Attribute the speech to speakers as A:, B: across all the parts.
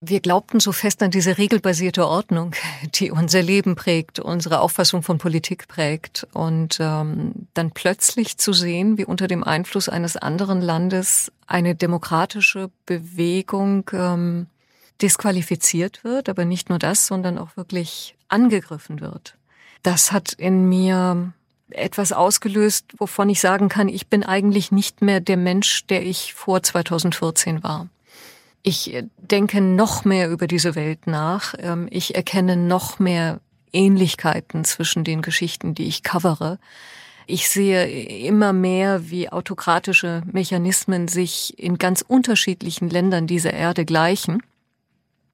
A: Wir glaubten so fest an diese regelbasierte Ordnung, die unser Leben prägt, unsere Auffassung von Politik prägt. Und ähm, dann plötzlich zu sehen, wie unter dem Einfluss eines anderen Landes eine demokratische Bewegung ähm, disqualifiziert wird, aber nicht nur das, sondern auch wirklich angegriffen wird. Das hat in mir etwas ausgelöst, wovon ich sagen kann, ich bin eigentlich nicht mehr der Mensch, der ich vor 2014 war. Ich denke noch mehr über diese Welt nach. Ähm, ich erkenne noch mehr Ähnlichkeiten zwischen den Geschichten, die ich covere. Ich sehe immer mehr, wie autokratische Mechanismen sich in ganz unterschiedlichen Ländern dieser Erde gleichen.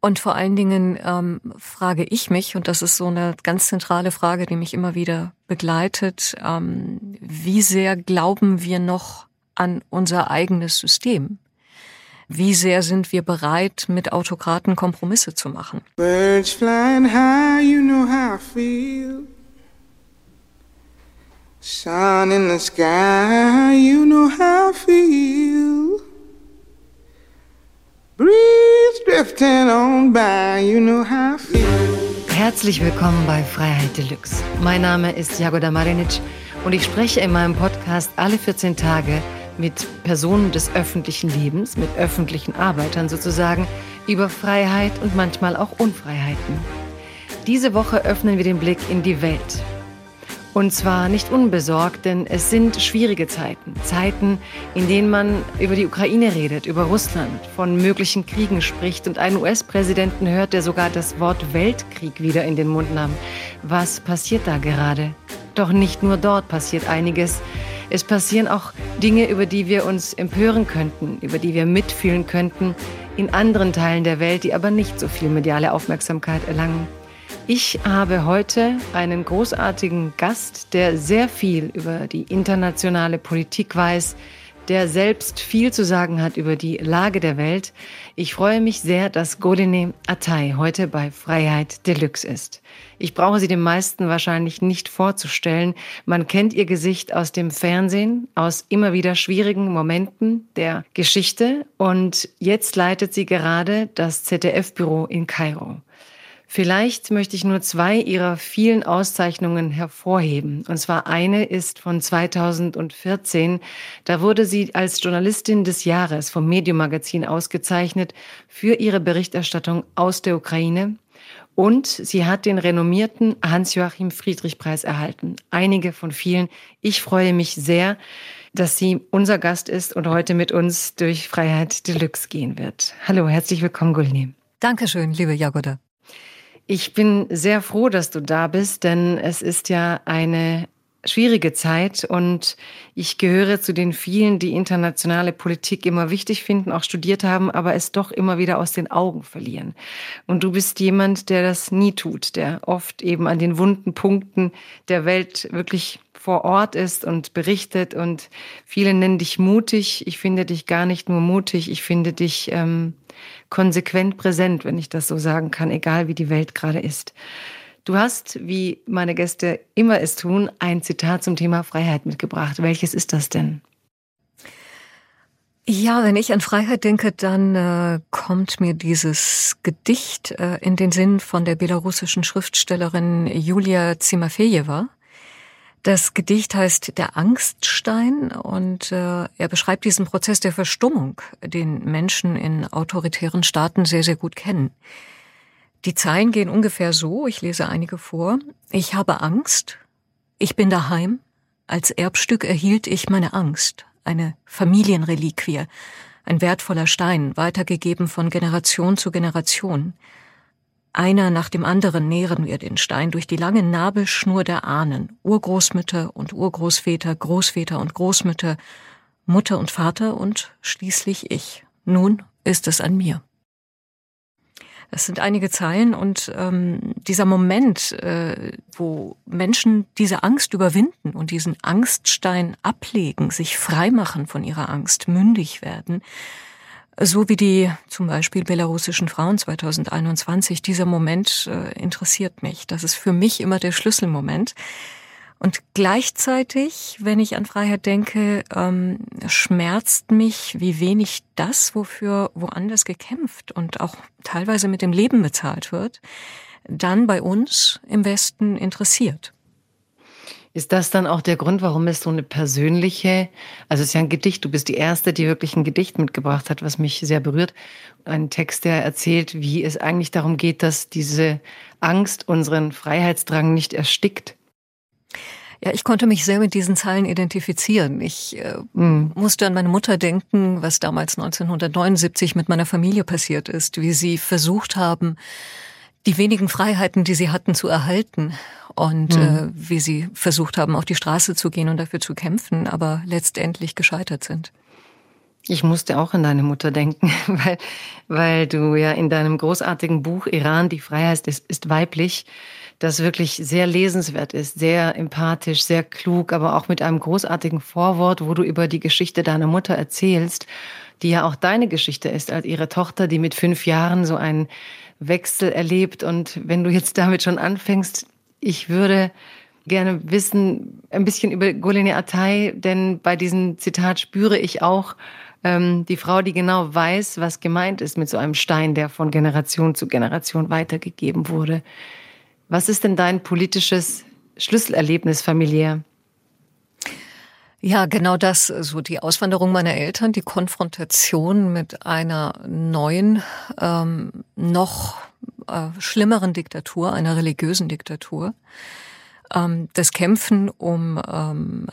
A: Und vor allen Dingen ähm, frage ich mich, und das ist so eine ganz zentrale Frage, die mich immer wieder begleitet, ähm, wie sehr glauben wir noch an unser eigenes System? Wie sehr sind wir bereit, mit Autokraten Kompromisse zu machen? Birds flying high, you know how I feel. Sun in the sky, you know how I feel. Breeze drifting on by, you know how I feel. Herzlich willkommen bei Freiheit Deluxe. Mein Name ist Jagoda Marinic und ich spreche in meinem Podcast alle 14 Tage mit Personen des öffentlichen Lebens, mit öffentlichen Arbeitern sozusagen, über Freiheit und manchmal auch Unfreiheiten. Diese Woche öffnen wir den Blick in die Welt. Und zwar nicht unbesorgt, denn es sind schwierige Zeiten. Zeiten, in denen man über die Ukraine redet, über Russland, von möglichen Kriegen spricht und einen US-Präsidenten hört, der sogar das Wort Weltkrieg wieder in den Mund nahm. Was passiert da gerade? Doch nicht nur dort passiert einiges. Es passieren auch Dinge, über die wir uns empören könnten, über die wir mitfühlen könnten, in anderen Teilen der Welt, die aber nicht so viel mediale Aufmerksamkeit erlangen. Ich habe heute einen großartigen Gast, der sehr viel über die internationale Politik weiß, der selbst viel zu sagen hat über die Lage der Welt. Ich freue mich sehr, dass Godine Atay heute bei Freiheit Deluxe ist. Ich brauche sie den meisten wahrscheinlich nicht vorzustellen. Man kennt ihr Gesicht aus dem Fernsehen, aus immer wieder schwierigen Momenten der Geschichte und jetzt leitet sie gerade das ZDF-Büro in Kairo. Vielleicht möchte ich nur zwei ihrer vielen Auszeichnungen hervorheben. Und zwar eine ist von 2014. Da wurde sie als Journalistin des Jahres vom Medium Magazin ausgezeichnet für ihre Berichterstattung aus der Ukraine. Und sie hat den renommierten Hans-Joachim Friedrich-Preis erhalten. Einige von vielen. Ich freue mich sehr, dass sie unser Gast ist und heute mit uns durch Freiheit Deluxe gehen wird. Hallo, herzlich willkommen, Gulni.
B: Dankeschön, liebe Jagoda.
A: Ich bin sehr froh, dass du da bist, denn es ist ja eine schwierige Zeit und ich gehöre zu den vielen, die internationale Politik immer wichtig finden, auch studiert haben, aber es doch immer wieder aus den Augen verlieren. Und du bist jemand, der das nie tut, der oft eben an den wunden Punkten der Welt wirklich vor Ort ist und berichtet und viele nennen dich mutig. Ich finde dich gar nicht nur mutig, ich finde dich ähm, konsequent präsent, wenn ich das so sagen kann, egal wie die Welt gerade ist. Du hast, wie meine Gäste immer es tun, ein Zitat zum Thema Freiheit mitgebracht. Welches ist das denn?
B: Ja, wenn ich an Freiheit denke, dann äh, kommt mir dieses Gedicht äh, in den Sinn von der belarussischen Schriftstellerin Julia Zimafejewa. Das Gedicht heißt Der Angststein und äh, er beschreibt diesen Prozess der Verstummung, den Menschen in autoritären Staaten sehr, sehr gut kennen. Die Zeilen gehen ungefähr so, ich lese einige vor. Ich habe Angst, ich bin daheim, als Erbstück erhielt ich meine Angst, eine Familienreliquie, ein wertvoller Stein, weitergegeben von Generation zu Generation. Einer nach dem anderen nähren wir den Stein durch die lange Nabelschnur der Ahnen, Urgroßmütter und Urgroßväter, Großväter und Großmütter, Mutter und Vater und schließlich ich. Nun ist es an mir. Das sind einige Zeilen und ähm, dieser Moment, äh, wo Menschen diese Angst überwinden und diesen Angststein ablegen, sich freimachen von ihrer Angst, mündig werden, so wie die zum Beispiel belarussischen Frauen 2021. Dieser Moment äh, interessiert mich. Das ist für mich immer der Schlüsselmoment. Und gleichzeitig, wenn ich an Freiheit denke, ähm, schmerzt mich, wie wenig das, wofür woanders gekämpft und auch teilweise mit dem Leben bezahlt wird, dann bei uns im Westen interessiert.
A: Ist das dann auch der Grund, warum es so eine persönliche, also es ist ja ein Gedicht, du bist die Erste, die wirklich ein Gedicht mitgebracht hat, was mich sehr berührt. Ein Text, der erzählt, wie es eigentlich darum geht, dass diese Angst unseren Freiheitsdrang nicht erstickt.
B: Ja, ich konnte mich sehr mit diesen Zeilen identifizieren. Ich äh, mhm. musste an meine Mutter denken, was damals 1979 mit meiner Familie passiert ist, wie sie versucht haben, die wenigen Freiheiten, die sie hatten, zu erhalten und mhm. äh, wie sie versucht haben, auf die Straße zu gehen und dafür zu kämpfen, aber letztendlich gescheitert sind.
A: Ich musste auch an deine Mutter denken, weil, weil du ja in deinem großartigen Buch Iran, die Freiheit ist, ist weiblich, das wirklich sehr lesenswert ist, sehr empathisch, sehr klug, aber auch mit einem großartigen Vorwort, wo du über die Geschichte deiner Mutter erzählst, die ja auch deine Geschichte ist, als ihre Tochter, die mit fünf Jahren so einen Wechsel erlebt. Und wenn du jetzt damit schon anfängst, ich würde gerne wissen, ein bisschen über Golene Atay, denn bei diesem Zitat spüre ich auch ähm, die Frau, die genau weiß, was gemeint ist mit so einem Stein, der von Generation zu Generation weitergegeben wurde. Was ist denn dein politisches Schlüsselerlebnis familiär?
B: Ja, genau das, so die Auswanderung meiner Eltern, die Konfrontation mit einer neuen, ähm, noch äh, schlimmeren Diktatur, einer religiösen Diktatur. Ähm, das Kämpfen um ähm,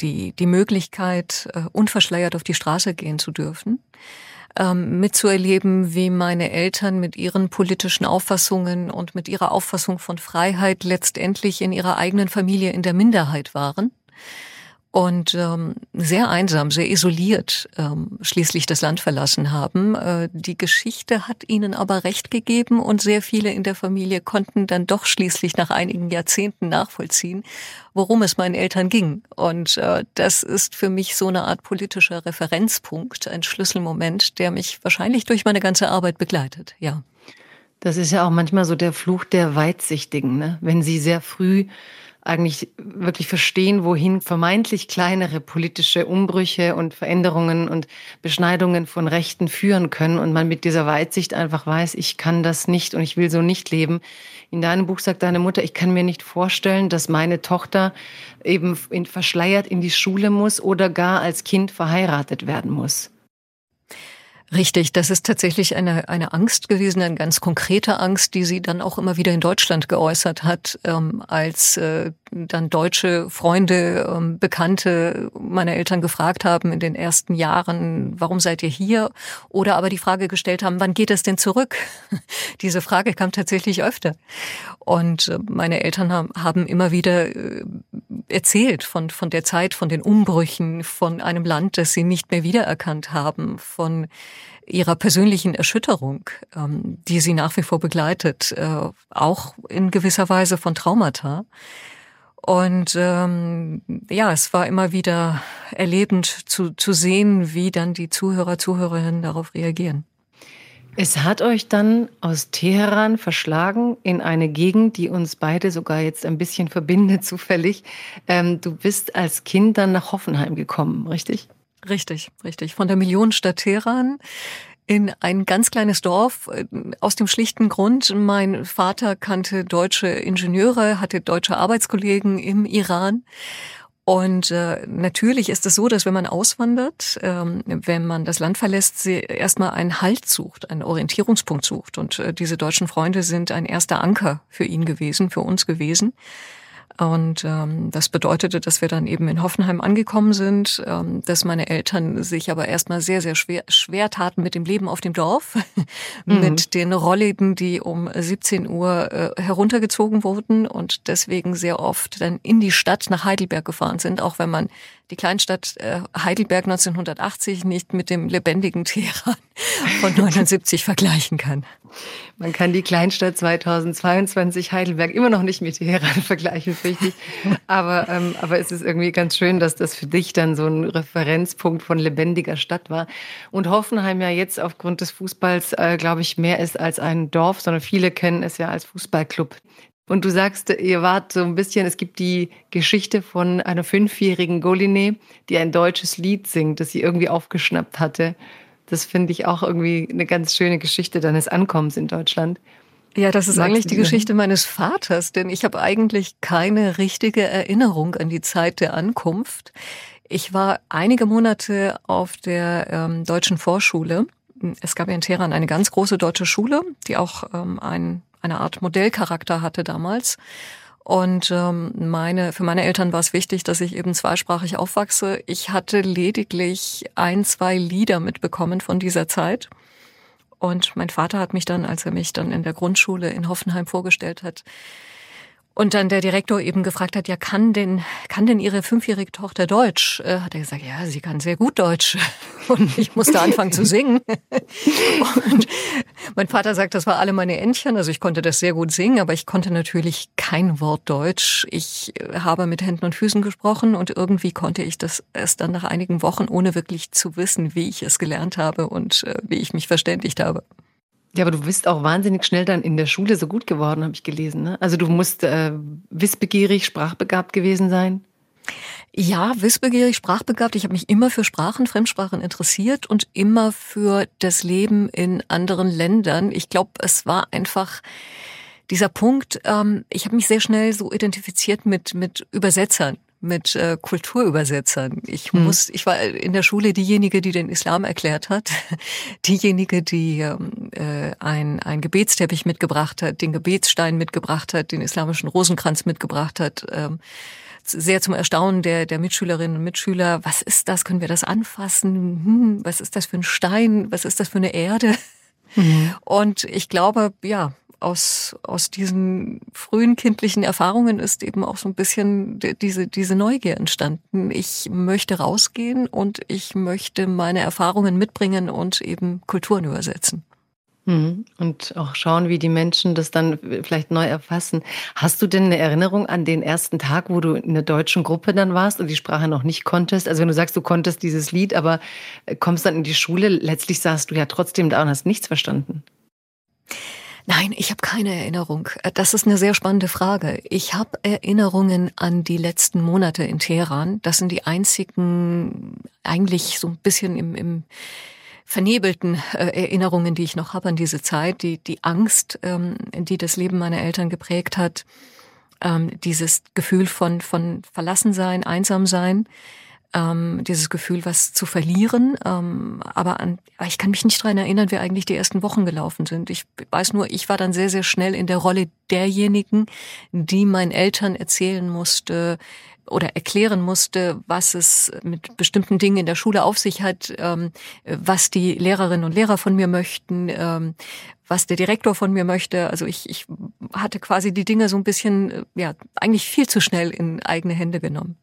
B: die, die Möglichkeit, äh, unverschleiert auf die Straße gehen zu dürfen. Ähm, mitzuerleben, wie meine Eltern mit ihren politischen Auffassungen und mit ihrer Auffassung von Freiheit letztendlich in ihrer eigenen Familie in der Minderheit waren und ähm, sehr einsam, sehr isoliert ähm, schließlich das Land verlassen haben. Äh, die Geschichte hat ihnen aber recht gegeben und sehr viele in der Familie konnten dann doch schließlich nach einigen Jahrzehnten nachvollziehen, worum es meinen Eltern ging. Und äh, das ist für mich so eine Art politischer Referenzpunkt, ein Schlüsselmoment, der mich wahrscheinlich durch meine ganze Arbeit begleitet. Ja.
A: Das ist ja auch manchmal so der Fluch der Weitsichtigen, ne? wenn sie sehr früh eigentlich wirklich verstehen, wohin vermeintlich kleinere politische Umbrüche und Veränderungen und Beschneidungen von Rechten führen können und man mit dieser Weitsicht einfach weiß, ich kann das nicht und ich will so nicht leben. In deinem Buch sagt deine Mutter, ich kann mir nicht vorstellen, dass meine Tochter eben in, verschleiert in die Schule muss oder gar als Kind verheiratet werden muss.
B: Richtig, das ist tatsächlich eine, eine Angst gewesen, eine ganz konkrete Angst, die sie dann auch immer wieder in Deutschland geäußert hat, ähm, als äh, dann deutsche Freunde, ähm, Bekannte meiner Eltern gefragt haben in den ersten Jahren, warum seid ihr hier? Oder aber die Frage gestellt haben, wann geht es denn zurück? Diese Frage kam tatsächlich öfter. Und äh, meine Eltern haben, haben immer wieder äh, erzählt von, von der Zeit, von den Umbrüchen, von einem Land, das sie nicht mehr wiedererkannt haben, von ihrer persönlichen Erschütterung, ähm, die sie nach wie vor begleitet, äh, auch in gewisser Weise von Traumata. Und ähm, ja, es war immer wieder erlebend zu, zu sehen, wie dann die Zuhörer, Zuhörerinnen darauf reagieren.
A: Es hat euch dann aus Teheran verschlagen in eine Gegend, die uns beide sogar jetzt ein bisschen verbindet, zufällig. Ähm, du bist als Kind dann nach Hoffenheim gekommen, richtig?
B: Richtig, richtig. Von der Millionenstadt Teheran in ein ganz kleines Dorf äh, aus dem schlichten Grund, mein Vater kannte deutsche Ingenieure, hatte deutsche Arbeitskollegen im Iran. Und äh, natürlich ist es so, dass wenn man auswandert, ähm, wenn man das Land verlässt, sie erstmal einen Halt sucht, einen Orientierungspunkt sucht. Und äh, diese deutschen Freunde sind ein erster Anker für ihn gewesen, für uns gewesen. Und ähm, das bedeutete, dass wir dann eben in Hoffenheim angekommen sind, ähm, dass meine Eltern sich aber erstmal sehr, sehr schwer, schwer taten mit dem Leben auf dem Dorf, mhm. mit den Rollläden, die um 17 Uhr äh, heruntergezogen wurden und deswegen sehr oft dann in die Stadt nach Heidelberg gefahren sind, auch wenn man die Kleinstadt äh, Heidelberg 1980 nicht mit dem lebendigen Teheran von 79 vergleichen kann.
A: Man kann die Kleinstadt 2022 Heidelberg immer noch nicht mit Teheran vergleichen, richtig. Aber, ähm, aber es ist irgendwie ganz schön, dass das für dich dann so ein Referenzpunkt von lebendiger Stadt war. Und Hoffenheim ja jetzt aufgrund des Fußballs, äh, glaube ich, mehr ist als ein Dorf, sondern viele kennen es ja als Fußballclub Und du sagst, ihr wart so ein bisschen, es gibt die Geschichte von einer fünfjährigen Goline, die ein deutsches Lied singt, das sie irgendwie aufgeschnappt hatte. Das finde ich auch irgendwie eine ganz schöne Geschichte deines Ankommens in Deutschland.
B: Ja, das ist eigentlich die Geschichte meines Vaters, denn ich habe eigentlich keine richtige Erinnerung an die Zeit der Ankunft. Ich war einige Monate auf der ähm, deutschen Vorschule. Es gab ja in Teheran eine ganz große deutsche Schule, die auch ähm, ein eine Art Modellcharakter hatte damals. Und ähm, meine, für meine Eltern war es wichtig, dass ich eben zweisprachig aufwachse. Ich hatte lediglich ein, zwei Lieder mitbekommen von dieser Zeit. Und mein Vater hat mich dann, als er mich dann in der Grundschule in Hoffenheim vorgestellt hat, und dann der Direktor eben gefragt hat, ja, kann denn, kann denn Ihre fünfjährige Tochter Deutsch? Äh, hat er gesagt, ja, sie kann sehr gut Deutsch. Und ich musste anfangen zu singen. Und mein Vater sagt, das war alle meine Entchen. Also ich konnte das sehr gut singen, aber ich konnte natürlich kein Wort Deutsch. Ich äh, habe mit Händen und Füßen gesprochen und irgendwie konnte ich das erst dann nach einigen Wochen, ohne wirklich zu wissen, wie ich es gelernt habe und äh, wie ich mich verständigt habe.
A: Ja, aber du bist auch wahnsinnig schnell dann in der Schule so gut geworden, habe ich gelesen. Ne? Also du musst äh, wissbegierig, sprachbegabt gewesen sein.
B: Ja, wissbegierig, sprachbegabt. Ich habe mich immer für Sprachen, Fremdsprachen interessiert und immer für das Leben in anderen Ländern. Ich glaube, es war einfach dieser Punkt, ähm, ich habe mich sehr schnell so identifiziert mit, mit Übersetzern mit äh, Kulturübersetzern. Ich hm. muss, ich war in der Schule diejenige, die den Islam erklärt hat, diejenige, die ähm, äh, ein, ein Gebetsteppich mitgebracht hat, den Gebetsstein mitgebracht hat, den islamischen Rosenkranz mitgebracht hat. Ähm, sehr zum Erstaunen der, der Mitschülerinnen und Mitschüler. Was ist das? Können wir das anfassen? Hm, was ist das für ein Stein? Was ist das für eine Erde? Mhm. Und ich glaube, ja, aus, aus diesen frühen kindlichen Erfahrungen ist eben auch so ein bisschen diese, diese Neugier entstanden. Ich möchte rausgehen und ich möchte meine Erfahrungen mitbringen und eben Kulturen übersetzen.
A: Mhm. Und auch schauen, wie die Menschen das dann vielleicht neu erfassen. Hast du denn eine Erinnerung an den ersten Tag, wo du in der deutschen Gruppe dann warst und die Sprache noch nicht konntest? Also wenn du sagst, du konntest dieses Lied, aber kommst dann in die Schule, letztlich saßt du ja trotzdem da und hast nichts verstanden.
B: Nein, ich habe keine Erinnerung. Äh, das ist eine sehr spannende Frage. Ich habe Erinnerungen an die letzten Monate in Teheran. Das sind die einzigen, eigentlich so ein bisschen im, im vernebelten äh, Erinnerungen, die ich noch habe an diese Zeit. Die, die Angst, ähm, die das Leben meiner Eltern geprägt hat. Ähm, dieses Gefühl von, von Verlassensein, Einsamsein ähm, dieses Gefühl, was zu verlieren. Ähm, aber an, ich kann mich nicht dran erinnern, wie eigentlich die ersten Wochen gelaufen sind. Ich weiß nur, ich war dann sehr, sehr schnell in der Rolle derjenigen, die meinen Eltern erzählen musste, oder erklären musste, was es mit bestimmten Dingen in der Schule auf sich hat, ähm, was die Lehrerinnen und Lehrer von mir möchten, ähm, was der Direktor von mir möchte. Also ich, ich hatte quasi die Dinge so ein bisschen, äh, ja, eigentlich viel zu schnell in eigene Hände genommen.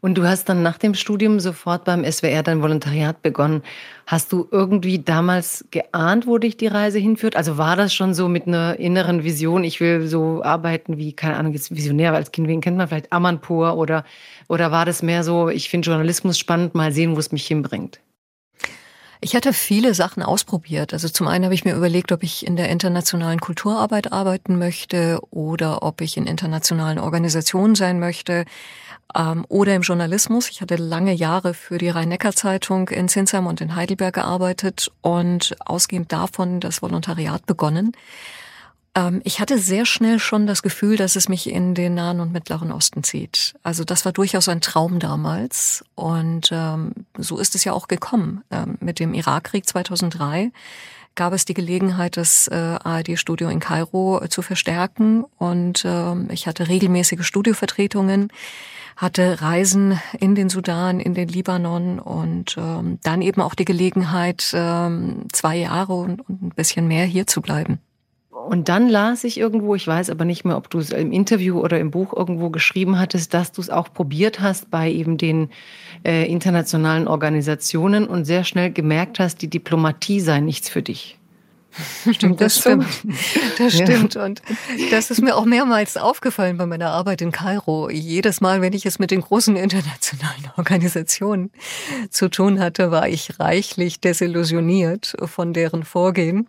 A: Und du hast dann nach dem Studium sofort beim SWR dein Volontariat begonnen. Hast du irgendwie damals geahnt, wo dich die Reise hinführt? Also war das schon so mit einer inneren Vision, ich will so arbeiten wie, keine Ahnung, jetzt Visionär, als Kind, wen kennt man vielleicht, Amanpour oder, oder war das mehr so, ich finde Journalismus spannend, mal sehen, wo es mich hinbringt?
B: Ich hatte viele Sachen ausprobiert. Also zum einen habe ich mir überlegt, ob ich in der internationalen Kulturarbeit arbeiten möchte oder ob ich in internationalen Organisationen sein möchte ähm, oder im Journalismus. Ich hatte lange Jahre für die Rhein-Neckar-Zeitung in Zinsheim und in Heidelberg gearbeitet und ausgehend davon das Volontariat begonnen. Ähm, ich hatte sehr schnell schon das Gefühl, dass es mich in den Nahen und Mittleren Osten zieht. Also das war durchaus ein Traum damals und ähm, so ist es ja auch gekommen. Ähm, mit dem Irakkrieg 2003 gab es die Gelegenheit, das äh, ARD-Studio in Kairo äh, zu verstärken und äh, ich hatte regelmäßige Studiovertretungen hatte Reisen in den Sudan, in den Libanon und ähm, dann eben auch die Gelegenheit, ähm, zwei Jahre und, und ein bisschen mehr hier zu bleiben.
A: Und dann las ich irgendwo, ich weiß aber nicht mehr, ob du es im Interview oder im Buch irgendwo geschrieben hattest, dass du es auch probiert hast bei eben den äh, internationalen Organisationen und sehr schnell gemerkt hast, die Diplomatie sei nichts für dich.
B: Stimmt das, das stimmt. Das stimmt. Und das ist mir auch mehrmals aufgefallen bei meiner Arbeit in Kairo. Jedes Mal, wenn ich es mit den großen internationalen Organisationen zu tun hatte, war ich reichlich desillusioniert von deren Vorgehen.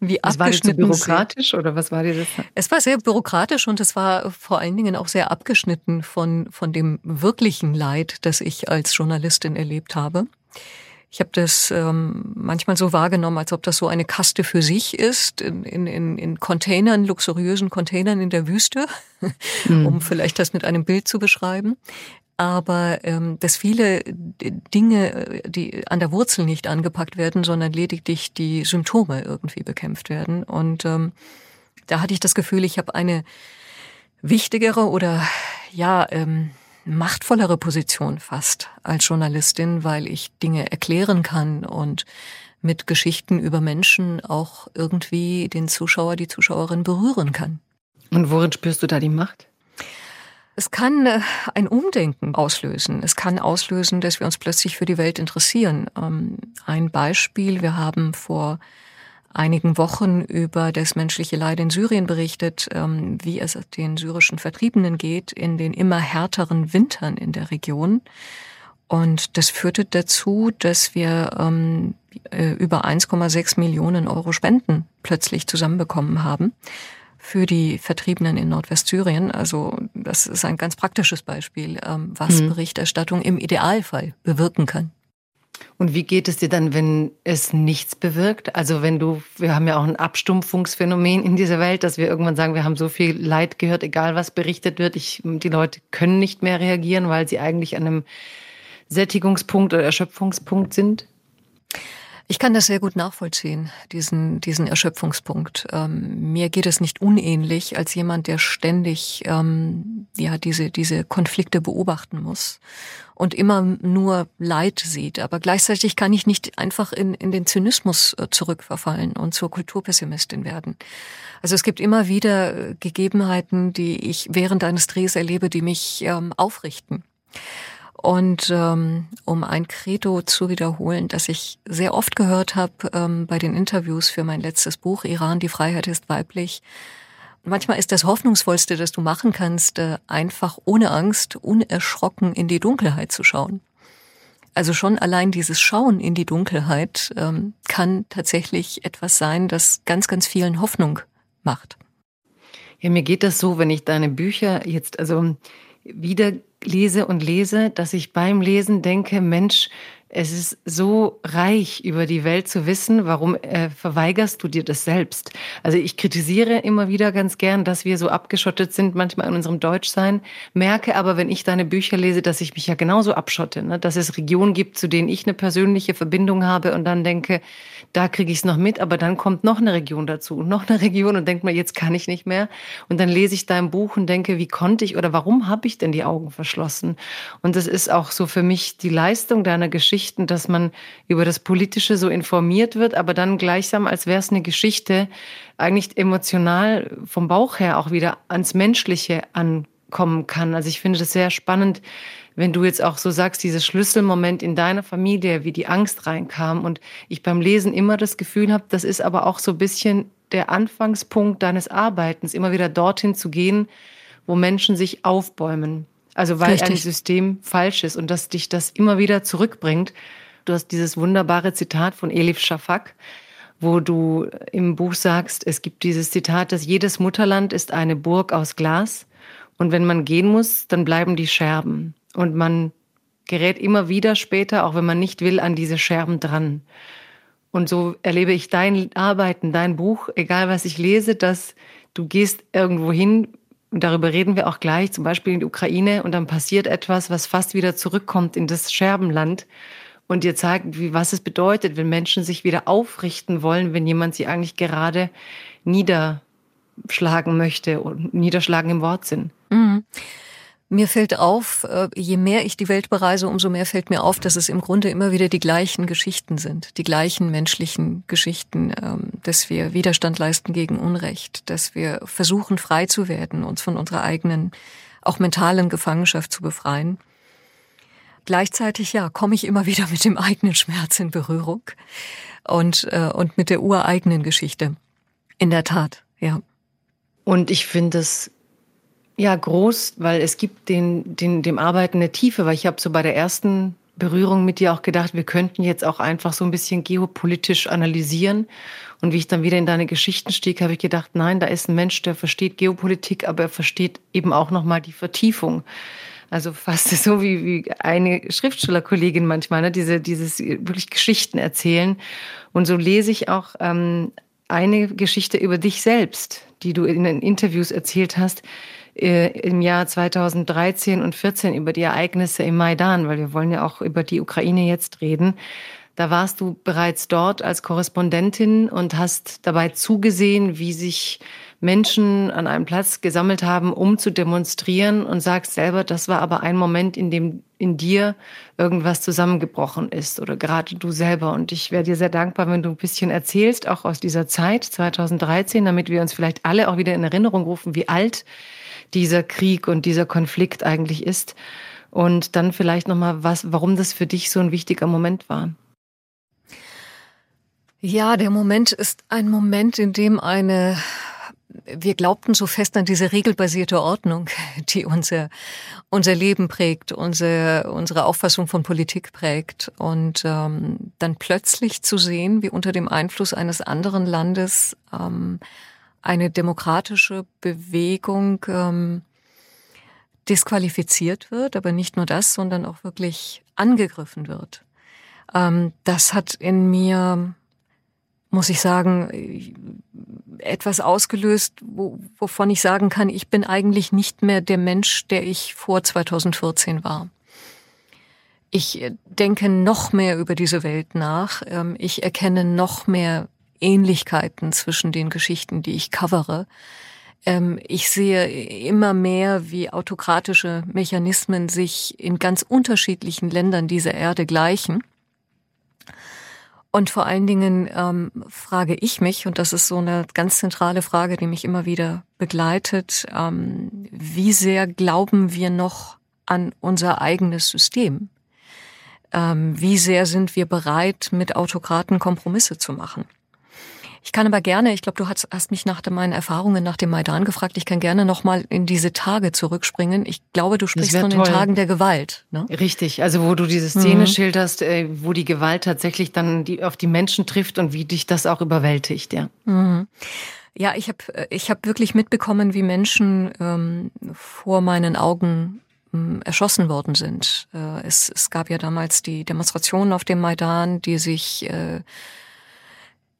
A: wie was abgeschnitten. War das so bürokratisch oder was war dir das?
B: Es war sehr bürokratisch und es war vor allen Dingen auch sehr abgeschnitten von, von dem wirklichen Leid, das ich als Journalistin erlebt habe. Ich habe das ähm, manchmal so wahrgenommen, als ob das so eine Kaste für sich ist, in, in, in Containern, luxuriösen Containern in der Wüste, mhm. um vielleicht das mit einem Bild zu beschreiben aber ähm, dass viele Dinge, die an der Wurzel nicht angepackt werden, sondern lediglich die Symptome irgendwie bekämpft werden. Und ähm, da hatte ich das Gefühl, ich habe eine wichtigere oder ja ähm, machtvollere Position fast als Journalistin, weil ich Dinge erklären kann und mit Geschichten über Menschen auch irgendwie den Zuschauer, die Zuschauerin berühren kann.
A: Und worin spürst du da die Macht?
B: Es kann äh, ein Umdenken auslösen. Es kann auslösen, dass wir uns plötzlich für die Welt interessieren. Ähm, ein Beispiel, wir haben vor einigen Wochen über das menschliche Leid in Syrien berichtet, ähm, wie es den syrischen Vertriebenen geht in den immer härteren Wintern in der Region. Und das führte dazu, dass wir ähm, äh, über 1,6 Millionen Euro Spenden plötzlich zusammenbekommen haben für die Vertriebenen in Nordwestsyrien. Also das ist ein ganz praktisches Beispiel, ähm, was mhm. Berichterstattung im Idealfall bewirken kann.
A: Und wie geht es dir dann, wenn es nichts bewirkt? Also wenn du, wir haben ja auch ein Abstumpfungsphänomen in dieser Welt, dass wir irgendwann sagen, wir haben so viel Leid gehört, egal was berichtet wird. Ich, die Leute können nicht mehr reagieren, weil sie eigentlich an einem Sättigungspunkt oder Erschöpfungspunkt sind.
B: Ich kann das sehr gut nachvollziehen, diesen, diesen Erschöpfungspunkt. Ähm, mir geht es nicht unähnlich als jemand, der ständig ähm, ja diese, diese Konflikte beobachten muss und immer nur Leid sieht. Aber gleichzeitig kann ich nicht einfach in, in den Zynismus äh, zurückverfallen und zur Kulturpessimistin werden. Also es gibt immer wieder äh, Gegebenheiten, die ich während eines Drehs erlebe, die mich ähm, aufrichten. Und ähm, um ein Credo zu wiederholen, das ich sehr oft gehört habe ähm, bei den Interviews für mein letztes Buch, Iran, die Freiheit ist weiblich. Manchmal ist das Hoffnungsvollste, das du machen kannst, äh, einfach ohne Angst, unerschrocken in die Dunkelheit zu schauen. Also schon allein dieses Schauen in die Dunkelheit ähm, kann tatsächlich etwas sein, das ganz, ganz vielen Hoffnung macht.
A: Ja, mir geht das so, wenn ich deine Bücher jetzt also wieder lese und lese, dass ich beim Lesen denke, Mensch, es ist so reich, über die Welt zu wissen. Warum äh, verweigerst du dir das selbst? Also ich kritisiere immer wieder ganz gern, dass wir so abgeschottet sind, manchmal in unserem Deutschsein. Merke aber, wenn ich deine Bücher lese, dass ich mich ja genauso abschotte. Ne? Dass es Regionen gibt, zu denen ich eine persönliche Verbindung habe und dann denke, da kriege ich es noch mit, aber dann kommt noch eine Region dazu und noch eine Region und denkt mir, jetzt kann ich nicht mehr. Und dann lese ich dein Buch und denke, wie konnte ich oder warum habe ich denn die Augen verschlossen? Und das ist auch so für mich die Leistung deiner Geschichten, dass man über das Politische so informiert wird, aber dann gleichsam, als wäre es eine Geschichte, eigentlich emotional vom Bauch her auch wieder ans Menschliche ankommen kann. Also ich finde das sehr spannend, wenn du jetzt auch so sagst, dieser Schlüsselmoment in deiner Familie, wie die Angst reinkam und ich beim Lesen immer das Gefühl habe, das ist aber auch so ein bisschen der Anfangspunkt deines Arbeitens, immer wieder dorthin zu gehen, wo Menschen sich aufbäumen. Also weil Richtig. ein System falsch ist und dass dich das immer wieder zurückbringt. Du hast dieses wunderbare Zitat von Elif Shafak, wo du im Buch sagst, es gibt dieses Zitat, dass jedes Mutterland ist eine Burg aus Glas und wenn man gehen muss, dann bleiben die Scherben. Und man gerät immer wieder später, auch wenn man nicht will, an diese Scherben dran. Und so erlebe ich dein Arbeiten, dein Buch, egal was ich lese, dass du gehst irgendwo hin, und darüber reden wir auch gleich, zum Beispiel in die Ukraine, und dann passiert etwas, was fast wieder zurückkommt in das Scherbenland und dir zeigt, wie, was es bedeutet, wenn Menschen sich wieder aufrichten wollen, wenn jemand sie eigentlich gerade niederschlagen möchte und niederschlagen im Wortsinn. Mhm.
B: Mir fällt auf, äh, je mehr ich die Welt bereise, umso mehr fällt mir auf, dass es im Grunde immer wieder die gleichen Geschichten sind, die gleichen menschlichen Geschichten, ähm, dass wir Widerstand leisten gegen Unrecht, dass wir versuchen, frei zu werden, uns von unserer eigenen, auch mentalen Gefangenschaft zu befreien. Gleichzeitig, ja, komme ich immer wieder mit dem eigenen Schmerz in Berührung und, äh, und mit der ureigenen Geschichte. In der Tat, ja.
A: Und ich finde es ja groß, weil es gibt den, den, dem Arbeiten eine Tiefe, weil ich habe so bei der ersten Berührung mit dir auch gedacht, wir könnten jetzt auch einfach so ein bisschen geopolitisch analysieren. Und wie ich dann wieder in deine Geschichten stieg, habe ich gedacht, nein, da ist ein Mensch, der versteht Geopolitik, aber er versteht eben auch nochmal die Vertiefung. Also fast so wie, wie eine Schriftstellerkollegin manchmal, ne? Diese, dieses wirklich Geschichten erzählen. Und so lese ich auch ähm, eine Geschichte über dich selbst, die du in den Interviews erzählt hast, im Jahr 2013 und 14 über die Ereignisse im Maidan, weil wir wollen ja auch über die Ukraine jetzt reden. Da warst du bereits dort als Korrespondentin und hast dabei zugesehen, wie sich Menschen an einem Platz gesammelt haben, um zu demonstrieren und sagst selber, das war aber ein Moment, in dem in dir irgendwas zusammengebrochen ist oder gerade du selber. Und ich wäre dir sehr dankbar, wenn du ein bisschen erzählst, auch aus dieser Zeit 2013, damit wir uns vielleicht alle auch wieder in Erinnerung rufen, wie alt dieser Krieg und dieser Konflikt eigentlich ist. Und dann vielleicht nochmal, was, warum das für dich so ein wichtiger Moment war.
B: Ja, der Moment ist ein Moment, in dem eine wir glaubten so fest an diese regelbasierte Ordnung, die unser, unser Leben prägt, unsere, unsere Auffassung von Politik prägt. Und ähm, dann plötzlich zu sehen, wie unter dem Einfluss eines anderen Landes ähm, eine demokratische Bewegung ähm, disqualifiziert wird, aber nicht nur das, sondern auch wirklich angegriffen wird. Ähm, das hat in mir muss ich sagen, etwas ausgelöst, wo, wovon ich sagen kann, ich bin eigentlich nicht mehr der Mensch, der ich vor 2014 war. Ich denke noch mehr über diese Welt nach. Ähm, ich erkenne noch mehr Ähnlichkeiten zwischen den Geschichten, die ich covere. Ähm, ich sehe immer mehr, wie autokratische Mechanismen sich in ganz unterschiedlichen Ländern dieser Erde gleichen und vor allen Dingen ähm, frage ich mich, und das ist so eine ganz zentrale Frage, die mich immer wieder begleitet, ähm, wie sehr glauben wir noch an unser eigenes System? Ähm, wie sehr sind wir bereit, mit Autokraten Kompromisse zu machen? Ich kann aber gerne, ich glaube, du hast, hast mich nach meinen Erfahrungen nach dem Maidan gefragt, ich kann gerne nochmal in diese Tage zurückspringen. Ich glaube, du sprichst von den Tagen der Gewalt.
A: Ne? Richtig, also wo du diese Szene mhm. schilderst, äh, wo die Gewalt tatsächlich dann die, auf die Menschen trifft und wie dich das auch überwältigt, ja.
B: Mhm. Ja, ich habe äh, ich hab wirklich mitbekommen, wie Menschen ähm, vor meinen Augen ähm, erschossen worden sind. Äh, es, es gab ja damals die Demonstrationen auf dem Maidan, die sich äh,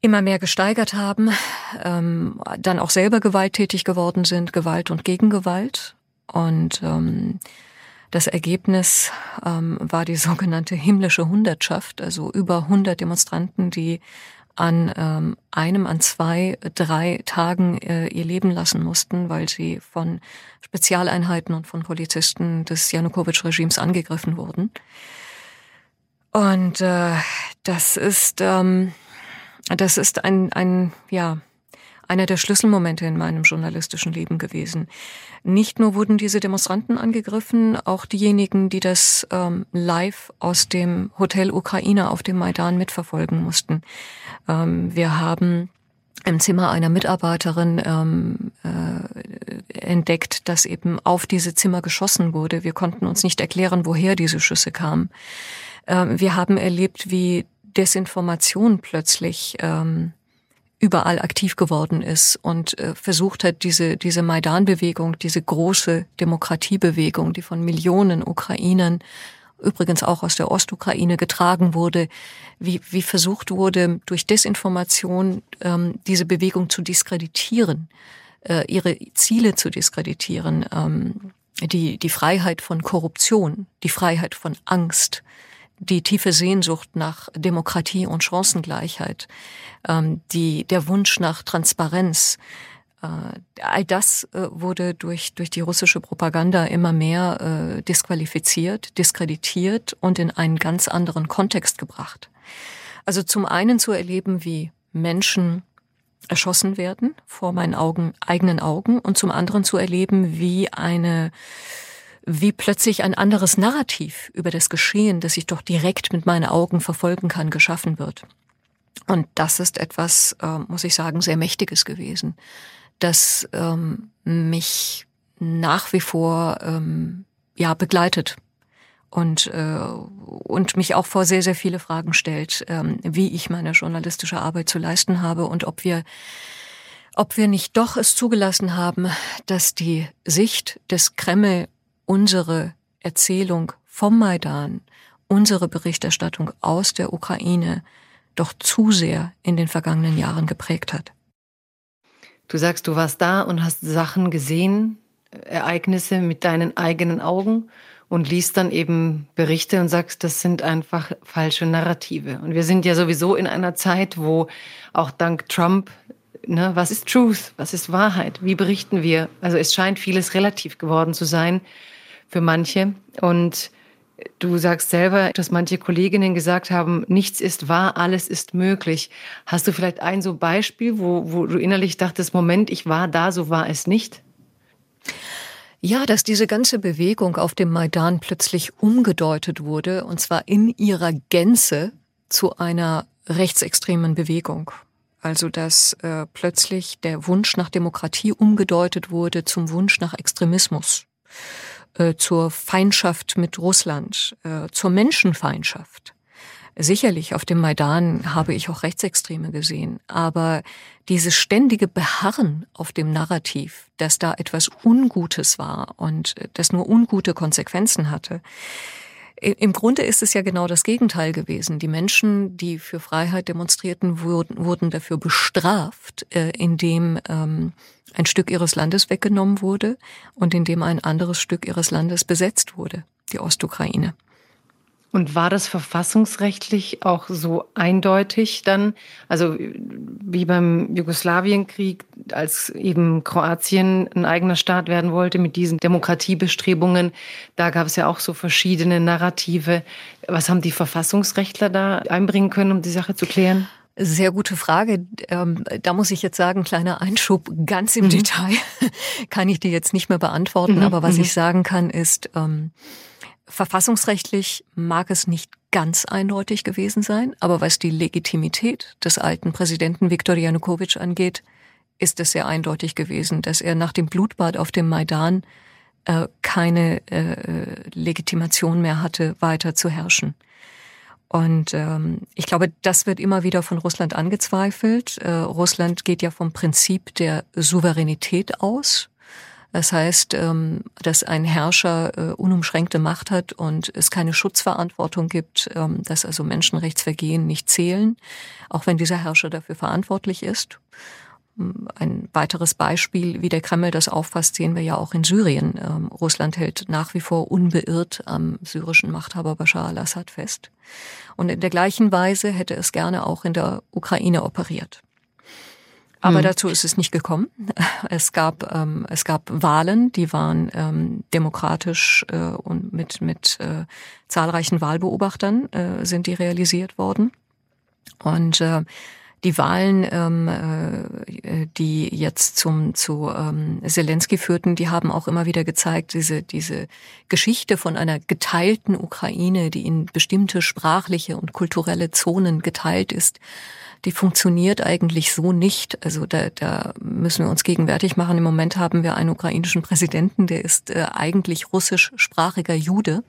B: immer mehr gesteigert haben, ähm, dann auch selber gewalttätig geworden sind, Gewalt und Gegengewalt. Und ähm, das Ergebnis ähm, war die sogenannte himmlische Hundertschaft, also über 100 Demonstranten, die an ähm, einem, an zwei, drei Tagen äh, ihr Leben lassen mussten, weil sie von Spezialeinheiten und von Polizisten des Janukowitsch-Regimes angegriffen wurden. Und äh, das ist ähm, das ist ein, ein, ja, einer der Schlüsselmomente in meinem journalistischen Leben gewesen. Nicht nur wurden diese Demonstranten angegriffen, auch diejenigen, die das ähm, live aus dem Hotel Ukraine auf dem Maidan mitverfolgen mussten. Ähm, wir haben im Zimmer einer Mitarbeiterin ähm, äh, entdeckt, dass eben auf diese Zimmer geschossen wurde. Wir konnten uns nicht erklären, woher diese Schüsse kamen. Ähm, wir haben erlebt, wie Desinformation plötzlich ähm, überall aktiv geworden ist und äh, versucht hat, diese, diese Maidan-Bewegung, diese große Demokratiebewegung, die von Millionen Ukrainern, übrigens auch aus der Ostukraine getragen wurde, wie, wie versucht wurde, durch Desinformation ähm, diese Bewegung zu diskreditieren, äh, ihre Ziele zu diskreditieren, ähm, die, die Freiheit von Korruption, die Freiheit von Angst, die tiefe Sehnsucht nach Demokratie und Chancengleichheit, ähm, die, der Wunsch nach Transparenz, äh, all das äh, wurde durch, durch die russische Propaganda immer mehr äh, disqualifiziert, diskreditiert und in einen ganz anderen Kontext gebracht. Also zum einen zu erleben, wie Menschen erschossen werden vor meinen Augen, eigenen Augen und zum anderen zu erleben, wie eine wie plötzlich ein anderes Narrativ über das Geschehen, das ich doch direkt mit meinen Augen verfolgen kann, geschaffen wird. Und das ist etwas, äh, muss ich sagen, sehr Mächtiges gewesen, das ähm, mich nach wie vor ähm, ja begleitet und, äh, und mich auch vor sehr, sehr viele Fragen stellt, ähm, wie ich meine journalistische Arbeit zu leisten habe und ob wir, ob wir nicht doch es zugelassen haben, dass die Sicht des Kreml unsere Erzählung vom Maidan, unsere Berichterstattung aus der Ukraine doch zu sehr in den vergangenen Jahren geprägt hat.
A: Du sagst, du warst da und hast Sachen gesehen, Ereignisse mit deinen eigenen Augen und liest dann eben Berichte und sagst, das sind einfach falsche Narrative. Und wir sind ja sowieso in einer Zeit, wo auch dank Trump, ne, was ist Truth, was ist Wahrheit, wie berichten wir? Also es scheint vieles relativ geworden zu sein für manche. Und du sagst selber, dass manche Kolleginnen gesagt haben, nichts ist wahr, alles ist möglich. Hast du vielleicht ein so Beispiel, wo, wo du innerlich dachtest, Moment, ich war da, so war es nicht?
B: Ja, dass diese ganze Bewegung auf dem Maidan plötzlich umgedeutet wurde, und zwar in ihrer Gänze zu einer rechtsextremen Bewegung. Also dass äh, plötzlich der Wunsch nach Demokratie umgedeutet wurde zum Wunsch nach Extremismus, äh, zur Feindschaft mit Russland, äh, zur Menschenfeindschaft. Sicherlich, auf dem Maidan habe ich auch Rechtsextreme gesehen, aber dieses ständige Beharren auf dem Narrativ, dass da etwas Ungutes war und das nur ungute Konsequenzen hatte, im Grunde ist es ja genau das Gegenteil gewesen. Die Menschen, die für Freiheit demonstrierten, wurden, wurden dafür bestraft, äh, indem ähm, ein Stück ihres Landes weggenommen wurde und indem ein anderes Stück ihres Landes besetzt wurde, die Ostukraine.
A: Und war das verfassungsrechtlich auch so eindeutig dann? Also wie beim Jugoslawienkrieg, als eben Kroatien ein eigener Staat werden wollte mit diesen Demokratiebestrebungen, da gab es ja auch so verschiedene Narrative. Was haben die Verfassungsrechtler da einbringen können, um die Sache zu klären?
B: Sehr gute Frage. Ähm, da muss ich jetzt sagen, kleiner Einschub, ganz im mhm. Detail kann ich die jetzt nicht mehr beantworten. Mhm. Aber was mhm. ich sagen kann, ist, ähm, Verfassungsrechtlich mag es nicht ganz eindeutig gewesen sein, aber was die Legitimität des alten Präsidenten Viktor Janukowitsch angeht, ist es sehr eindeutig gewesen, dass er nach dem Blutbad auf dem Maidan äh, keine äh, Legitimation mehr hatte, weiter zu herrschen. Und ähm, ich glaube, das wird immer wieder von Russland angezweifelt. Äh, Russland geht ja vom Prinzip der Souveränität aus. Das heißt, ähm, dass ein Herrscher äh, unumschränkte Macht hat und es keine Schutzverantwortung gibt, ähm, dass also Menschenrechtsvergehen nicht zählen, auch wenn dieser Herrscher dafür verantwortlich ist. Ähm, ein weiteres Beispiel, wie der Kreml das auffasst, sehen wir ja auch in Syrien. Russland hält nach wie vor unbeirrt am syrischen Machthaber Bashar al-Assad fest. Und in der gleichen Weise hätte es gerne auch in der Ukraine operiert. Aber mhm. dazu ist es nicht gekommen. Es gab, ähm, es gab Wahlen, die waren ähm, demokratisch äh, und mit, mit äh, zahlreichen Wahlbeobachtern äh, sind die realisiert worden. Und äh, die Wahlen, ähm, äh, die jetzt zum zu ähm, Zelensky führten, die haben auch immer wieder gezeigt, diese diese Geschichte von einer geteilten Ukraine, die in bestimmte sprachliche und kulturelle Zonen geteilt ist die funktioniert eigentlich so nicht. Also da, da müssen wir uns gegenwärtig machen. Im Moment haben wir einen ukrainischen Präsidenten, der ist äh, eigentlich russischsprachiger Jude.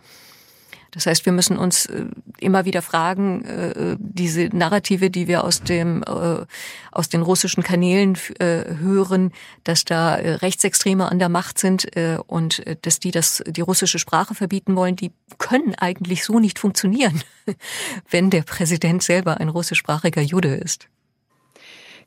B: Das heißt, wir müssen uns äh, immer wieder fragen, äh, diese Narrative, die wir aus dem äh, aus den russischen Kanälen hören, dass da Rechtsextreme an der Macht sind und dass die das die russische Sprache verbieten wollen, die können eigentlich so nicht funktionieren, wenn der Präsident selber ein russischsprachiger Jude ist.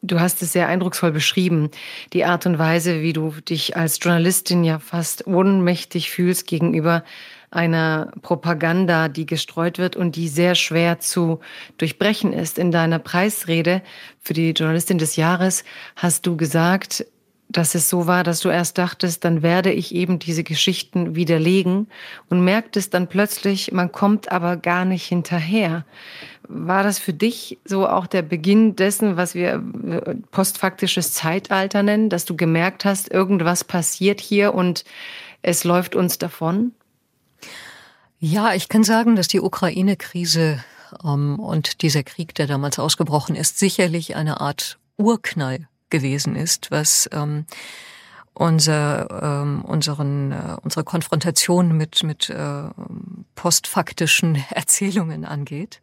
A: Du hast es sehr eindrucksvoll beschrieben, die Art und Weise, wie du dich als Journalistin ja fast ohnmächtig fühlst gegenüber einer Propaganda, die gestreut wird und die sehr schwer zu durchbrechen ist. In deiner Preisrede für die Journalistin des Jahres hast du gesagt, dass es so war, dass du erst dachtest, dann werde ich eben diese Geschichten widerlegen und merktest dann plötzlich, man kommt aber gar nicht hinterher. War das für dich so auch der Beginn dessen, was wir äh, postfaktisches Zeitalter nennen, dass du gemerkt hast, irgendwas passiert hier und es läuft uns davon?
B: Ja, ich kann sagen, dass die Ukraine-Krise ähm, und dieser Krieg, der damals ausgebrochen ist, sicherlich eine Art Urknall gewesen ist, was ähm, unser, ähm, unseren, äh, unsere Konfrontation mit, mit äh, postfaktischen Erzählungen angeht.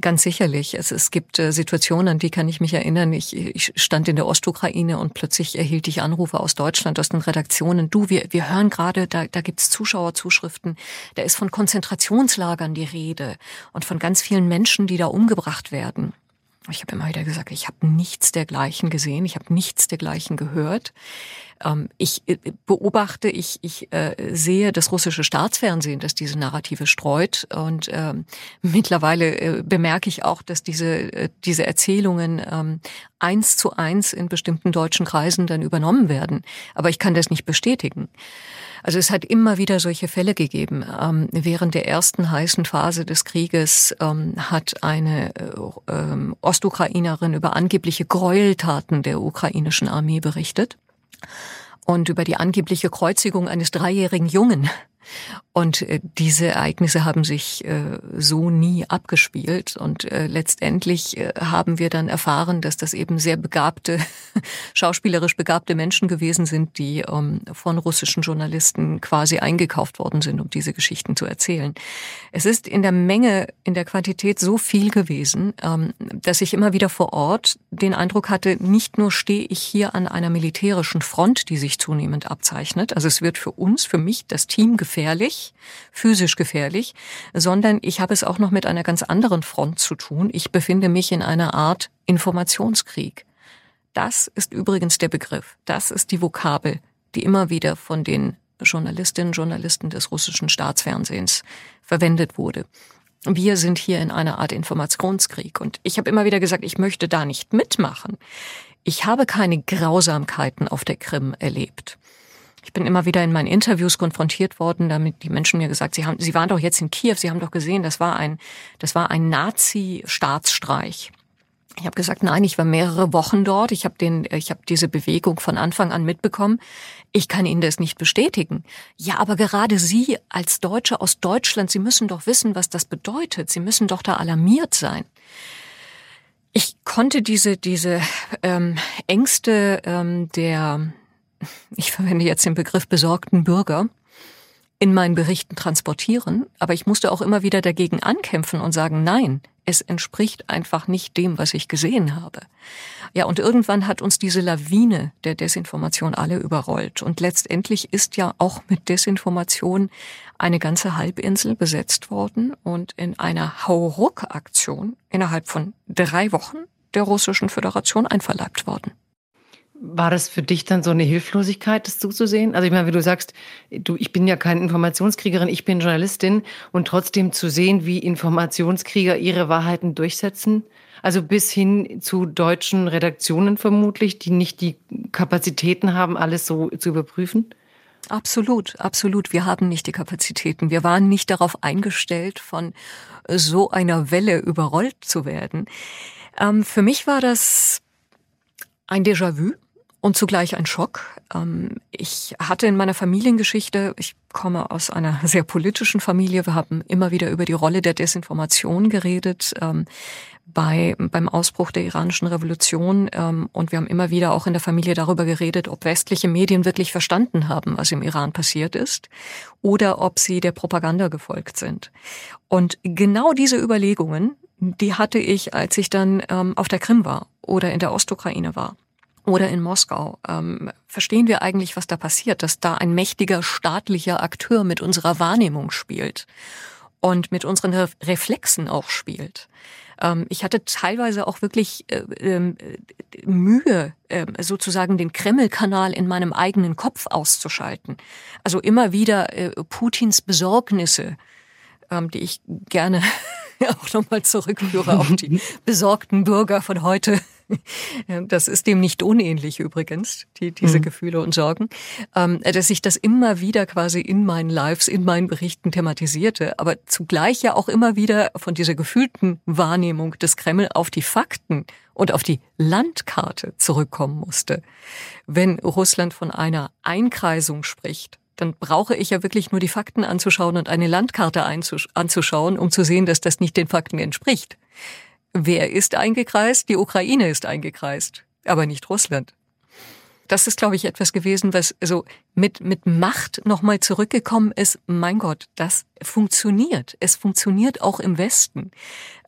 B: Ganz sicherlich. Es, es gibt äh, Situationen, an die kann ich mich erinnern. Ich, ich stand in der Ostukraine und plötzlich erhielt ich Anrufe aus Deutschland, aus den Redaktionen. Du, wir, wir hören gerade, da, da gibt's Zuschauerzuschriften. Da ist von Konzentrationslagern die Rede und von ganz vielen Menschen, die da umgebracht werden. Ich habe immer wieder gesagt, ich habe nichts dergleichen gesehen, ich habe nichts dergleichen gehört. Ähm, ich äh, beobachte, ich, ich äh, sehe das russische Staatsfernsehen, das diese Narrative streut. Und ähm, mittlerweile äh, bemerke ich auch, dass diese, diese Erzählungen ähm, eins zu eins in bestimmten deutschen Kreisen dann übernommen werden. Aber ich kann das nicht bestätigen. Also es hat immer wieder solche Fälle gegeben. Ähm, während der ersten heißen Phase des Krieges ähm, hat eine äh, ähm, Ostukrainerin über angebliche Gräueltaten der ukrainischen Armee berichtet und über die angebliche Kreuzigung eines dreijährigen Jungen und äh, diese Ereignisse haben sich äh, so nie abgespielt. Und äh, letztendlich äh, haben wir dann erfahren, dass das eben sehr begabte, schauspielerisch begabte Menschen gewesen sind, die ähm, von russischen Journalisten quasi eingekauft worden sind, um diese Geschichten zu erzählen. Es ist in der Menge, in der Quantität so viel gewesen, ähm, dass ich immer wieder vor Ort den Eindruck hatte, nicht nur stehe ich hier an einer militärischen Front, die sich zunehmend abzeichnet. Also es wird für uns, für mich, das Team gefährlich, physisch gefährlich, sondern ich habe es auch noch mit einer ganz anderen Front zu tun. Ich befinde mich in einer Art Informationskrieg. Das ist übrigens der Begriff, das ist die Vokabel, die immer wieder von den Journalistinnen und Journalisten des russischen Staatsfernsehens verwendet wurde. Wir sind hier in einer Art Informationskrieg und ich habe immer wieder gesagt, ich möchte da nicht mitmachen. Ich habe keine Grausamkeiten auf der Krim erlebt. Ich bin immer wieder in meinen Interviews konfrontiert worden, damit die Menschen mir gesagt, sie haben, sie waren doch jetzt in Kiew, sie haben doch gesehen, das war ein, das war ein Nazi-Staatsstreich. Ich habe gesagt, nein, ich war mehrere Wochen dort. Ich habe den, ich habe diese Bewegung von Anfang an mitbekommen. Ich kann Ihnen das nicht bestätigen. Ja, aber gerade Sie als Deutsche aus Deutschland, Sie müssen doch wissen, was das bedeutet. Sie müssen doch da alarmiert sein. Ich konnte diese diese ähm, Ängste ähm, der ich verwende jetzt den Begriff besorgten Bürger, in meinen Berichten transportieren, aber ich musste auch immer wieder dagegen ankämpfen und sagen, nein, es entspricht einfach nicht dem, was ich gesehen habe. Ja, und irgendwann hat uns diese Lawine der Desinformation alle überrollt. Und letztendlich ist ja auch mit Desinformation eine ganze Halbinsel besetzt worden und in einer Hauruck-Aktion innerhalb von drei Wochen der Russischen Föderation einverleibt worden.
A: War das für dich dann so eine Hilflosigkeit, das zuzusehen? Also ich meine, wie du sagst, du, ich bin ja keine Informationskriegerin, ich bin Journalistin und trotzdem zu sehen, wie Informationskrieger ihre Wahrheiten durchsetzen, also bis hin zu deutschen Redaktionen vermutlich, die nicht die Kapazitäten haben, alles so zu überprüfen?
B: Absolut, absolut. Wir haben nicht die Kapazitäten. Wir waren nicht darauf eingestellt, von so einer Welle überrollt zu werden. Ähm, für mich war das ein Déjà-vu und zugleich ein Schock. Ähm, ich hatte in meiner Familiengeschichte, ich komme aus einer sehr politischen Familie, wir haben immer wieder über die Rolle der Desinformation geredet. Ähm, bei, beim Ausbruch der iranischen Revolution ähm, und wir haben immer wieder auch in der Familie darüber geredet, ob westliche Medien wirklich verstanden haben, was im Iran passiert ist oder ob sie der Propaganda gefolgt sind. Und genau diese Überlegungen, die hatte ich, als ich dann auf der Krim war oder in der Ostukraine war oder in Moskau, ähm, verstehen wir eigentlich, was da passiert, dass da ein mächtiger staatlicher Akteur mit unserer Wahrnehmung spielt und mit unseren Re Reflexen auch spielt. Ähm, ich hatte teilweise auch wirklich äh, äh, Mühe, äh, sozusagen den Kreml-Kanal in meinem eigenen Kopf auszuschalten. Also immer wieder äh, Putins Besorgnisse, ähm, die ich gerne auch nochmal zurückführe auf die besorgten Bürger von heute Das ist dem nicht unähnlich übrigens, die, diese mhm. Gefühle und Sorgen, ähm, dass ich das immer wieder quasi in meinen Lives, in meinen Berichten thematisierte, aber zugleich ja auch immer wieder von dieser gefühlten Wahrnehmung des Kreml auf die Fakten und auf die Landkarte zurückkommen musste. Wenn Russland von einer Einkreisung spricht, dann brauche ich ja wirklich nur die Fakten anzuschauen und eine Landkarte anzuschauen, um zu sehen, dass das nicht den Fakten entspricht. Wer ist eingekreist? Die Ukraine ist eingekreist, aber nicht Russland. das ist, glaube ich, etwas gewesen, was so mit, mit Macht nochmal zurückgekommen ist. Mein Gott, das funktioniert. Es funktioniert auch im Westen.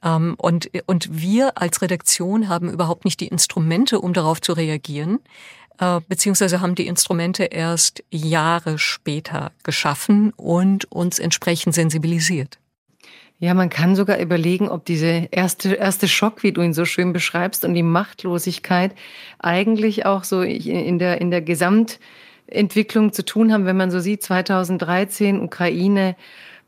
B: Ähm, und, und wir als Redaktion haben überhaupt nicht die Instrumente, um darauf zu reagieren äh, beziehungsweise haben die Instrumente erst Jahre später geschaffen und uns entsprechend sensibilisiert.
A: Ja, man kann sogar überlegen, ob diese erste, erste Schock, wie du ihn so schön beschreibst, und die Machtlosigkeit eigentlich auch so in der, in der Gesamtentwicklung zu tun haben, wenn man so sieht, 2013 Ukraine,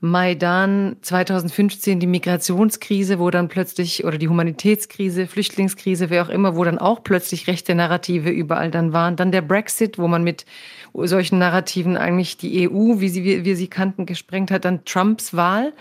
A: Maidan 2015 die Migrationskrise, wo dann plötzlich, oder die Humanitätskrise, Flüchtlingskrise, wer auch immer, wo dann auch plötzlich rechte Narrative überall dann waren. Dann der Brexit, wo man mit solchen Narrativen eigentlich die EU, wie sie, wie wir sie kannten, gesprengt hat. Dann Trumps Wahl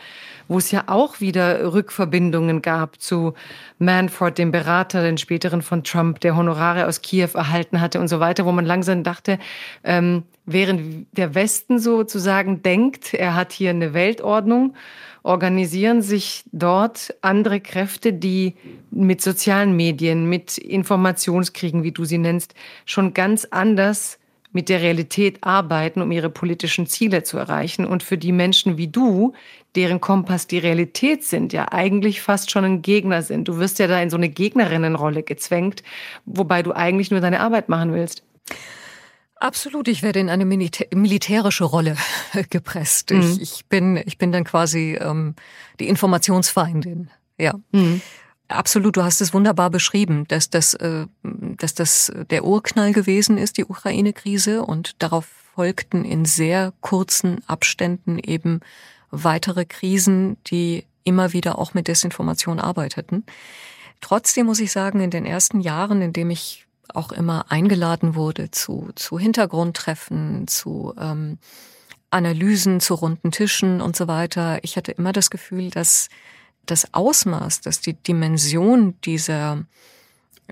A: wo es ja auch wieder Rückverbindungen gab zu Manford, dem Berater, den späteren von Trump, der Honorare aus Kiew erhalten hatte und so weiter, wo man langsam dachte, ähm, während der Westen sozusagen denkt, er hat hier eine Weltordnung, organisieren sich dort andere Kräfte, die mit sozialen Medien, mit Informationskriegen, wie du sie nennst, schon ganz anders mit der Realität arbeiten, um ihre politischen Ziele zu erreichen. Und für die Menschen wie du, deren Kompass die Realität sind, ja eigentlich fast schon ein Gegner sind. Du wirst ja da in so eine Gegnerinnenrolle gezwängt, wobei du eigentlich nur deine Arbeit machen willst.
B: Absolut, ich werde in eine Militä militärische Rolle gepresst. Mhm. Ich, ich, bin, ich bin dann quasi ähm, die Informationsfeindin. Ja. Mhm. Absolut, du hast es wunderbar beschrieben, dass das, äh, dass das der Urknall gewesen ist, die Ukraine-Krise, und darauf folgten in sehr kurzen Abständen eben weitere Krisen, die immer wieder auch mit Desinformation arbeiteten. Trotzdem muss ich sagen, in den ersten Jahren, in dem ich auch immer eingeladen wurde zu, zu Hintergrundtreffen, zu ähm, Analysen, zu runden Tischen und so weiter, ich hatte immer das Gefühl, dass das Ausmaß, dass die Dimension dieser,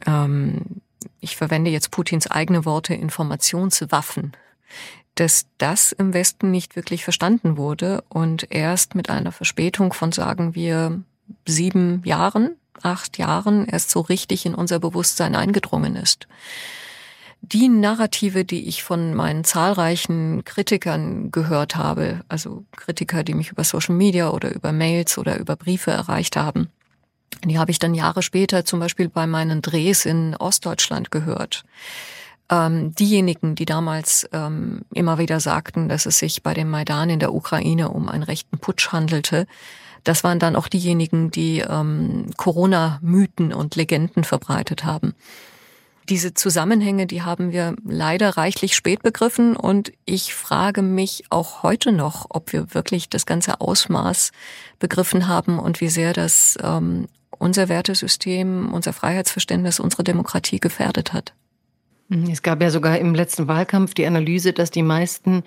B: ähm, ich verwende jetzt Putins eigene Worte, Informationswaffen, dass das im Westen nicht wirklich verstanden wurde und erst mit einer Verspätung von, sagen wir, sieben Jahren, acht Jahren erst so richtig in unser Bewusstsein eingedrungen ist die Narrative, die ich von meinen zahlreichen Kritikern gehört habe, also Kritiker, die mich über Social Media oder über Mails oder über Briefe erreicht haben, die habe ich dann Jahre später zum Beispiel bei meinen Drehs in Ostdeutschland gehört. Ähm, diejenigen, die damals ähm, immer wieder sagten, dass es sich bei dem Maidan in der Ukraine um einen rechten Putsch handelte, das waren dann auch diejenigen, die ähm, Corona-Mythen und Legenden verbreitet haben. Diese Zusammenhänge, die haben wir leider reichlich spät begriffen und ich frage mich auch heute noch, ob wir wirklich das ganze Ausmaß begriffen haben und wie sehr das ähm, unser Wertesystem, unser Freiheitsverständnis, unsere Demokratie gefährdet hat.
A: Es gab ja sogar im letzten Wahlkampf die Analyse, dass die meisten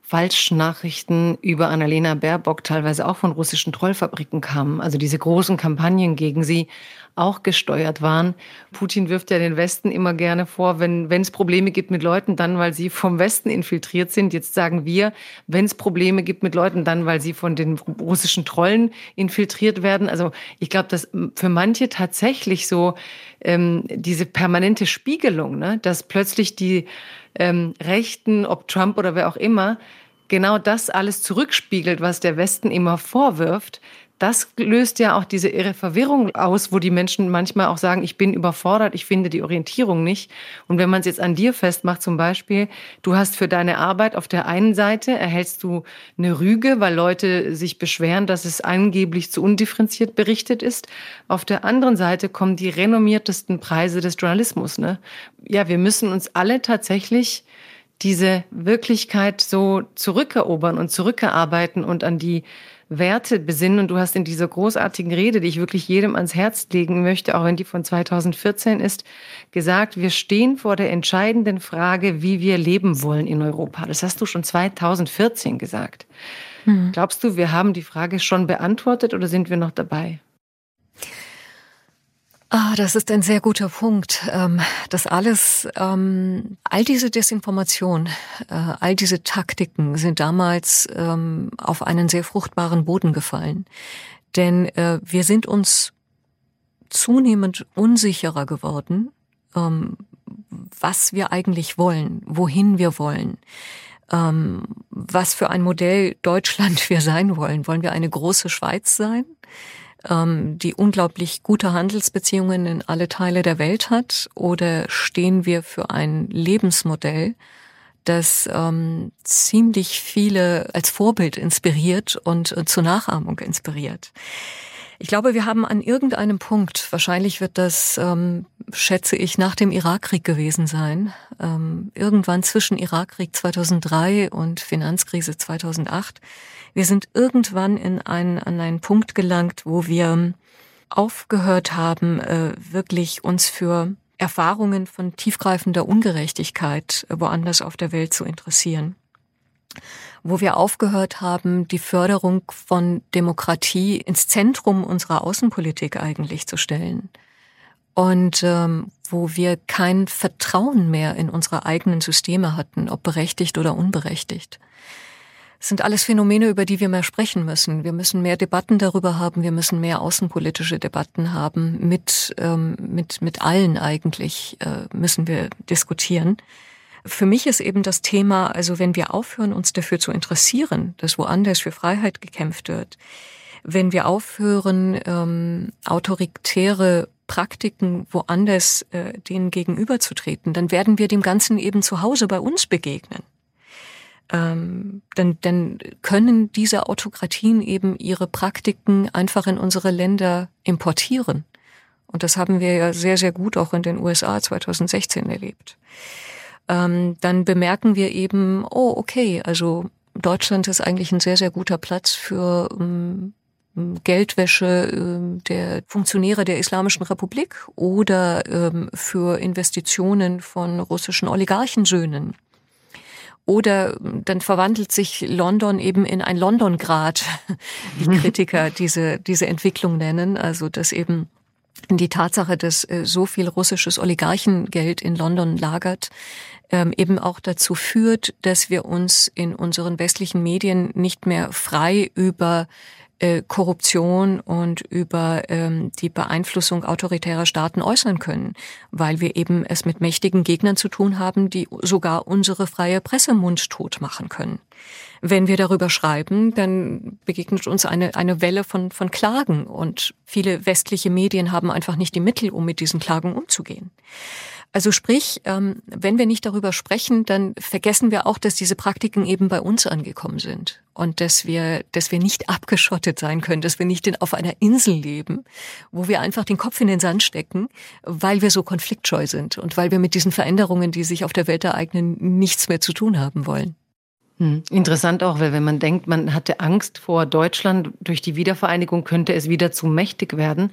A: Falschnachrichten über Annalena Baerbock teilweise auch von russischen Trollfabriken kamen. Also diese großen Kampagnen gegen sie auch gesteuert waren. Putin wirft ja den Westen immer gerne vor, wenn es Probleme gibt mit Leuten, dann weil sie vom Westen infiltriert sind. Jetzt sagen wir, wenn es Probleme gibt mit Leuten, dann weil sie von den russischen Trollen infiltriert werden. Also ich glaube, dass für manche tatsächlich so ähm, diese permanente Spiegelung, ne, dass plötzlich die ähm, Rechten, ob Trump oder wer auch immer, genau das alles zurückspiegelt, was der Westen immer vorwirft, das löst ja auch diese irre Verwirrung aus, wo die Menschen manchmal auch sagen, ich bin überfordert, ich finde die Orientierung nicht. Und wenn man es jetzt an dir festmacht, zum Beispiel, du hast für deine Arbeit auf der einen Seite erhältst du eine Rüge, weil Leute sich beschweren, dass es angeblich zu undifferenziert berichtet ist. Auf der anderen Seite kommen die renommiertesten Preise des Journalismus. Ne? Ja, wir müssen uns alle tatsächlich diese Wirklichkeit so zurückerobern und zurückerarbeiten und an die Werte besinnen. Und du hast in dieser großartigen Rede, die ich wirklich jedem ans Herz legen möchte, auch wenn die von 2014 ist, gesagt, wir stehen vor der entscheidenden Frage, wie wir leben wollen in Europa. Das hast du schon 2014 gesagt. Mhm. Glaubst du, wir haben die Frage schon beantwortet oder sind wir noch dabei?
B: Ah, das ist ein sehr guter Punkt. Ähm, das alles, ähm, all diese Desinformation, äh, all diese Taktiken sind damals ähm, auf einen sehr fruchtbaren Boden gefallen. Denn äh, wir sind uns zunehmend unsicherer geworden, was wir eigentlich wollen, wohin wir wollen, was für ein Modell Deutschland wir sein wollen. Wollen wir eine große Schweiz sein, ähm, die unglaublich gute Handelsbeziehungen in alle Teile der Welt hat, oder stehen wir für ein Lebensmodell, das ähm, ziemlich viele als Vorbild inspiriert und äh, zur Nachahmung inspiriert. Ich glaube, wir haben an irgendeinem Punkt, wahrscheinlich wird das, ähm, schätze ich, nach dem Irakkrieg gewesen sein, ähm, irgendwann zwischen Irakkrieg 2003 und Finanzkrise 2008. Wir sind irgendwann in einen, an einen Punkt gelangt, wo wir aufgehört haben, äh, wirklich uns für Erfahrungen von tiefgreifender Ungerechtigkeit woanders auf der Welt zu interessieren. Wo wir aufgehört haben, die Förderung von Demokratie ins Zentrum unserer Außenpolitik eigentlich zu stellen. Und ähm, wo wir kein Vertrauen mehr in unsere eigenen Systeme hatten, ob berechtigt oder unberechtigt. Das sind alles Phänomene, über die wir mehr sprechen müssen. Wir müssen mehr Debatten darüber haben, wir müssen mehr außenpolitische Debatten haben. Mit, ähm, mit, mit allen eigentlich äh, müssen wir diskutieren. Für mich ist eben das Thema, also wenn wir aufhören, uns dafür zu interessieren, dass woanders für Freiheit gekämpft wird, wenn wir aufhören, ähm, autoritäre Praktiken woanders äh, denen gegenüberzutreten, dann werden wir dem Ganzen eben zu Hause bei uns begegnen ähm, dann, dann können diese Autokratien eben ihre Praktiken einfach in unsere Länder importieren. Und das haben wir ja sehr, sehr gut auch in den USA 2016 erlebt. Ähm, dann bemerken wir eben, oh, okay, also Deutschland ist eigentlich ein sehr, sehr guter Platz für ähm, Geldwäsche ähm, der Funktionäre der Islamischen Republik oder ähm, für Investitionen von russischen Oligarchensöhnen. Oder dann verwandelt sich London eben in ein Londongrad, wie Kritiker diese, diese Entwicklung nennen. Also, dass eben die Tatsache, dass äh, so viel russisches Oligarchengeld in London lagert, ähm, eben auch dazu führt, dass wir uns in unseren westlichen Medien nicht mehr frei über äh, Korruption und über ähm, die Beeinflussung autoritärer Staaten äußern können, weil wir eben es mit mächtigen Gegnern zu tun haben, die sogar unsere freie Presse mundtot machen können. Wenn wir darüber schreiben, dann begegnet uns eine, eine Welle von, von Klagen und viele westliche Medien haben einfach nicht die Mittel, um mit diesen Klagen umzugehen. Also sprich, ähm, wenn wir nicht darüber sprechen, dann vergessen wir auch, dass diese Praktiken eben bei uns angekommen sind und dass wir, dass wir nicht abgeschottet sein können, dass wir nicht auf einer Insel leben, wo wir einfach den Kopf in den Sand stecken, weil wir so konfliktscheu sind und weil wir mit diesen Veränderungen, die sich auf der Welt ereignen, nichts mehr zu tun haben wollen.
A: Hm, interessant auch, weil wenn man denkt, man hatte Angst vor Deutschland, durch die Wiedervereinigung könnte es wieder zu mächtig werden.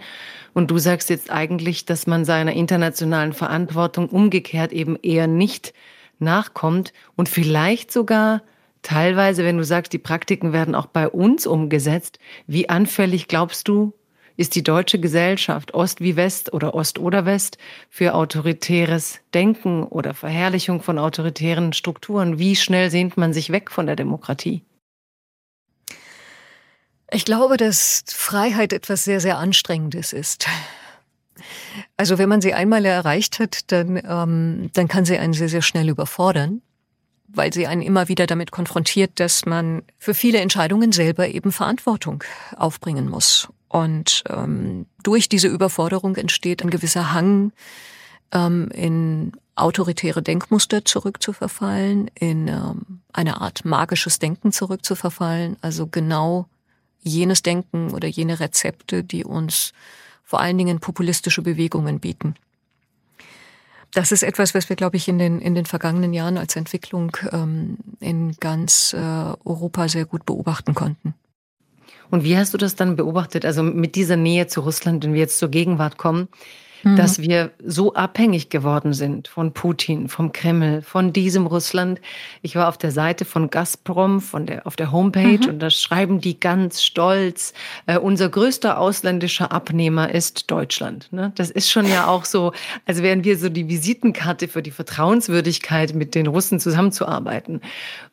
A: Und du sagst jetzt eigentlich, dass man seiner internationalen Verantwortung umgekehrt eben eher nicht nachkommt und vielleicht sogar teilweise, wenn du sagst, die Praktiken werden auch bei uns umgesetzt, wie anfällig glaubst du, ist die deutsche Gesellschaft, Ost wie West oder Ost oder West, für autoritäres Denken oder Verherrlichung von autoritären Strukturen? Wie schnell sehnt man sich weg von der Demokratie?
B: Ich glaube, dass Freiheit etwas sehr, sehr Anstrengendes ist. Also wenn man sie einmal erreicht hat, dann, ähm, dann kann sie einen sehr, sehr schnell überfordern, weil sie einen immer wieder damit konfrontiert, dass man für viele Entscheidungen selber eben Verantwortung aufbringen muss. Und ähm, durch diese Überforderung entsteht ein gewisser Hang, ähm, in autoritäre Denkmuster zurückzuverfallen, in ähm, eine Art magisches Denken zurückzuverfallen, also genau jenes Denken oder jene Rezepte, die uns vor allen Dingen populistische Bewegungen bieten. Das ist etwas, was wir, glaube ich, in den, in den vergangenen Jahren als Entwicklung ähm, in ganz äh, Europa sehr gut beobachten konnten.
A: Und wie hast du das dann beobachtet? Also mit dieser Nähe zu Russland, wenn wir jetzt zur Gegenwart kommen, mhm. dass wir so abhängig geworden sind von Putin, vom Kreml, von diesem Russland. Ich war auf der Seite von Gazprom, von der, auf der Homepage mhm. und da schreiben die ganz stolz, äh, unser größter ausländischer Abnehmer ist Deutschland. Ne? Das ist schon ja auch so, als wären wir so die Visitenkarte für die Vertrauenswürdigkeit, mit den Russen zusammenzuarbeiten.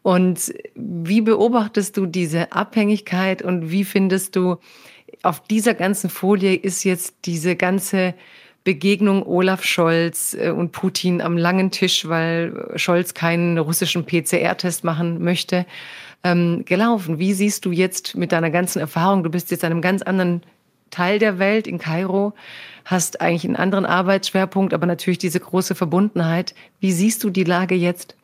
A: Und wie beobachtest du diese Abhängigkeit und wie findest du, auf dieser ganzen Folie ist jetzt diese ganze Begegnung Olaf Scholz äh, und Putin am langen Tisch, weil Scholz keinen russischen PCR-Test machen möchte, ähm, gelaufen. Wie siehst du jetzt mit deiner ganzen Erfahrung, du bist jetzt an einem ganz anderen Teil der Welt in Kairo, hast eigentlich einen anderen Arbeitsschwerpunkt, aber natürlich diese große Verbundenheit. Wie siehst du die Lage jetzt?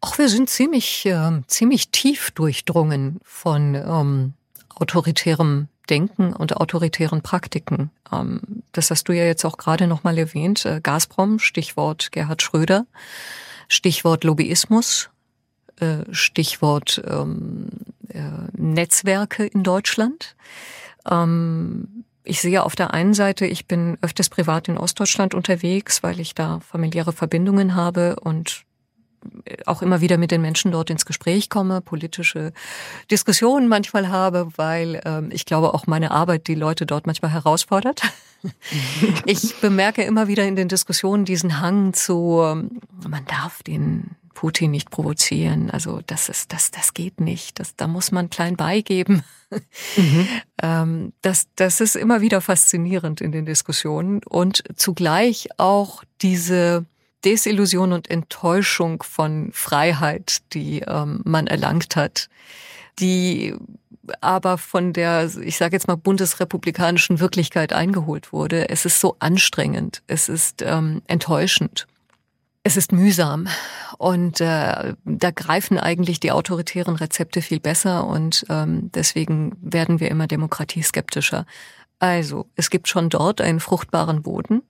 B: Auch wir sind ziemlich, äh, ziemlich tief durchdrungen von ähm, autoritärem Denken und autoritären Praktiken. Ähm, das hast du ja jetzt auch gerade noch mal erwähnt. Äh, Gazprom, Stichwort Gerhard Schröder, Stichwort Lobbyismus, äh, Stichwort ähm, äh, Netzwerke in Deutschland. Ähm, ich sehe auf der einen Seite, ich bin öfters privat in Ostdeutschland unterwegs, weil ich da familiäre Verbindungen habe und auch immer wieder mit den Menschen dort ins Gespräch komme, politische Diskussionen manchmal habe, weil ähm, ich glaube auch meine Arbeit die Leute dort manchmal herausfordert. ich bemerke immer wieder in den Diskussionen diesen Hang zu, ähm, man darf den Putin nicht provozieren. Also das ist, das, das geht nicht. Das, da muss man klein beigeben. Mhm. ähm, das, das ist immer wieder faszinierend in den Diskussionen und zugleich auch diese Desillusion und Enttäuschung von Freiheit, die ähm, man erlangt hat, die aber von der, ich sage jetzt mal, bundesrepublikanischen Wirklichkeit eingeholt wurde. Es ist so anstrengend, es ist ähm, enttäuschend, es ist mühsam und äh, da greifen eigentlich die autoritären Rezepte viel besser und ähm, deswegen werden wir immer demokratieskeptischer. Also, es gibt schon dort einen fruchtbaren Boden.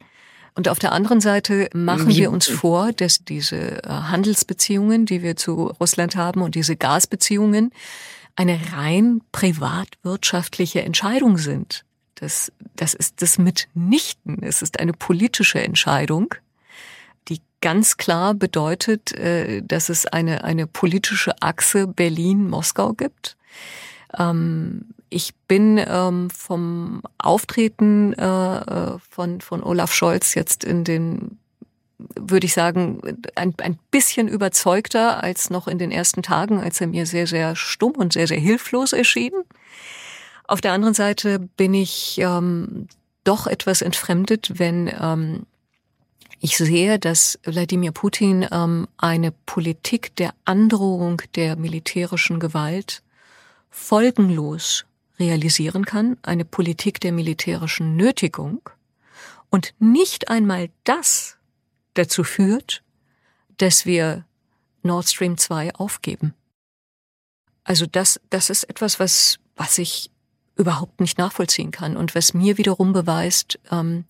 B: Und auf der anderen Seite machen wir uns vor, dass diese äh, Handelsbeziehungen, die wir zu Russland haben und diese Gasbeziehungen eine rein privatwirtschaftliche Entscheidung sind. Das, das ist das mitnichten. Es ist eine politische Entscheidung, die ganz klar bedeutet, äh, dass es eine, eine politische Achse Berlin-Moskau gibt. Ähm, ich bin ähm, vom Auftreten äh, äh, von, von Olaf Scholz jetzt in den, würde ich sagen, ein, ein bisschen überzeugter als noch in den ersten Tagen, als er mir sehr, sehr stumm und sehr, sehr hilflos erschien. Auf der anderen Seite bin ich ähm, doch etwas entfremdet, wenn ähm, ich sehe, dass Wladimir Putin ähm, eine Politik der Androhung der militärischen Gewalt folgenlos realisieren kann, eine Politik der militärischen Nötigung und nicht einmal das dazu führt, dass wir Nord Stream 2 aufgeben. Also das, das ist etwas, was, was ich überhaupt nicht nachvollziehen kann und was mir wiederum beweist, ähm,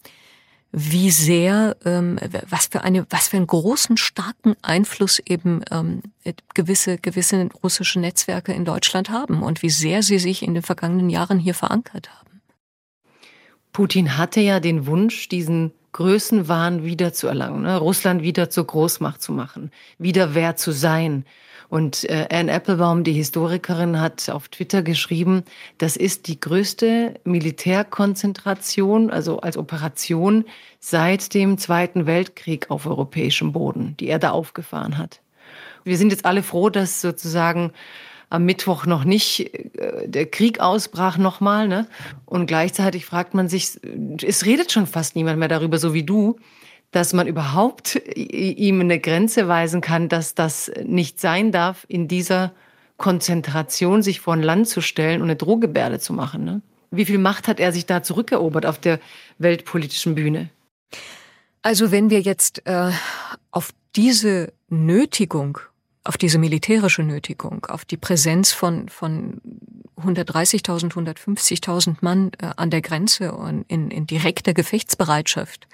B: wie sehr, ähm, was für eine, was für einen großen, starken Einfluss eben ähm, gewisse, gewisse russische Netzwerke in Deutschland haben und wie sehr sie sich in den vergangenen Jahren hier verankert haben.
A: Putin hatte ja den Wunsch, diesen Größenwahn wiederzuerlangen, ne? Russland wieder zur Großmacht zu machen, wieder wer zu sein. Und äh, Anne Applebaum, die Historikerin, hat auf Twitter geschrieben, das ist die größte Militärkonzentration, also als Operation seit dem Zweiten Weltkrieg auf europäischem Boden, die er da aufgefahren hat. Wir sind jetzt alle froh, dass sozusagen am Mittwoch noch nicht äh, der Krieg ausbrach nochmal. Ne? Und gleichzeitig fragt man sich, es redet schon fast niemand mehr darüber, so wie du, dass man überhaupt ihm eine Grenze weisen kann, dass das nicht sein darf, in dieser Konzentration sich vor ein Land zu stellen und eine Drohgebärde zu machen. Ne? Wie viel Macht hat er sich da zurückerobert auf der weltpolitischen Bühne?
B: Also wenn wir jetzt äh, auf diese Nötigung, auf diese militärische Nötigung, auf die Präsenz von, von 130.000, 150.000 Mann äh, an der Grenze und in, in direkter Gefechtsbereitschaft,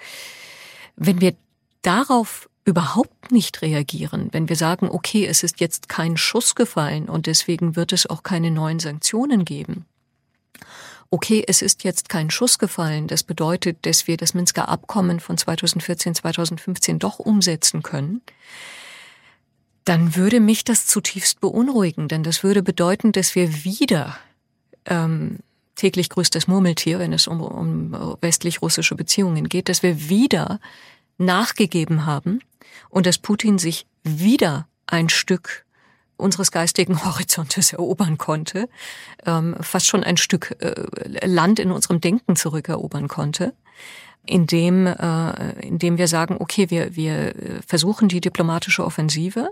B: wenn wir darauf überhaupt nicht reagieren, wenn wir sagen, okay, es ist jetzt kein Schuss gefallen und deswegen wird es auch keine neuen Sanktionen geben. Okay, es ist jetzt kein Schuss gefallen. Das bedeutet, dass wir das Minsker Abkommen von 2014, 2015 doch umsetzen können. Dann würde mich das zutiefst beunruhigen, denn das würde bedeuten, dass wir wieder ähm, täglich grüßt das Murmeltier, wenn es um, um westlich-russische Beziehungen geht, dass wir wieder nachgegeben haben und dass Putin sich wieder ein Stück unseres geistigen Horizontes erobern konnte, ähm, fast schon ein Stück äh, Land in unserem Denken zurückerobern konnte. Indem, äh, indem wir sagen, okay, wir, wir versuchen die diplomatische Offensive.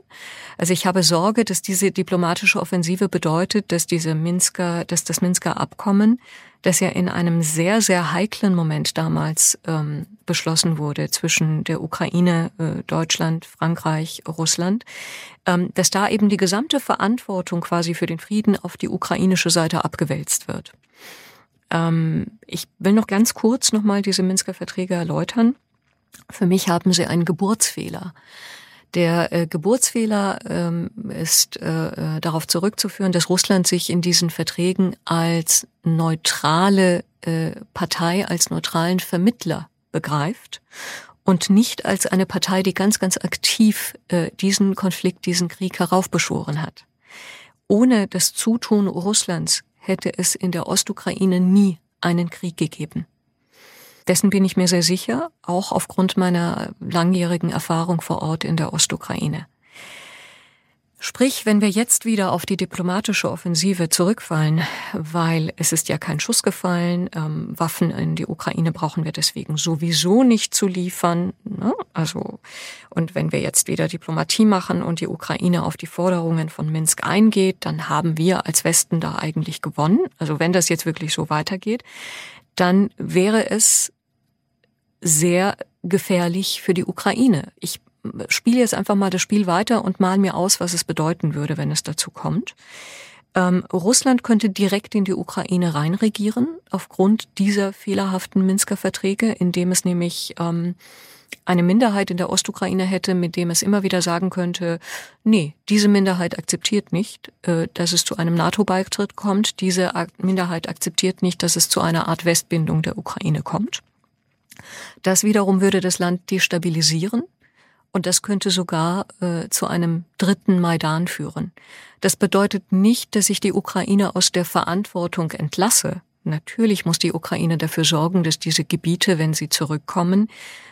B: Also ich habe Sorge, dass diese diplomatische Offensive bedeutet, dass diese Minsker, dass das Minsker Abkommen, das ja in einem sehr, sehr heiklen Moment damals ähm, beschlossen wurde zwischen der Ukraine, äh, Deutschland, Frankreich, Russland, ähm, dass da eben die gesamte Verantwortung quasi für den Frieden auf die ukrainische Seite abgewälzt wird. Ähm, ich will noch ganz kurz nochmal diese Minsker Verträge erläutern. Für mich haben sie einen Geburtsfehler. Der äh, Geburtsfehler ähm, ist äh, äh, darauf zurückzuführen, dass Russland sich in diesen Verträgen als neutrale äh, Partei, als neutralen Vermittler begreift und nicht als eine Partei, die ganz, ganz aktiv äh, diesen Konflikt, diesen Krieg heraufbeschworen hat. Ohne das Zutun Russlands hätte es in der Ostukraine nie einen Krieg gegeben. Dessen bin ich mir sehr sicher, auch aufgrund meiner langjährigen Erfahrung vor Ort in der Ostukraine. Sprich, wenn wir jetzt wieder auf die diplomatische Offensive zurückfallen, weil es ist ja kein Schuss gefallen, ähm, Waffen in die Ukraine brauchen wir deswegen sowieso nicht zu liefern. Ne? Also und wenn wir jetzt wieder Diplomatie machen und die Ukraine auf die Forderungen von Minsk eingeht, dann haben wir als Westen da eigentlich gewonnen. Also wenn das jetzt wirklich so weitergeht, dann wäre es sehr gefährlich für die Ukraine. Ich spiele jetzt einfach mal das Spiel weiter und mal mir aus, was es bedeuten würde, wenn es dazu kommt. Ähm, Russland könnte direkt in die Ukraine reinregieren aufgrund dieser fehlerhaften Minsker Verträge, indem es nämlich ähm, eine Minderheit in der Ostukraine hätte, mit dem es immer wieder sagen könnte, nee, diese Minderheit akzeptiert nicht, äh, dass es zu einem NATO-Beitritt kommt, diese Minderheit akzeptiert nicht, dass es zu einer Art Westbindung der Ukraine kommt. Das wiederum würde das Land destabilisieren und das könnte sogar äh, zu einem dritten Maidan führen. Das bedeutet nicht, dass ich die Ukraine aus der Verantwortung entlasse. Natürlich muss die Ukraine dafür sorgen, dass diese Gebiete, wenn sie zurückkommen,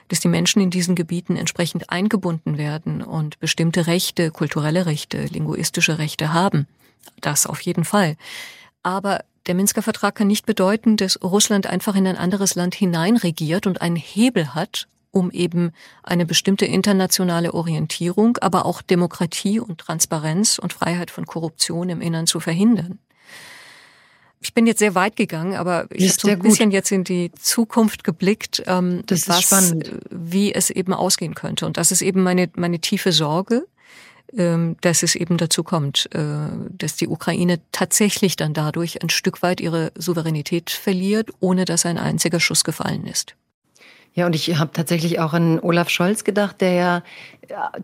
B: dass die Menschen in diesen Gebieten entsprechend eingebunden werden und bestimmte Rechte, kulturelle Rechte, linguistische Rechte haben. Das auf jeden Fall. Aber der Minsker Vertrag kann nicht bedeuten, dass Russland einfach in ein anderes Land hineinregiert und einen Hebel hat, um eben eine bestimmte internationale Orientierung, aber auch Demokratie und Transparenz und Freiheit von Korruption im Innern zu verhindern. Ich bin jetzt sehr weit gegangen, aber ich habe so ein bisschen jetzt in die Zukunft geblickt, ähm, was, wie es eben ausgehen könnte. Und das ist eben meine, meine tiefe Sorge, ähm, dass es eben dazu kommt, äh, dass die Ukraine tatsächlich dann dadurch ein Stück weit ihre Souveränität verliert, ohne dass ein einziger Schuss gefallen ist.
A: Ja, und ich habe tatsächlich auch an Olaf Scholz gedacht, der ja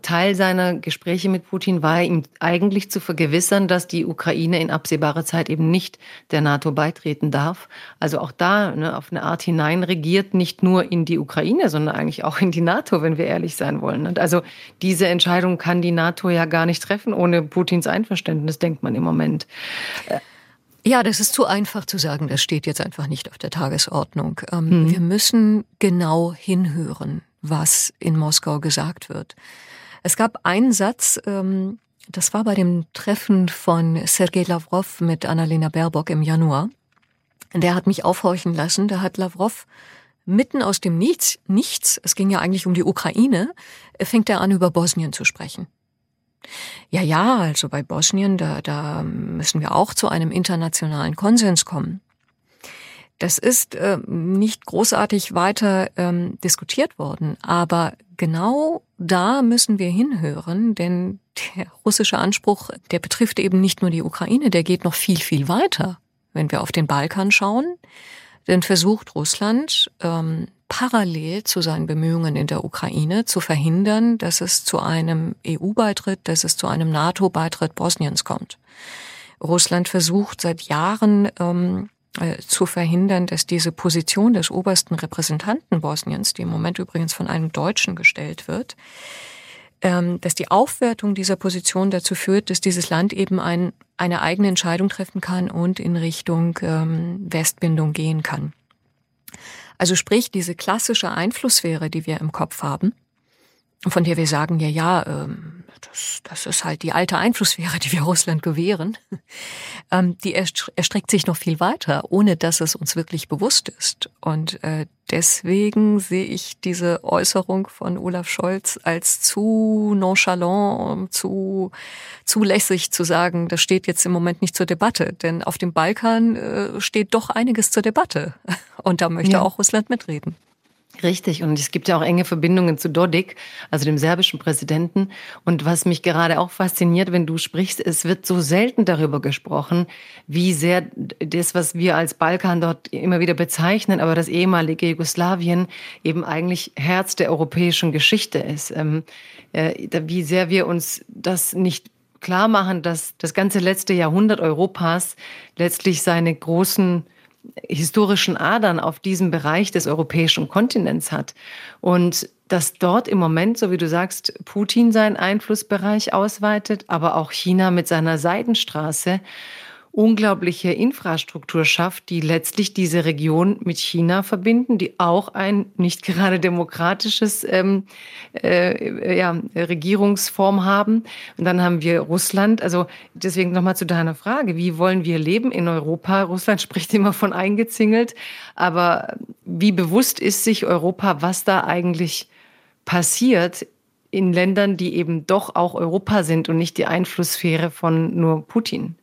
A: Teil seiner Gespräche mit Putin war, ihm eigentlich zu vergewissern, dass die Ukraine in absehbarer Zeit eben nicht der NATO beitreten darf. Also auch da ne, auf eine Art hinein regiert, nicht nur in die Ukraine, sondern eigentlich auch in die NATO, wenn wir ehrlich sein wollen. Und also diese Entscheidung kann die NATO ja gar nicht treffen ohne Putins Einverständnis, denkt man im Moment.
B: Ja, das ist zu einfach zu sagen, das steht jetzt einfach nicht auf der Tagesordnung. Ähm, mhm. Wir müssen genau hinhören, was in Moskau gesagt wird. Es gab einen Satz, ähm, das war bei dem Treffen von Sergei Lavrov mit Annalena Baerbock im Januar. Der hat mich aufhorchen lassen. Da hat Lavrov mitten aus dem Nichts, nichts, es ging ja eigentlich um die Ukraine, fängt er an, über Bosnien zu sprechen. Ja, ja, also bei Bosnien, da, da müssen wir auch zu einem internationalen Konsens kommen. Das ist äh, nicht großartig weiter ähm, diskutiert worden, aber genau da müssen wir hinhören, denn der russische Anspruch, der betrifft eben nicht nur die Ukraine, der geht noch viel, viel weiter. Wenn wir auf den Balkan schauen, dann versucht Russland ähm, parallel zu seinen Bemühungen in der Ukraine zu verhindern, dass es zu einem EU-Beitritt, dass es zu einem NATO-Beitritt Bosniens kommt. Russland versucht seit Jahren ähm, äh, zu verhindern, dass diese Position des obersten Repräsentanten Bosniens, die im Moment übrigens von einem Deutschen gestellt wird, ähm, dass die Aufwertung dieser Position dazu führt, dass dieses Land eben ein, eine eigene Entscheidung treffen kann und in Richtung ähm, Westbindung gehen kann. Also sprich, diese klassische Einflusssphäre, die wir im Kopf haben, von der wir sagen, ja, ja, ähm, das, das ist halt die alte Einflusssphäre, die wir Russland gewähren, ähm, die erstreckt sich noch viel weiter, ohne dass es uns wirklich bewusst ist. Und äh, deswegen sehe ich diese Äußerung von Olaf Scholz als zu nonchalant, zu zulässig zu sagen, das steht jetzt im Moment nicht zur Debatte. Denn auf dem Balkan äh, steht doch einiges zur Debatte. Und da möchte ja. auch Russland mitreden.
A: Richtig, und es gibt ja auch enge Verbindungen zu Dodik, also dem serbischen Präsidenten. Und was mich gerade auch fasziniert, wenn du sprichst, es wird so selten darüber gesprochen, wie sehr das, was wir als Balkan dort immer wieder bezeichnen, aber das ehemalige Jugoslawien eben eigentlich Herz der europäischen Geschichte ist. Ähm, äh, wie sehr wir uns das nicht klar machen, dass das ganze letzte Jahrhundert Europas letztlich seine großen historischen Adern auf diesem Bereich des europäischen Kontinents hat. Und dass dort im Moment, so wie du sagst, Putin seinen Einflussbereich ausweitet, aber auch China mit seiner Seidenstraße unglaubliche Infrastruktur schafft, die letztlich diese Region mit China verbinden, die auch ein nicht gerade demokratisches ähm, äh, ja, Regierungsform haben. Und dann haben wir Russland. Also deswegen nochmal zu deiner Frage, wie wollen wir leben in Europa? Russland spricht immer von eingezingelt, aber wie bewusst ist sich Europa, was da eigentlich passiert in Ländern, die eben doch auch Europa sind und nicht die Einflusssphäre von nur Putin?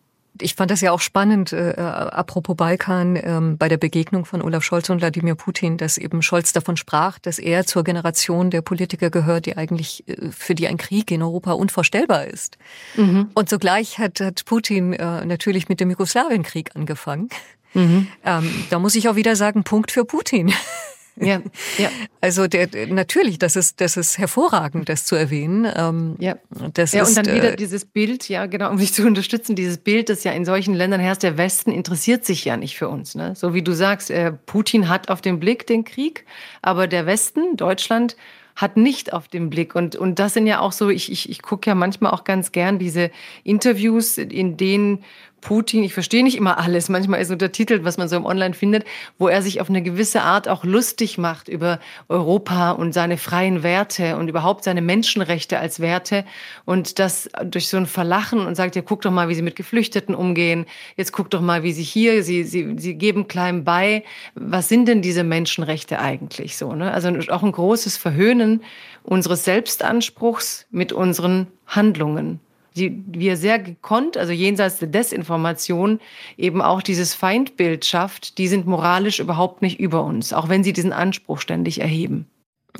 B: Ich fand das ja auch spannend, äh, äh, apropos Balkan, äh, bei der Begegnung von Olaf Scholz und Wladimir Putin, dass eben Scholz davon sprach, dass er zur Generation der Politiker gehört, die eigentlich äh, für die ein Krieg in Europa unvorstellbar ist. Mhm. Und zugleich hat, hat Putin äh, natürlich mit dem Jugoslawienkrieg angefangen. Mhm. Ähm, da muss ich auch wieder sagen, Punkt für Putin. Ja, ja. Also der, natürlich, das ist, das ist hervorragend, das zu erwähnen.
A: Ähm, ja, das ja ist, und dann wieder äh, dieses Bild, ja genau, um sich zu unterstützen, dieses Bild, das ja in solchen Ländern herrscht, der Westen interessiert sich ja nicht für uns. Ne? So wie du sagst, äh, Putin hat auf den Blick den Krieg, aber der Westen, Deutschland, hat nicht auf den Blick. Und, und das sind ja auch so, ich, ich, ich gucke ja manchmal auch ganz gern diese Interviews, in denen Putin, ich verstehe nicht immer alles, manchmal ist untertitelt, was man so im Online findet, wo er sich auf eine gewisse Art auch lustig macht über Europa und seine freien Werte und überhaupt seine Menschenrechte als Werte. Und das durch so ein Verlachen und sagt, ja, guck doch mal, wie sie mit Geflüchteten umgehen, jetzt guck doch mal, wie sie hier, sie, sie, sie geben klein bei, was sind denn diese Menschenrechte eigentlich so, ne? Also auch ein großes Verhöhnen unseres Selbstanspruchs mit unseren Handlungen die wir sehr gekonnt, also jenseits der Desinformation, eben auch dieses Feindbild schafft, die sind moralisch überhaupt nicht über uns, auch wenn sie diesen Anspruch ständig erheben.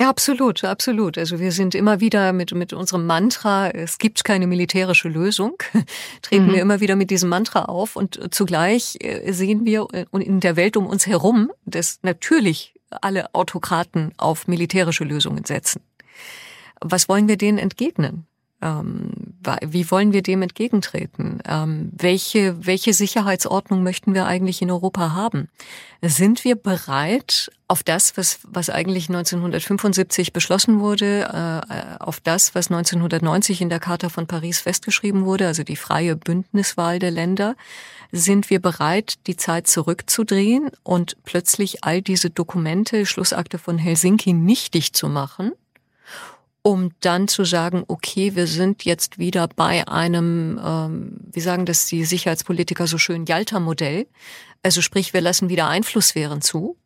B: Ja, absolut, absolut. Also wir sind immer wieder mit, mit unserem Mantra, es gibt keine militärische Lösung, treten mhm. wir immer wieder mit diesem Mantra auf und zugleich äh, sehen wir äh, in der Welt um uns herum, dass natürlich alle Autokraten auf militärische Lösungen setzen. Was wollen wir denen entgegnen? Ähm, wie wollen wir dem entgegentreten? Ähm, welche, welche Sicherheitsordnung möchten wir eigentlich in Europa haben? Sind wir bereit, auf das, was, was eigentlich 1975 beschlossen wurde, äh, auf das, was 1990 in der Charta von Paris festgeschrieben wurde, also die freie Bündniswahl der Länder, sind wir bereit, die Zeit zurückzudrehen und plötzlich all diese Dokumente, Schlussakte von Helsinki nichtig zu machen? Um dann zu sagen, okay, wir sind jetzt wieder bei einem, ähm, wie sagen das die Sicherheitspolitiker so schön, Jalta-Modell. Also sprich, wir lassen wieder Einflusssphären zu.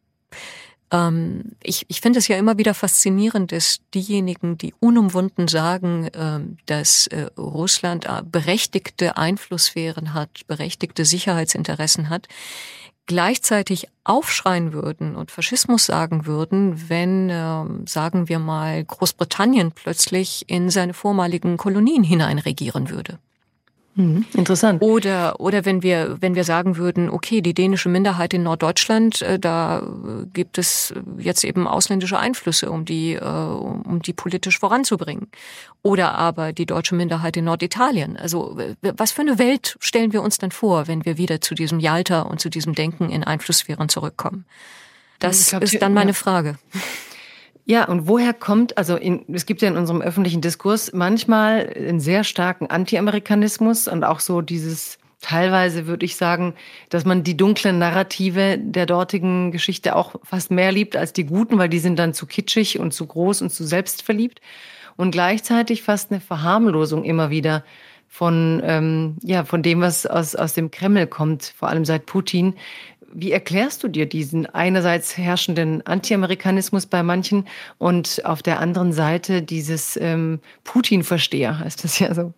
B: Ähm, ich ich finde es ja immer wieder faszinierend, dass diejenigen, die unumwunden sagen, ähm, dass äh, Russland äh, berechtigte Einflusssphären hat, berechtigte Sicherheitsinteressen hat, gleichzeitig aufschreien würden und Faschismus sagen würden, wenn, äh, sagen wir mal, Großbritannien plötzlich in seine vormaligen Kolonien hineinregieren würde.
A: Mhm, interessant.
B: Oder, oder wenn wir, wenn wir sagen würden, okay, die dänische Minderheit in Norddeutschland, äh, da gibt es jetzt eben ausländische Einflüsse, um die, äh, um die politisch voranzubringen. Oder aber die deutsche Minderheit in Norditalien. Also, was für eine Welt stellen wir uns dann vor, wenn wir wieder zu diesem Jalta und zu diesem Denken in Einflusssphären zurückkommen? Das glaub, ist dann meine Frage.
A: Ja, und woher kommt, also in, es gibt ja in unserem öffentlichen Diskurs manchmal einen sehr starken Anti-Amerikanismus und auch so dieses teilweise würde ich sagen, dass man die dunklen Narrative der dortigen Geschichte auch fast mehr liebt als die guten, weil die sind dann zu kitschig und zu groß und zu selbstverliebt. und gleichzeitig fast eine Verharmlosung immer wieder von, ähm, ja, von dem, was aus, aus dem Kreml kommt, vor allem seit Putin. Wie erklärst du dir diesen einerseits herrschenden Anti-Amerikanismus bei manchen und auf der anderen Seite dieses ähm, Putin-Versteher, heißt das ja so?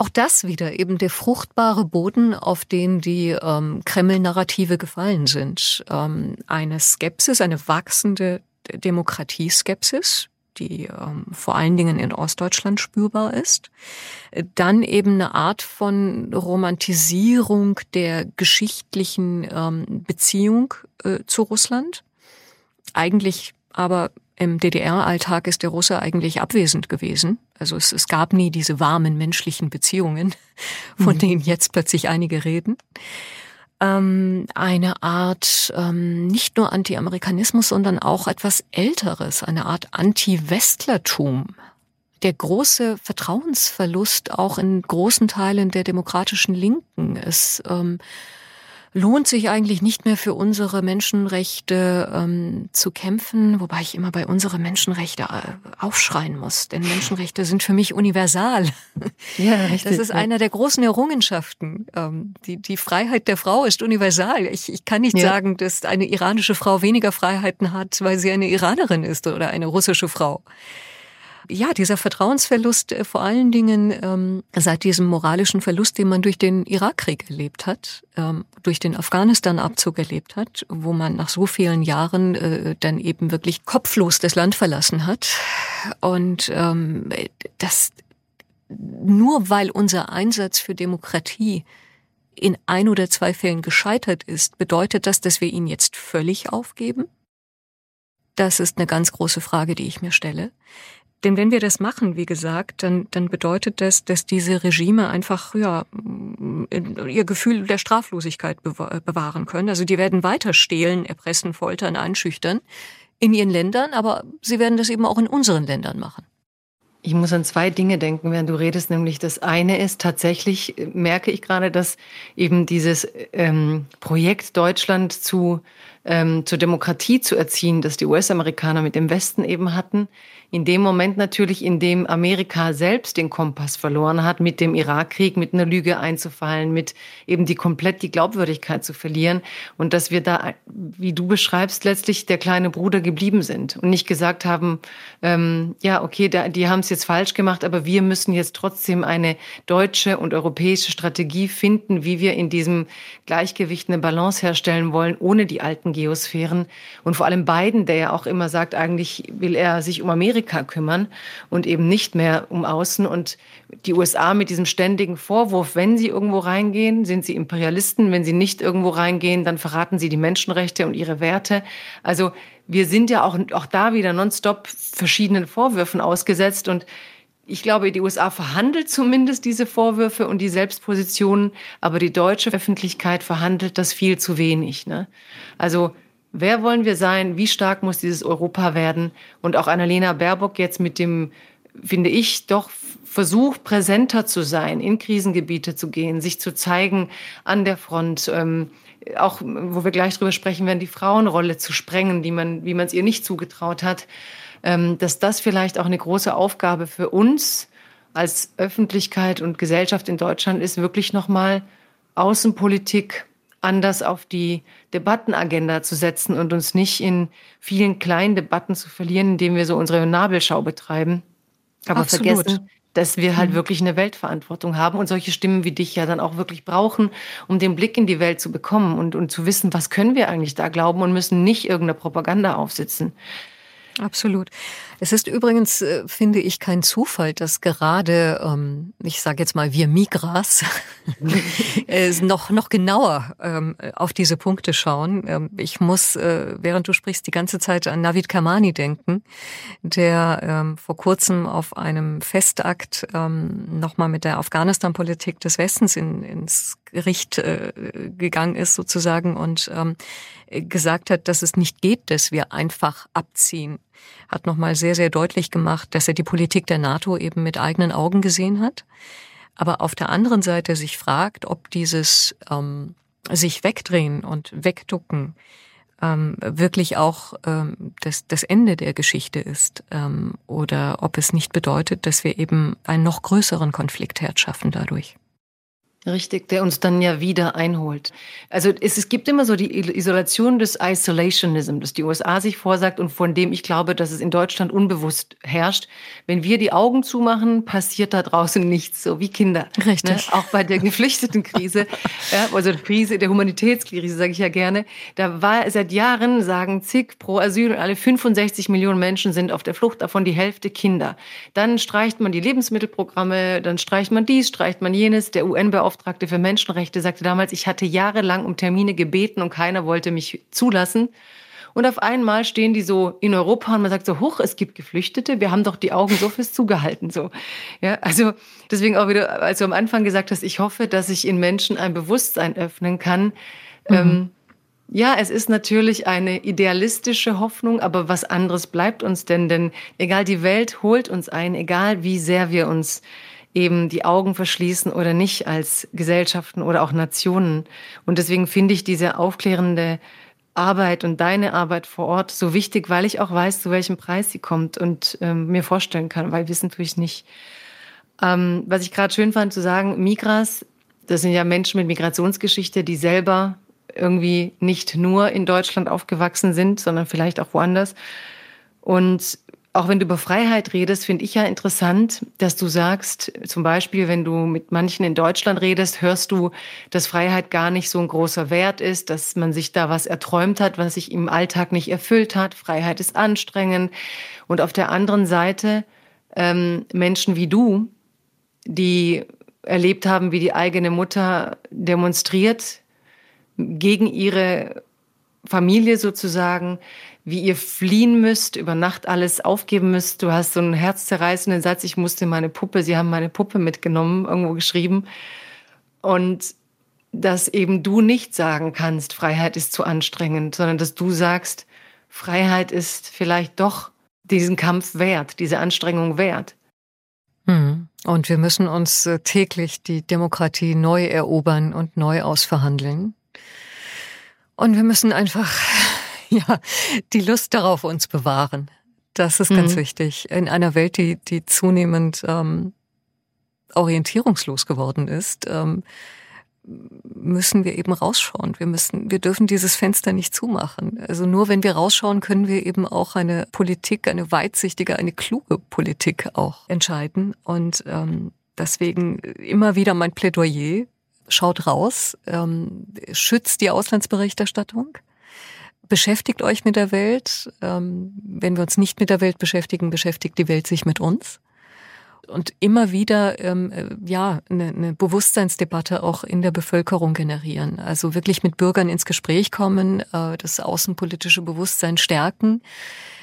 B: Auch das wieder eben der fruchtbare Boden, auf den die ähm, Kreml-Narrative gefallen sind. Ähm, eine Skepsis, eine wachsende Demokratieskepsis, die ähm, vor allen Dingen in Ostdeutschland spürbar ist. Dann eben eine Art von Romantisierung der geschichtlichen ähm, Beziehung äh, zu Russland. Eigentlich aber im DDR-Alltag ist der Russe eigentlich abwesend gewesen. Also es, es gab nie diese warmen menschlichen Beziehungen, von mhm. denen jetzt plötzlich einige reden. Ähm, eine Art ähm, nicht nur Anti-Amerikanismus, sondern auch etwas Älteres, eine Art Anti-Westlertum. Der große Vertrauensverlust auch in großen Teilen der demokratischen Linken ist ähm, lohnt sich eigentlich nicht mehr für unsere Menschenrechte ähm, zu kämpfen, wobei ich immer bei unsere Menschenrechte äh, aufschreien muss, denn Menschenrechte sind für mich universal. Ja, richtig. Das ist ja. einer der großen Errungenschaften. Ähm, die, die Freiheit der Frau ist universal. Ich, ich kann nicht ja. sagen, dass eine iranische Frau weniger Freiheiten hat, weil sie eine Iranerin ist oder eine russische Frau ja, dieser Vertrauensverlust äh, vor allen Dingen ähm, seit diesem moralischen Verlust, den man durch den Irakkrieg erlebt hat, ähm, durch den Afghanistan-Abzug erlebt hat, wo man nach so vielen Jahren äh, dann eben wirklich kopflos das Land verlassen hat. Und ähm, das nur weil unser Einsatz für Demokratie in ein oder zwei Fällen gescheitert ist, bedeutet das, dass wir ihn jetzt völlig aufgeben? Das ist eine ganz große Frage, die ich mir stelle. Denn wenn wir das machen, wie gesagt, dann, dann bedeutet das, dass diese Regime einfach ja, ihr Gefühl der Straflosigkeit bewahren können. Also die werden weiter stehlen, erpressen, foltern, einschüchtern in ihren Ländern, aber sie werden das eben auch in unseren Ländern machen.
A: Ich muss an zwei Dinge denken, während du redest. Nämlich das eine ist tatsächlich, merke ich gerade, dass eben dieses ähm, Projekt Deutschland zu, ähm, zur Demokratie zu erziehen, das die US-Amerikaner mit dem Westen eben hatten, in dem Moment natürlich, in dem Amerika selbst den Kompass verloren hat, mit dem Irakkrieg, mit einer Lüge einzufallen, mit eben die komplett die Glaubwürdigkeit zu verlieren und dass wir da, wie du beschreibst, letztlich der kleine Bruder geblieben sind und nicht gesagt haben, ähm, ja, okay, da, die haben es jetzt falsch gemacht, aber wir müssen jetzt trotzdem eine deutsche und europäische Strategie finden, wie wir in diesem Gleichgewicht eine Balance herstellen wollen, ohne die alten Geosphären. Und vor allem Biden, der ja auch immer sagt, eigentlich will er sich um Amerika Amerika kümmern und eben nicht mehr um Außen. Und die USA mit diesem ständigen Vorwurf, wenn sie irgendwo reingehen, sind sie Imperialisten. Wenn sie nicht irgendwo reingehen, dann verraten sie die Menschenrechte und ihre Werte. Also wir sind ja auch, auch da wieder nonstop verschiedenen Vorwürfen ausgesetzt und ich glaube, die USA verhandelt zumindest diese Vorwürfe und die Selbstpositionen, aber die deutsche Öffentlichkeit verhandelt das viel zu wenig. Ne? Also Wer wollen wir sein? Wie stark muss dieses Europa werden? Und auch Annalena Baerbock jetzt mit dem, finde ich, doch Versuch, präsenter zu sein, in Krisengebiete zu gehen, sich zu zeigen an der Front, ähm, auch wo wir gleich drüber sprechen werden, die Frauenrolle zu sprengen, die man, wie man es ihr nicht zugetraut hat, ähm, dass das vielleicht auch eine große Aufgabe für uns als Öffentlichkeit und Gesellschaft in Deutschland ist, wirklich nochmal Außenpolitik anders auf die Debattenagenda zu setzen und uns nicht in vielen kleinen Debatten zu verlieren, indem wir so unsere Nabelschau betreiben. Aber Absolut. vergessen, dass wir halt wirklich eine Weltverantwortung haben und solche Stimmen wie dich ja dann auch wirklich brauchen, um den Blick in die Welt zu bekommen und, und zu wissen, was können wir eigentlich da glauben und müssen nicht irgendeine Propaganda aufsitzen.
B: Absolut. Es ist übrigens, äh, finde ich, kein Zufall, dass gerade, ähm, ich sage jetzt mal, wir Migras äh, noch, noch genauer ähm, auf diese Punkte schauen. Ähm, ich muss, äh, während du sprichst, die ganze Zeit an Navid Kamani denken, der vor kurzem auf einem Festakt nochmal mit der Afghanistan-Politik des Westens in, ins Gericht gegangen ist sozusagen und gesagt hat, dass es nicht geht, dass wir einfach abziehen hat nochmal sehr, sehr deutlich gemacht, dass er die Politik der NATO eben mit eigenen Augen gesehen hat. Aber auf der anderen Seite sich fragt, ob dieses ähm, sich wegdrehen und wegducken ähm, wirklich auch ähm, das, das Ende der Geschichte ist ähm, oder ob es nicht bedeutet, dass wir eben einen noch größeren Konfliktherd schaffen dadurch.
A: Richtig, der uns dann ja wieder einholt. Also es, es gibt immer so die Isolation des Isolationism, das die USA sich vorsagt und von dem ich glaube, dass es in Deutschland unbewusst herrscht. Wenn wir die Augen zumachen, passiert da draußen nichts, so wie Kinder.
B: Richtig.
A: Ne? Auch bei der Geflüchtetenkrise, ja, also der Krise, der Humanitätskrise, sage ich ja gerne. Da war seit Jahren, sagen zig pro Asyl und alle 65 Millionen Menschen sind auf der Flucht, davon die Hälfte Kinder. Dann streicht man die Lebensmittelprogramme, dann streicht man dies, streicht man jenes. Der UN-Beauftragte Beauftragte für Menschenrechte sagte damals, ich hatte jahrelang um Termine gebeten und keiner wollte mich zulassen. Und auf einmal stehen die so in Europa und man sagt so, hoch, es gibt Geflüchtete, wir haben doch die Augen so fest zugehalten, so. Ja, also deswegen auch wieder, als du am Anfang gesagt hast, ich hoffe, dass ich in Menschen ein Bewusstsein öffnen kann. Mhm. Ähm, ja, es ist natürlich eine idealistische Hoffnung, aber was anderes bleibt uns denn? Denn egal, die Welt holt uns ein, egal wie sehr wir uns eben die Augen verschließen oder nicht als Gesellschaften oder auch Nationen. Und deswegen finde ich diese aufklärende Arbeit und deine Arbeit vor Ort so wichtig, weil ich auch weiß, zu welchem Preis sie kommt und ähm, mir vorstellen kann, weil wir es natürlich nicht. Ähm, was ich gerade schön fand zu sagen, Migras, das sind ja Menschen mit Migrationsgeschichte, die selber irgendwie nicht nur in Deutschland aufgewachsen sind, sondern vielleicht auch woanders. Und auch wenn du über Freiheit redest, finde ich ja interessant, dass du sagst, zum Beispiel, wenn du mit manchen in Deutschland redest, hörst du, dass Freiheit gar nicht so ein großer Wert ist, dass man sich da was erträumt hat, was sich im Alltag nicht erfüllt hat. Freiheit ist anstrengend. Und auf der anderen Seite ähm, Menschen wie du, die erlebt haben, wie die eigene Mutter demonstriert gegen ihre Familie sozusagen, wie ihr fliehen müsst, über Nacht alles aufgeben müsst. Du hast so einen herzzerreißenden Satz, ich musste meine Puppe, sie haben meine Puppe mitgenommen, irgendwo geschrieben. Und dass eben du nicht sagen kannst, Freiheit ist zu anstrengend, sondern dass du sagst, Freiheit ist vielleicht doch diesen Kampf wert, diese Anstrengung wert.
B: Hm. Und wir müssen uns äh, täglich die Demokratie neu erobern und neu ausverhandeln. Und wir müssen einfach ja, die Lust darauf uns bewahren. Das ist ganz mhm. wichtig. In einer Welt, die, die zunehmend ähm, orientierungslos geworden ist, ähm, müssen wir eben rausschauen. Wir müssen, wir dürfen dieses Fenster nicht zumachen. Also nur wenn wir rausschauen, können wir eben auch eine Politik, eine weitsichtige, eine kluge Politik auch entscheiden. Und ähm, deswegen immer wieder mein Plädoyer: Schaut raus, ähm, schützt die Auslandsberichterstattung, beschäftigt euch mit der Welt. Ähm, wenn wir uns nicht mit der Welt beschäftigen, beschäftigt die Welt sich mit uns. Und immer wieder ähm, äh, ja eine, Bewusstseinsdebatte auch in der Bevölkerung generieren. Also wirklich mit Bürgern ins Gespräch kommen, äh, das außenpolitische Bewusstsein stärken,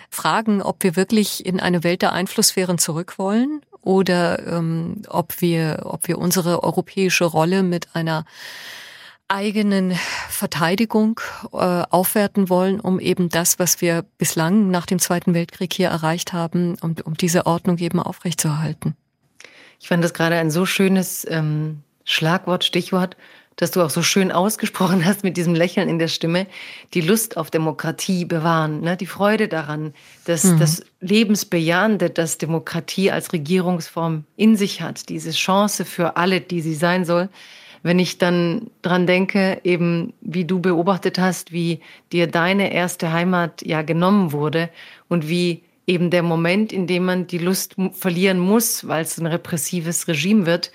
B: fragen, ob wir wirklich in eine Welt der Einflusssphären zurück wollen oder ähm, ob wir, ob wir unsere europäische Rolle mit einer eigenen Verteidigung äh, aufwerten wollen, um eben das, was wir bislang nach dem Zweiten Weltkrieg hier erreicht haben, um, um diese Ordnung eben aufrechtzuerhalten.
A: Ich fand das gerade ein so schönes ähm, Schlagwort, Stichwort, dass du auch so schön ausgesprochen hast mit diesem Lächeln in der Stimme, die Lust auf Demokratie bewahren, ne? die Freude daran, dass mhm. das Lebensbejahende, das Demokratie als Regierungsform in sich hat, diese Chance für alle, die sie sein soll, wenn ich dann dran denke, eben wie du beobachtet hast, wie dir deine erste Heimat ja genommen wurde und wie eben der Moment, in dem man die Lust verlieren muss, weil es ein repressives Regime wird.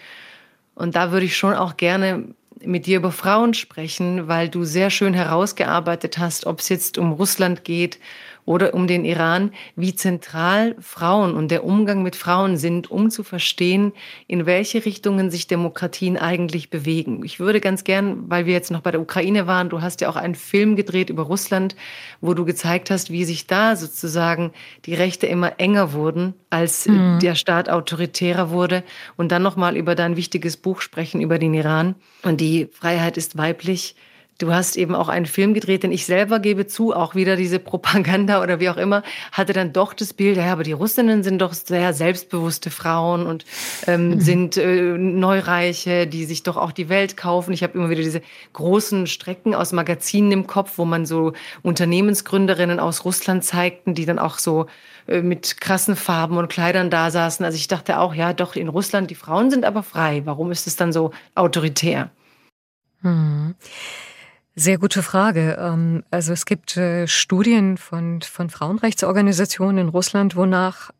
A: Und da würde ich schon auch gerne mit dir über Frauen sprechen, weil du sehr schön herausgearbeitet hast, ob es jetzt um Russland geht oder um den Iran, wie zentral Frauen und der Umgang mit Frauen sind, um zu verstehen, in welche Richtungen sich Demokratien eigentlich bewegen. Ich würde ganz gern, weil wir jetzt noch bei der Ukraine waren, du hast ja auch einen Film gedreht über Russland, wo du gezeigt hast, wie sich da sozusagen die Rechte immer enger wurden, als mhm. der Staat autoritärer wurde und dann noch mal über dein wichtiges Buch sprechen über den Iran und die Freiheit ist weiblich Du hast eben auch einen Film gedreht, den ich selber gebe zu, auch wieder diese Propaganda oder wie auch immer, hatte dann doch das Bild, ja, aber die Russinnen sind doch sehr selbstbewusste Frauen und ähm, mhm. sind äh, Neureiche, die sich doch auch die Welt kaufen. Ich habe immer wieder diese großen Strecken aus Magazinen im Kopf, wo man so Unternehmensgründerinnen aus Russland zeigten, die dann auch so äh, mit krassen Farben und Kleidern da saßen. Also ich dachte auch, ja, doch in Russland, die Frauen sind aber frei. Warum ist es dann so autoritär?
B: Hm. Sehr gute Frage. Ähm, also es gibt äh, Studien von, von Frauenrechtsorganisationen in Russland, wonach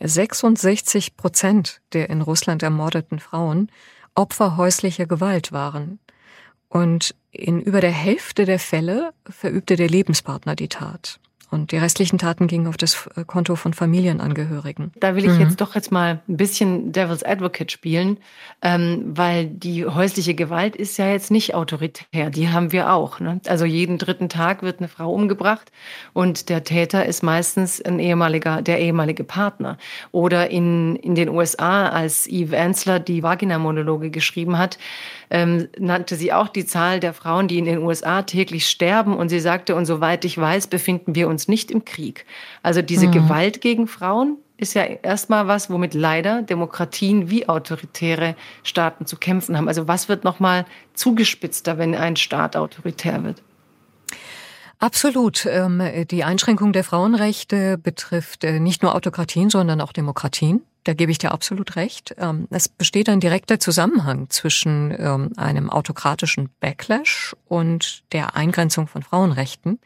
B: 66 ähm, Prozent der in Russland ermordeten Frauen Opfer häuslicher Gewalt waren. Und in über der Hälfte der Fälle verübte der Lebenspartner die Tat. Und die restlichen Taten gingen auf das äh, Konto von Familienangehörigen.
A: Da will ich mhm. jetzt doch jetzt mal ein bisschen Devil's Advocate spielen, ähm, weil die häusliche Gewalt ist ja jetzt nicht autoritär. Die haben wir auch. Ne? Also jeden dritten Tag wird eine Frau umgebracht und der Täter ist meistens ein ehemaliger, der ehemalige Partner. Oder in, in den USA, als Eve Ensler die Vagina-Monologe geschrieben hat, ähm, nannte sie auch die Zahl der Frauen, die in den USA täglich sterben. Und sie sagte, und soweit ich weiß, befinden wir uns nicht im Krieg. Also diese mhm. Gewalt gegen Frauen ist ja erstmal was, womit leider Demokratien wie autoritäre Staaten zu kämpfen haben. Also was wird nochmal zugespitzter, wenn ein Staat autoritär wird?
B: Absolut. Ähm, die Einschränkung der Frauenrechte betrifft äh, nicht nur Autokratien, sondern auch Demokratien. Da gebe ich dir absolut recht. Ähm, es besteht ein direkter Zusammenhang zwischen ähm, einem autokratischen Backlash und der Eingrenzung von Frauenrechten.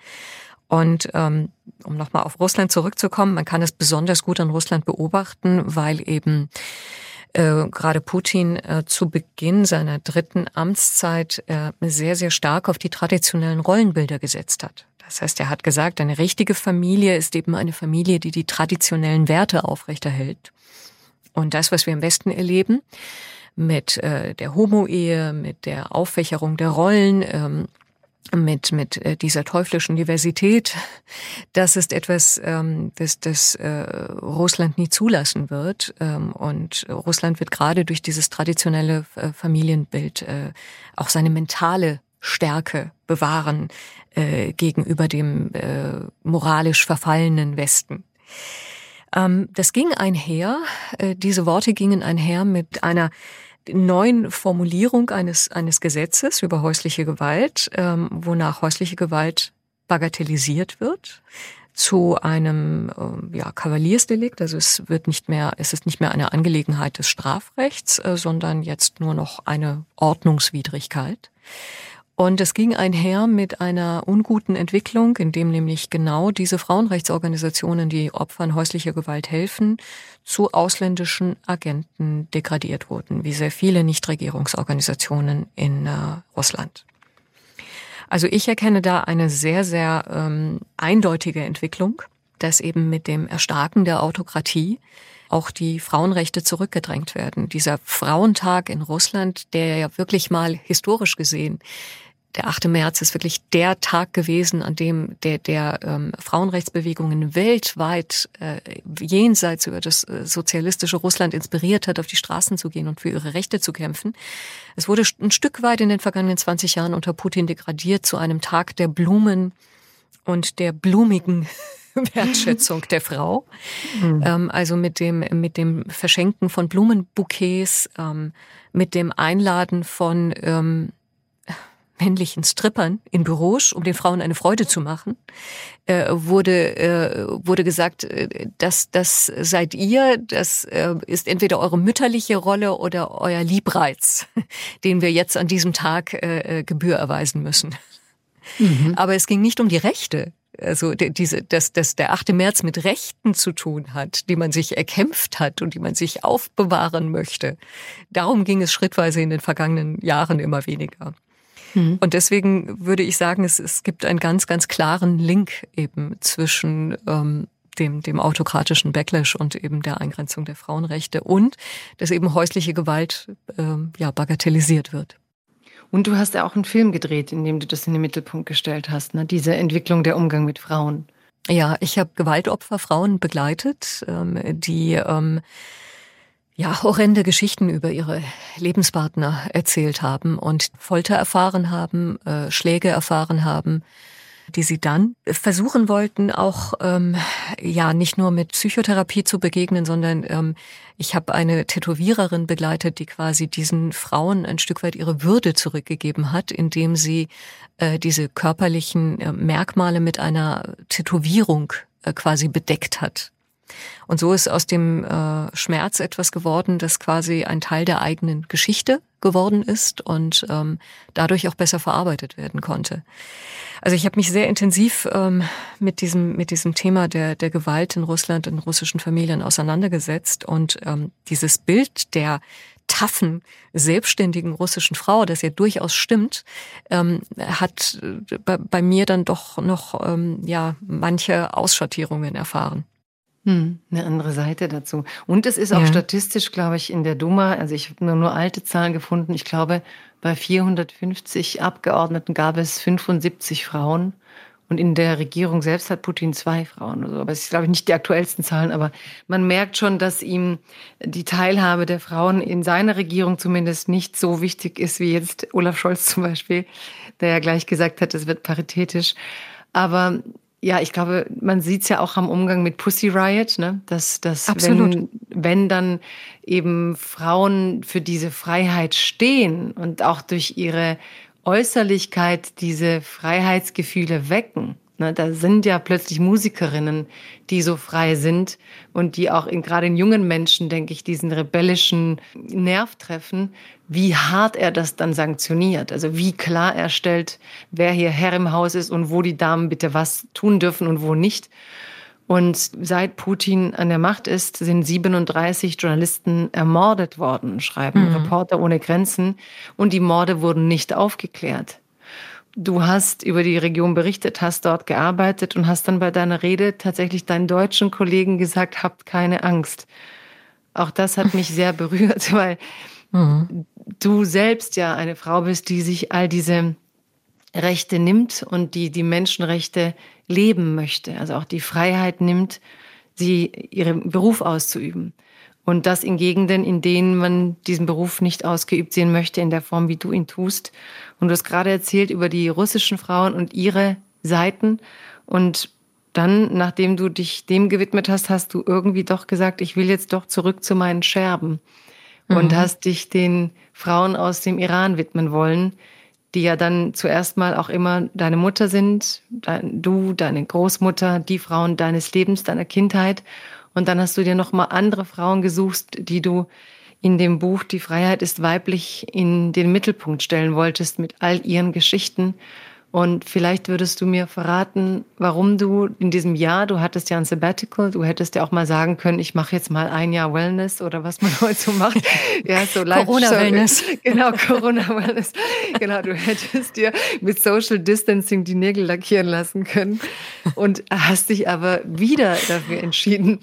B: Und um nochmal auf Russland zurückzukommen, man kann es besonders gut an Russland beobachten, weil eben äh, gerade Putin äh, zu Beginn seiner dritten Amtszeit äh, sehr, sehr stark auf die traditionellen Rollenbilder gesetzt hat. Das heißt, er hat gesagt, eine richtige Familie ist eben eine Familie, die die traditionellen Werte aufrechterhält. Und das, was wir im Westen erleben, mit äh, der Homo-Ehe, mit der Auffächerung der Rollen, ähm, mit mit äh, dieser teuflischen Diversität, das ist etwas, ähm, das, das äh, Russland nie zulassen wird. Ähm, und Russland wird gerade durch dieses traditionelle äh, Familienbild äh, auch seine mentale Stärke bewahren äh, gegenüber dem äh, moralisch verfallenen Westen. Ähm, das ging einher, äh, diese Worte gingen einher mit einer neuen Formulierung eines, eines Gesetzes über häusliche Gewalt, ähm, wonach häusliche Gewalt bagatellisiert wird zu einem äh, ja, Kavaliersdelikt. Also es wird nicht mehr, es ist nicht mehr eine Angelegenheit des Strafrechts, äh, sondern jetzt nur noch eine Ordnungswidrigkeit. Und es ging einher mit einer unguten Entwicklung, in dem nämlich genau diese Frauenrechtsorganisationen, die Opfern häuslicher Gewalt helfen, zu ausländischen Agenten degradiert wurden, wie sehr viele Nichtregierungsorganisationen in äh, Russland. Also ich erkenne da eine sehr, sehr ähm, eindeutige Entwicklung, dass eben mit dem Erstarken der Autokratie auch die Frauenrechte zurückgedrängt werden. Dieser Frauentag in Russland, der ja wirklich mal historisch gesehen der 8. März ist wirklich der Tag gewesen, an dem der, der ähm, Frauenrechtsbewegungen weltweit äh, jenseits über das äh, sozialistische Russland inspiriert hat, auf die Straßen zu gehen und für ihre Rechte zu kämpfen. Es wurde ein Stück weit in den vergangenen 20 Jahren unter Putin degradiert zu einem Tag der Blumen und der blumigen Wertschätzung der Frau. Mhm. Ähm, also mit dem, mit dem Verschenken von Blumenbouquets, ähm, mit dem Einladen von ähm, männlichen Strippern in Büros, um den Frauen eine Freude zu machen, äh, wurde, äh, wurde gesagt, äh, dass das seid ihr, das äh, ist entweder eure mütterliche Rolle oder euer Liebreiz, den wir jetzt an diesem Tag äh, äh Gebühr erweisen müssen. Mhm. Aber es ging nicht um die Rechte. Also diese, dass, dass der 8. März mit Rechten zu tun hat, die man sich erkämpft hat und die man sich aufbewahren möchte. Darum ging es schrittweise in den vergangenen Jahren immer weniger. Mhm. Und deswegen würde ich sagen, es, es gibt einen ganz, ganz klaren Link eben zwischen ähm, dem, dem autokratischen Backlash und eben der Eingrenzung der Frauenrechte und dass eben häusliche Gewalt ähm, ja, bagatellisiert wird.
A: Und du hast ja auch einen Film gedreht, in dem du das in den Mittelpunkt gestellt hast, ne? diese Entwicklung der Umgang mit Frauen.
B: Ja, ich habe Gewaltopfer Frauen begleitet, ähm, die ähm, ja, horrende Geschichten über ihre Lebenspartner erzählt haben und Folter erfahren haben, äh, Schläge erfahren haben, die sie dann versuchen wollten, auch ähm, ja nicht nur mit Psychotherapie zu begegnen, sondern ähm, ich habe eine Tätowiererin begleitet, die quasi diesen Frauen ein Stück weit ihre Würde zurückgegeben hat, indem sie äh, diese körperlichen äh, Merkmale mit einer Tätowierung äh, quasi bedeckt hat. Und so ist aus dem äh, Schmerz etwas geworden, das quasi ein Teil der eigenen Geschichte geworden ist und ähm, dadurch auch besser verarbeitet werden konnte. Also ich habe mich sehr intensiv ähm, mit diesem mit diesem Thema der der Gewalt in Russland in russischen Familien auseinandergesetzt und ähm, dieses Bild der taffen, selbstständigen russischen Frau, das ja durchaus stimmt, ähm, hat äh, bei, bei mir dann doch noch ähm, ja manche Ausschattierungen erfahren.
A: Hm, eine andere Seite dazu. Und es ist auch ja. statistisch, glaube ich, in der Duma, also ich habe nur, nur alte Zahlen gefunden, ich glaube, bei 450 Abgeordneten gab es 75 Frauen. Und in der Regierung selbst hat Putin zwei Frauen. Also, aber es ist, glaube ich, nicht die aktuellsten Zahlen, aber man merkt schon, dass ihm die Teilhabe der Frauen in seiner Regierung zumindest nicht so wichtig ist wie jetzt Olaf Scholz zum Beispiel, der ja gleich gesagt hat, es wird paritätisch. Aber ja, ich glaube, man sieht es ja auch am Umgang mit Pussy Riot, ne? dass, dass wenn, wenn dann eben Frauen für diese Freiheit stehen und auch durch ihre Äußerlichkeit diese Freiheitsgefühle wecken, Ne, da sind ja plötzlich Musikerinnen, die so frei sind und die auch in, gerade in jungen Menschen, denke ich, diesen rebellischen Nerv treffen, wie hart er das dann sanktioniert. Also wie klar er stellt, wer hier Herr im Haus ist und wo die Damen bitte was tun dürfen und wo nicht. Und seit Putin an der Macht ist, sind 37 Journalisten ermordet worden, schreiben mhm. Reporter ohne Grenzen. Und die Morde wurden nicht aufgeklärt. Du hast über die Region berichtet, hast dort gearbeitet und hast dann bei deiner Rede tatsächlich deinen deutschen Kollegen gesagt, habt keine Angst. Auch das hat mich sehr berührt, weil mhm. du selbst ja eine Frau bist, die sich all diese Rechte nimmt und die die Menschenrechte leben möchte, also auch die Freiheit nimmt, sie ihren Beruf auszuüben. Und das in Gegenden, in denen man diesen Beruf nicht ausgeübt sehen möchte, in der Form, wie du ihn tust. Und du hast gerade erzählt über die russischen Frauen und ihre Seiten. Und dann, nachdem du dich dem gewidmet hast, hast du irgendwie doch gesagt, ich will jetzt doch zurück zu meinen Scherben. Mhm. Und hast dich den Frauen aus dem Iran widmen wollen, die ja dann zuerst mal auch immer deine Mutter sind, dein, du, deine Großmutter, die Frauen deines Lebens, deiner Kindheit. Und dann hast du dir noch mal andere Frauen gesucht, die du in dem Buch Die Freiheit ist weiblich in den Mittelpunkt stellen wolltest mit all ihren Geschichten und vielleicht würdest du mir verraten, warum du in diesem Jahr, du hattest ja ein Sabbatical, du hättest ja auch mal sagen können, ich mache jetzt mal ein Jahr Wellness oder was man heute so macht.
B: Ja, so Corona-Wellness.
A: Genau, Corona-Wellness. genau, du hättest dir mit Social Distancing die Nägel lackieren lassen können und hast dich aber wieder dafür entschieden,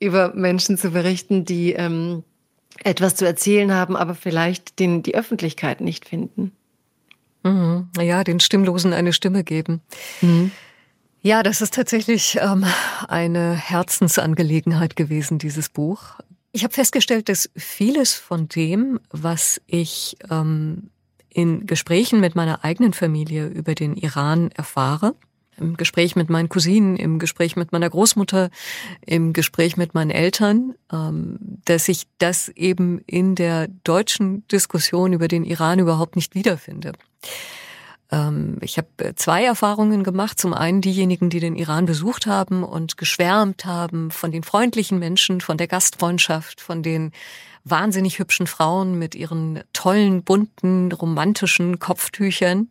A: über Menschen zu berichten, die ähm, etwas zu erzählen haben, aber vielleicht den, die Öffentlichkeit nicht finden.
B: Mhm. Ja, den Stimmlosen eine Stimme geben. Mhm. Ja, das ist tatsächlich ähm, eine Herzensangelegenheit gewesen, dieses Buch. Ich habe festgestellt, dass vieles von dem, was ich ähm, in Gesprächen mit meiner eigenen Familie über den Iran erfahre, im Gespräch mit meinen Cousinen, im Gespräch mit meiner Großmutter, im Gespräch mit meinen Eltern, ähm, dass ich das eben in der deutschen Diskussion über den Iran überhaupt nicht wiederfinde. Ähm, ich habe zwei Erfahrungen gemacht. Zum einen diejenigen, die den Iran besucht haben und geschwärmt haben von den freundlichen Menschen, von der Gastfreundschaft, von den wahnsinnig hübschen Frauen mit ihren tollen, bunten, romantischen Kopftüchern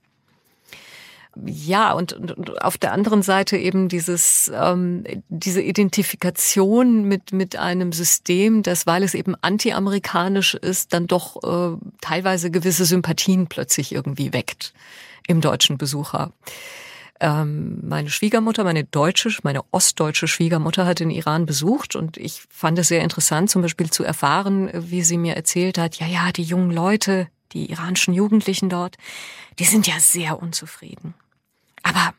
B: ja, und, und, auf der anderen Seite eben dieses, ähm, diese Identifikation mit, mit einem System, das, weil es eben anti-amerikanisch ist, dann doch äh, teilweise gewisse Sympathien plötzlich irgendwie weckt im deutschen Besucher. Ähm, meine Schwiegermutter, meine deutsche, meine ostdeutsche Schwiegermutter hat den Iran besucht und ich fand es sehr interessant, zum Beispiel zu erfahren, wie sie mir erzählt hat, ja, ja, die jungen Leute, die iranischen Jugendlichen dort, die sind ja sehr unzufrieden. Aber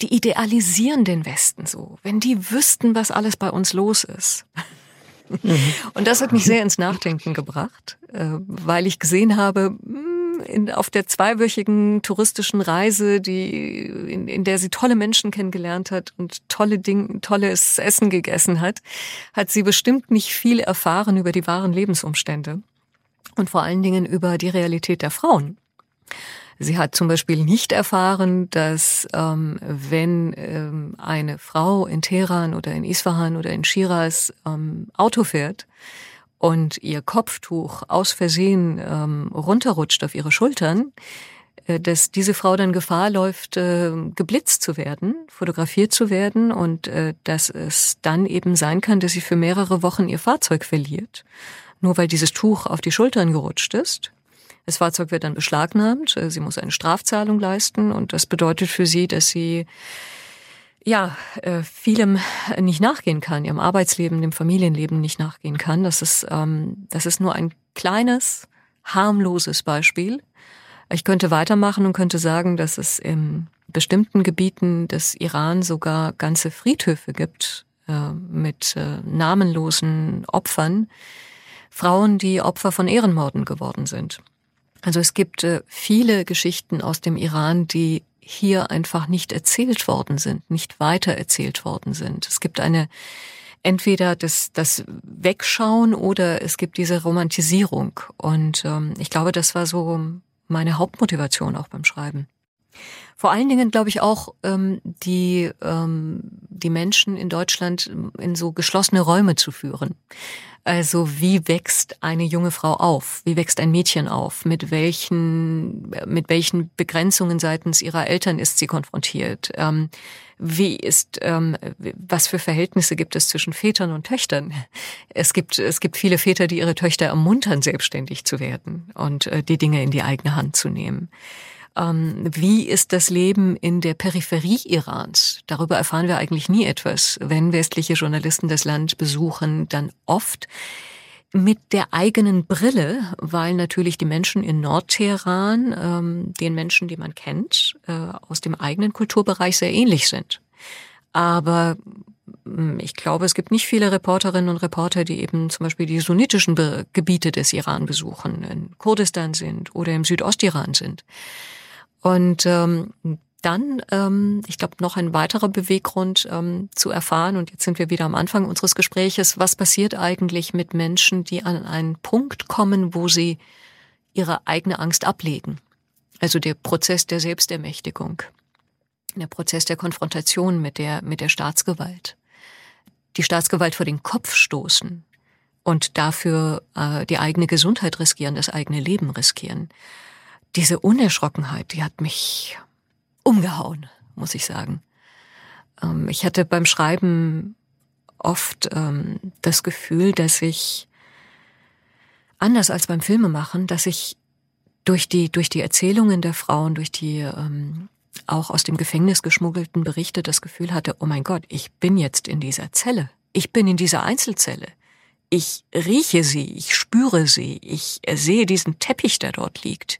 B: die idealisieren den Westen so, wenn die wüssten, was alles bei uns los ist. Mhm. Und das hat mich sehr ins Nachdenken gebracht, äh, weil ich gesehen habe, hm, in, auf der zweiwöchigen touristischen Reise, die, in, in der sie tolle Menschen kennengelernt hat und tolle Dinge, tolles Essen gegessen hat, hat sie bestimmt nicht viel erfahren über die wahren Lebensumstände und vor allen Dingen über die Realität der Frauen. Sie hat zum Beispiel nicht erfahren, dass ähm, wenn ähm, eine Frau in Teheran oder in Isfahan oder in Shiraz ähm, Auto fährt und ihr Kopftuch aus Versehen ähm, runterrutscht auf ihre Schultern, äh, dass diese Frau dann Gefahr läuft, äh, geblitzt zu werden, fotografiert zu werden und äh, dass es dann eben sein kann, dass sie für mehrere Wochen ihr Fahrzeug verliert, nur weil dieses Tuch auf die Schultern gerutscht ist. Das Fahrzeug wird dann beschlagnahmt. Äh, sie muss eine Strafzahlung leisten und das bedeutet für sie, dass sie ja, äh, vielem nicht nachgehen kann, ihrem Arbeitsleben, dem Familienleben nicht nachgehen kann. Das ist, ähm, das ist nur ein kleines, harmloses Beispiel. Ich könnte weitermachen und könnte sagen, dass es in bestimmten Gebieten des Iran sogar ganze Friedhöfe gibt äh, mit äh, namenlosen Opfern, Frauen, die Opfer von Ehrenmorden geworden sind. Also es gibt äh, viele Geschichten aus dem Iran, die hier einfach nicht erzählt worden sind, nicht weiter erzählt worden sind. Es gibt eine entweder das, das Wegschauen oder es gibt diese Romantisierung. Und ähm, ich glaube, das war so meine Hauptmotivation auch beim Schreiben. Vor allen Dingen glaube ich auch, ähm, die, ähm, die Menschen in Deutschland in so geschlossene Räume zu führen. Also wie wächst eine junge Frau auf? Wie wächst ein Mädchen auf? Mit welchen, mit welchen Begrenzungen seitens ihrer Eltern ist sie konfrontiert? Ähm, wie ist, ähm, was für Verhältnisse gibt es zwischen Vätern und Töchtern? Es gibt, es gibt viele Väter, die ihre Töchter ermuntern, selbstständig zu werden und äh, die Dinge in die eigene Hand zu nehmen. Ähm, wie ist das Leben in der Peripherie Irans? Darüber erfahren wir eigentlich nie etwas. Wenn westliche Journalisten das Land besuchen, dann oft mit der eigenen Brille, weil natürlich die Menschen in Nordteheran ähm, den Menschen, die man kennt, äh, aus dem eigenen Kulturbereich sehr ähnlich sind. Aber hm, ich glaube, es gibt nicht viele Reporterinnen und Reporter, die eben zum Beispiel die sunnitischen Gebiete des Iran besuchen, in Kurdistan sind oder im Südostiran sind. Und ähm, dann, ähm, ich glaube, noch ein weiterer Beweggrund ähm, zu erfahren, und jetzt sind wir wieder am Anfang unseres Gespräches, was passiert eigentlich mit Menschen, die an einen Punkt kommen, wo sie ihre eigene Angst ablegen. Also der Prozess der Selbstermächtigung, der Prozess der Konfrontation mit der, mit der Staatsgewalt. Die Staatsgewalt vor den Kopf stoßen und dafür äh, die eigene Gesundheit riskieren, das eigene Leben riskieren diese Unerschrockenheit, die hat mich umgehauen, muss ich sagen. Ähm, ich hatte beim Schreiben oft ähm, das Gefühl, dass ich anders als beim Filmemachen, dass ich durch die durch die Erzählungen der Frauen, durch die ähm, auch aus dem Gefängnis geschmuggelten Berichte das Gefühl hatte, oh mein Gott, ich bin jetzt in dieser Zelle. Ich bin in dieser Einzelzelle. Ich rieche sie, ich spüre sie, ich sehe diesen Teppich, der dort liegt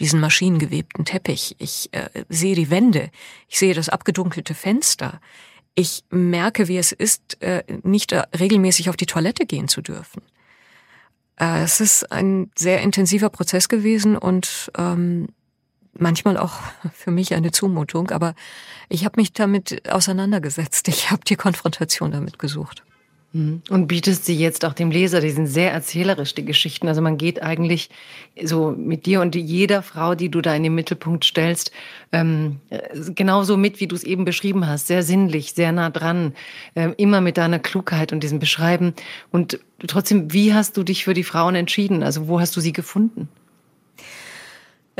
B: diesen maschinengewebten Teppich. Ich äh, sehe die Wände. Ich sehe das abgedunkelte Fenster. Ich merke, wie es ist, äh, nicht äh, regelmäßig auf die Toilette gehen zu dürfen. Äh, es ist ein sehr intensiver Prozess gewesen und ähm, manchmal auch für mich eine Zumutung, aber ich habe mich damit auseinandergesetzt. Ich habe die Konfrontation damit gesucht.
A: Mhm. Und bietest sie jetzt auch dem Leser, die sind sehr erzählerisch, die Geschichten. Also man geht eigentlich so mit dir und jeder Frau, die du da in den Mittelpunkt stellst, ähm, genauso mit, wie du es eben beschrieben hast. Sehr sinnlich, sehr nah dran, äh, immer mit deiner Klugheit und diesem Beschreiben. Und trotzdem, wie hast du dich für die Frauen entschieden? Also wo hast du sie gefunden?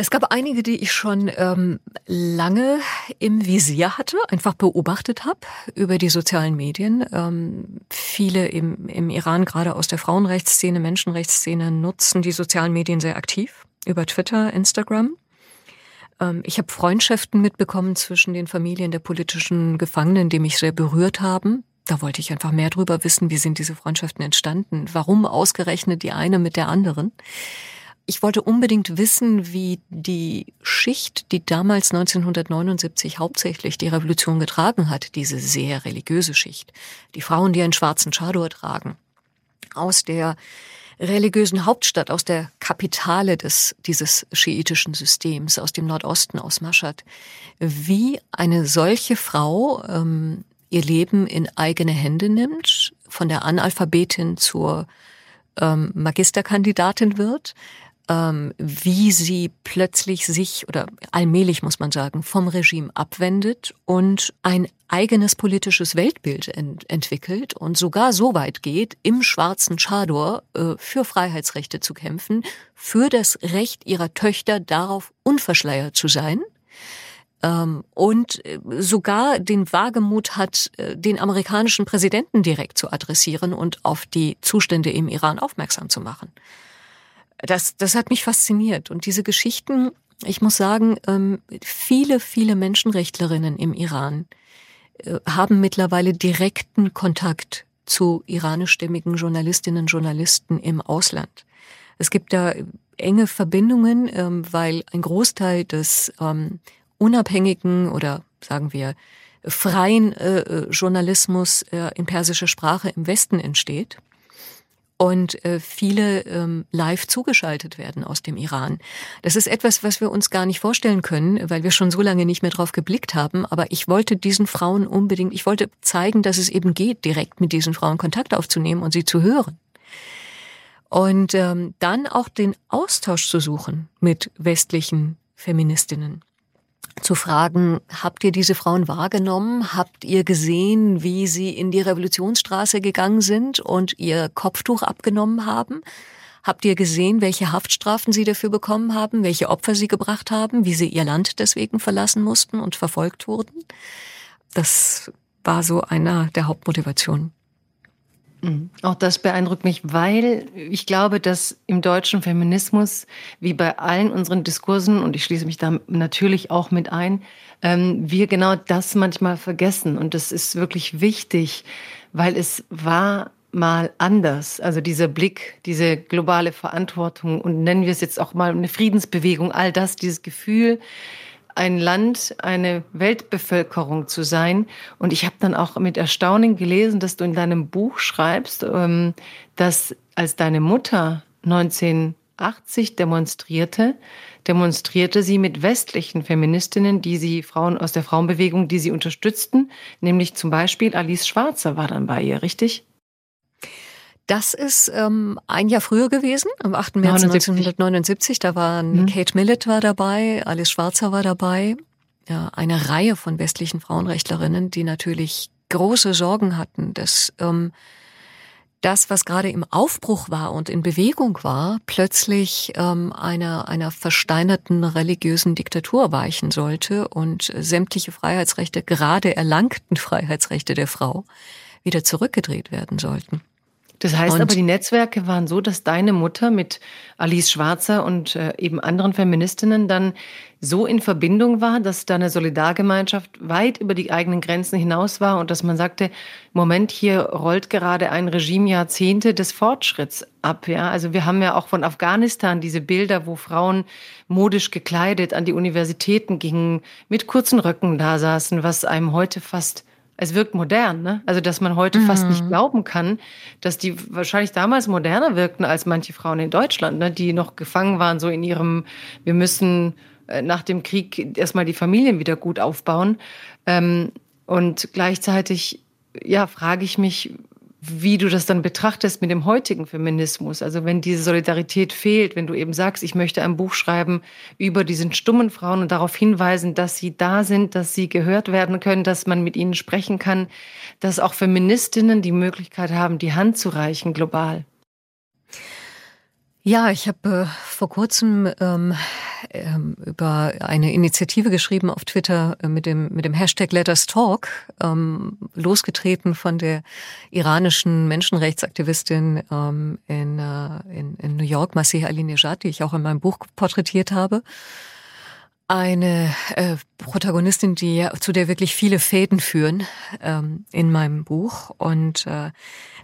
B: Es gab einige, die ich schon ähm, lange im Visier hatte, einfach beobachtet habe über die sozialen Medien. Ähm, viele im, im Iran, gerade aus der Frauenrechtsszene, Menschenrechtsszene, nutzen die sozialen Medien sehr aktiv über Twitter, Instagram. Ähm, ich habe Freundschaften mitbekommen zwischen den Familien der politischen Gefangenen, die mich sehr berührt haben. Da wollte ich einfach mehr drüber wissen, wie sind diese Freundschaften entstanden, warum ausgerechnet die eine mit der anderen. Ich wollte unbedingt wissen, wie die Schicht, die damals 1979 hauptsächlich die Revolution getragen hat, diese sehr religiöse Schicht, die Frauen, die einen schwarzen Chador tragen, aus der religiösen Hauptstadt, aus der Kapitale des, dieses schiitischen Systems, aus dem Nordosten, aus Mashhad, wie eine solche Frau ähm, ihr Leben in eigene Hände nimmt, von der Analphabetin zur ähm, Magisterkandidatin wird, wie sie plötzlich sich oder allmählich muss man sagen vom Regime abwendet und ein eigenes politisches Weltbild ent entwickelt und sogar so weit geht, im schwarzen Chador äh, für Freiheitsrechte zu kämpfen, für das Recht ihrer Töchter darauf unverschleiert zu sein. Ähm, und äh, sogar den Wagemut hat, äh, den amerikanischen Präsidenten direkt zu adressieren und auf die Zustände im Iran aufmerksam zu machen das, das hat mich fasziniert. Und diese Geschichten, ich muss sagen, ähm, viele, viele Menschenrechtlerinnen im Iran äh, haben mittlerweile direkten Kontakt zu iranischstämmigen Journalistinnen und Journalisten im Ausland. Es gibt da enge Verbindungen, ähm, weil ein Großteil des ähm, unabhängigen oder sagen wir freien äh, Journalismus äh, in persischer Sprache im Westen entsteht und äh, viele ähm, live zugeschaltet werden aus dem Iran. Das ist etwas, was wir uns gar nicht vorstellen können, weil wir schon so lange nicht mehr drauf geblickt haben. Aber ich wollte diesen Frauen unbedingt, ich wollte zeigen, dass es eben geht, direkt mit diesen Frauen Kontakt aufzunehmen und sie zu hören. Und ähm, dann auch den Austausch zu suchen mit westlichen Feministinnen zu fragen, habt ihr diese Frauen wahrgenommen? Habt ihr gesehen, wie sie in die Revolutionsstraße gegangen sind und ihr Kopftuch abgenommen haben? Habt ihr gesehen, welche Haftstrafen sie dafür bekommen haben, welche Opfer sie gebracht haben, wie sie ihr Land deswegen verlassen mussten und verfolgt wurden? Das war so einer der Hauptmotivationen.
A: Mhm. Auch das beeindruckt mich, weil ich glaube, dass im deutschen Feminismus, wie bei allen unseren Diskursen, und ich schließe mich da natürlich auch mit ein, ähm, wir genau das manchmal vergessen. Und das ist wirklich wichtig, weil es war mal anders. Also dieser Blick, diese globale Verantwortung und nennen wir es jetzt auch mal eine Friedensbewegung, all das, dieses Gefühl, ein Land, eine Weltbevölkerung zu sein. Und ich habe dann auch mit Erstaunen gelesen, dass du in deinem Buch schreibst, ähm, dass als deine Mutter 1980 demonstrierte, demonstrierte sie mit westlichen Feministinnen, die sie Frauen aus der Frauenbewegung, die sie unterstützten, nämlich zum Beispiel Alice Schwarzer war dann bei ihr, richtig?
B: Das ist ähm, ein Jahr früher gewesen, am 8. März 1979. Da waren mhm. Kate Millett war dabei, Alice Schwarzer war dabei, ja, eine Reihe von westlichen Frauenrechtlerinnen, die natürlich große Sorgen hatten, dass ähm, das, was gerade im Aufbruch war und in Bewegung war, plötzlich ähm, einer, einer versteinerten religiösen Diktatur weichen sollte und sämtliche Freiheitsrechte, gerade erlangten Freiheitsrechte der Frau, wieder zurückgedreht werden sollten.
A: Das heißt und aber, die Netzwerke waren so, dass deine Mutter mit Alice Schwarzer und äh, eben anderen Feministinnen dann so in Verbindung war, dass da eine Solidargemeinschaft weit über die eigenen Grenzen hinaus war und dass man sagte, Moment, hier rollt gerade ein Regime Jahrzehnte des Fortschritts ab. Ja, also wir haben ja auch von Afghanistan diese Bilder, wo Frauen modisch gekleidet an die Universitäten gingen, mit kurzen Röcken da saßen, was einem heute fast es wirkt modern, ne? Also, dass man heute mhm. fast nicht mhm. glauben kann, dass die wahrscheinlich damals moderner wirkten als manche Frauen in Deutschland, ne? Die noch gefangen waren, so in ihrem, wir müssen äh, nach dem Krieg erstmal die Familien wieder gut aufbauen. Ähm, und gleichzeitig, ja, frage ich mich, wie du das dann betrachtest mit dem heutigen Feminismus. Also wenn diese Solidarität fehlt, wenn du eben sagst, ich möchte ein Buch schreiben über diesen stummen Frauen und darauf hinweisen, dass sie da sind, dass sie gehört werden können, dass man mit ihnen sprechen kann, dass auch Feministinnen die Möglichkeit haben, die Hand zu reichen global.
B: Ja, ich habe äh, vor kurzem ähm, ähm, über eine Initiative geschrieben auf Twitter äh, mit dem mit dem Hashtag Let Us Talk, ähm, losgetreten von der iranischen Menschenrechtsaktivistin ähm, in, äh, in, in New York, Masih Ali-Nejad, die ich auch in meinem Buch porträtiert habe eine äh, Protagonistin, die zu der wirklich viele Fäden führen ähm, in meinem Buch. Und äh,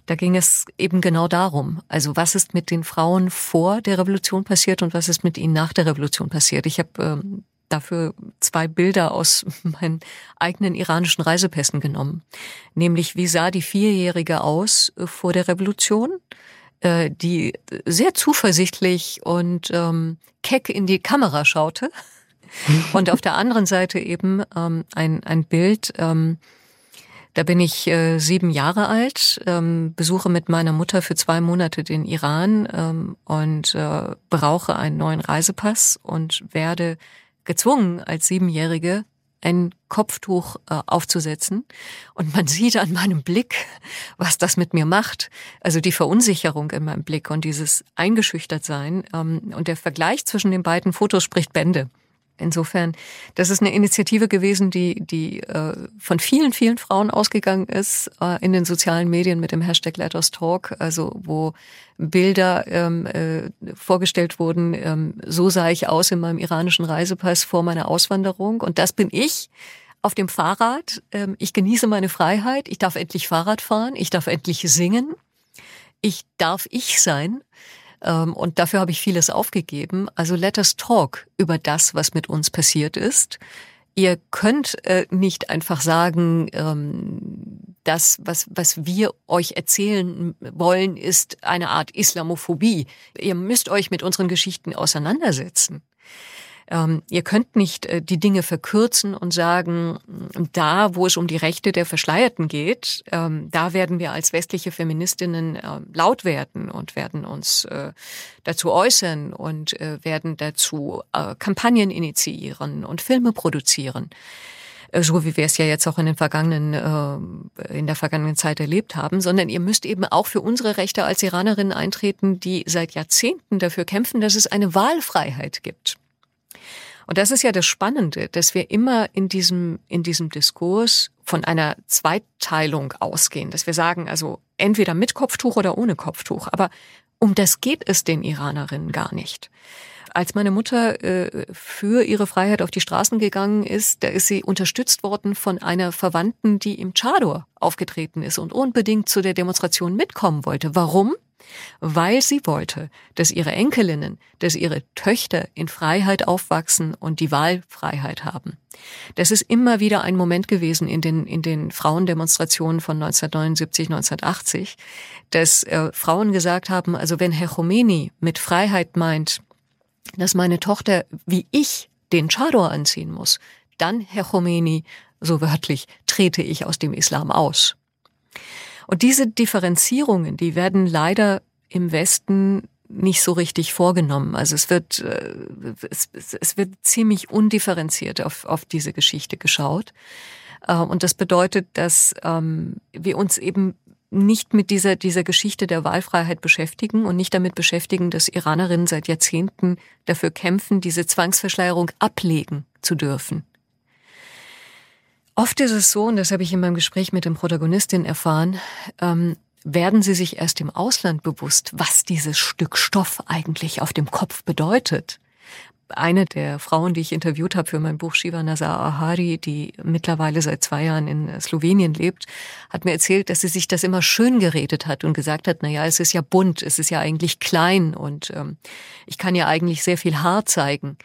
B: da ging es eben genau darum. Also was ist mit den Frauen vor der Revolution passiert und was ist mit ihnen nach der Revolution passiert? Ich habe ähm, dafür zwei Bilder aus meinen eigenen iranischen Reisepässen genommen. Nämlich, wie sah die Vierjährige aus äh, vor der Revolution, äh, die sehr zuversichtlich und ähm, keck in die Kamera schaute. Und auf der anderen Seite eben ähm, ein, ein Bild, ähm, da bin ich äh, sieben Jahre alt, ähm, besuche mit meiner Mutter für zwei Monate den Iran ähm, und äh, brauche einen neuen Reisepass und werde gezwungen, als Siebenjährige ein Kopftuch äh, aufzusetzen. Und man sieht an meinem Blick, was das mit mir macht. Also die Verunsicherung in meinem Blick und dieses Eingeschüchtertsein. Ähm, und der Vergleich zwischen den beiden Fotos spricht Bände. Insofern, das ist eine Initiative gewesen, die, die äh, von vielen, vielen Frauen ausgegangen ist äh, in den sozialen Medien mit dem Hashtag Let Us Talk, also wo Bilder ähm, äh, vorgestellt wurden, ähm, so sah ich aus in meinem iranischen Reisepass vor meiner Auswanderung und das bin ich auf dem Fahrrad. Ähm, ich genieße meine Freiheit, ich darf endlich Fahrrad fahren, ich darf endlich singen, ich darf ich sein. Ähm, und dafür habe ich vieles aufgegeben. Also let us talk über das, was mit uns passiert ist. Ihr könnt äh, nicht einfach sagen, ähm, das, was, was wir euch erzählen wollen, ist eine Art Islamophobie. Ihr müsst euch mit unseren Geschichten auseinandersetzen. Ähm, ihr könnt nicht äh, die Dinge verkürzen und sagen, da, wo es um die Rechte der Verschleierten geht, ähm, da werden wir als westliche Feministinnen äh, laut werden und werden uns äh, dazu äußern und äh, werden dazu äh, Kampagnen initiieren und Filme produzieren äh, so wie wir es ja jetzt auch in den vergangenen äh, in der vergangenen Zeit erlebt haben, sondern ihr müsst eben auch für unsere Rechte als Iranerinnen eintreten, die seit Jahrzehnten dafür kämpfen, dass es eine Wahlfreiheit gibt. Und das ist ja das Spannende, dass wir immer in diesem, in diesem Diskurs von einer Zweiteilung ausgehen, dass wir sagen, also entweder mit Kopftuch oder ohne Kopftuch. Aber um das geht es den Iranerinnen gar nicht. Als meine Mutter äh, für ihre Freiheit auf die Straßen gegangen ist, da ist sie unterstützt worden von einer Verwandten, die im Chador aufgetreten ist und unbedingt zu der Demonstration mitkommen wollte. Warum? Weil sie wollte, dass ihre Enkelinnen, dass ihre Töchter in Freiheit aufwachsen und die Wahlfreiheit haben. Das ist immer wieder ein Moment gewesen in den, in den Frauendemonstrationen von 1979, 1980, dass äh, Frauen gesagt haben, also wenn Herr Khomeini mit Freiheit meint, dass meine Tochter wie ich den Chador anziehen muss, dann, Herr Khomeini, so wörtlich, trete ich aus dem Islam aus. Und diese Differenzierungen, die werden leider im Westen nicht so richtig vorgenommen. Also es wird, äh, es, es wird ziemlich undifferenziert auf, auf diese Geschichte geschaut. Äh, und das bedeutet, dass ähm, wir uns eben nicht mit dieser, dieser Geschichte der Wahlfreiheit beschäftigen und nicht damit beschäftigen, dass Iranerinnen seit Jahrzehnten dafür kämpfen, diese Zwangsverschleierung ablegen zu dürfen. Oft ist es so, und das habe ich in meinem Gespräch mit dem Protagonistin erfahren, ähm, werden sie sich erst im Ausland bewusst, was dieses Stück Stoff eigentlich auf dem Kopf bedeutet. Eine der Frauen, die ich interviewt habe für mein Buch Shiva Nazar Ahari, die mittlerweile seit zwei Jahren in Slowenien lebt, hat mir erzählt, dass sie sich das immer schön geredet hat und gesagt hat, na ja, es ist ja bunt, es ist ja eigentlich klein und ähm, ich kann ja eigentlich sehr viel Haar zeigen.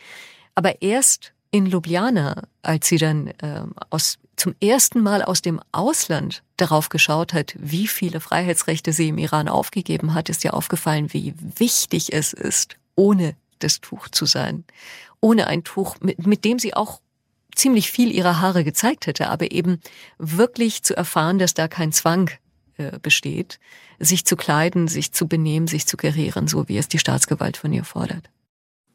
B: Aber erst in Ljubljana, als sie dann äh, aus, zum ersten Mal aus dem Ausland darauf geschaut hat, wie viele Freiheitsrechte sie im Iran aufgegeben hat, ist ihr aufgefallen, wie wichtig es ist, ohne das Tuch zu sein. Ohne ein Tuch, mit, mit dem sie auch ziemlich viel ihrer Haare gezeigt hätte, aber eben wirklich zu erfahren, dass da kein Zwang äh, besteht, sich zu kleiden, sich zu benehmen, sich zu gerieren, so wie es die Staatsgewalt von ihr fordert.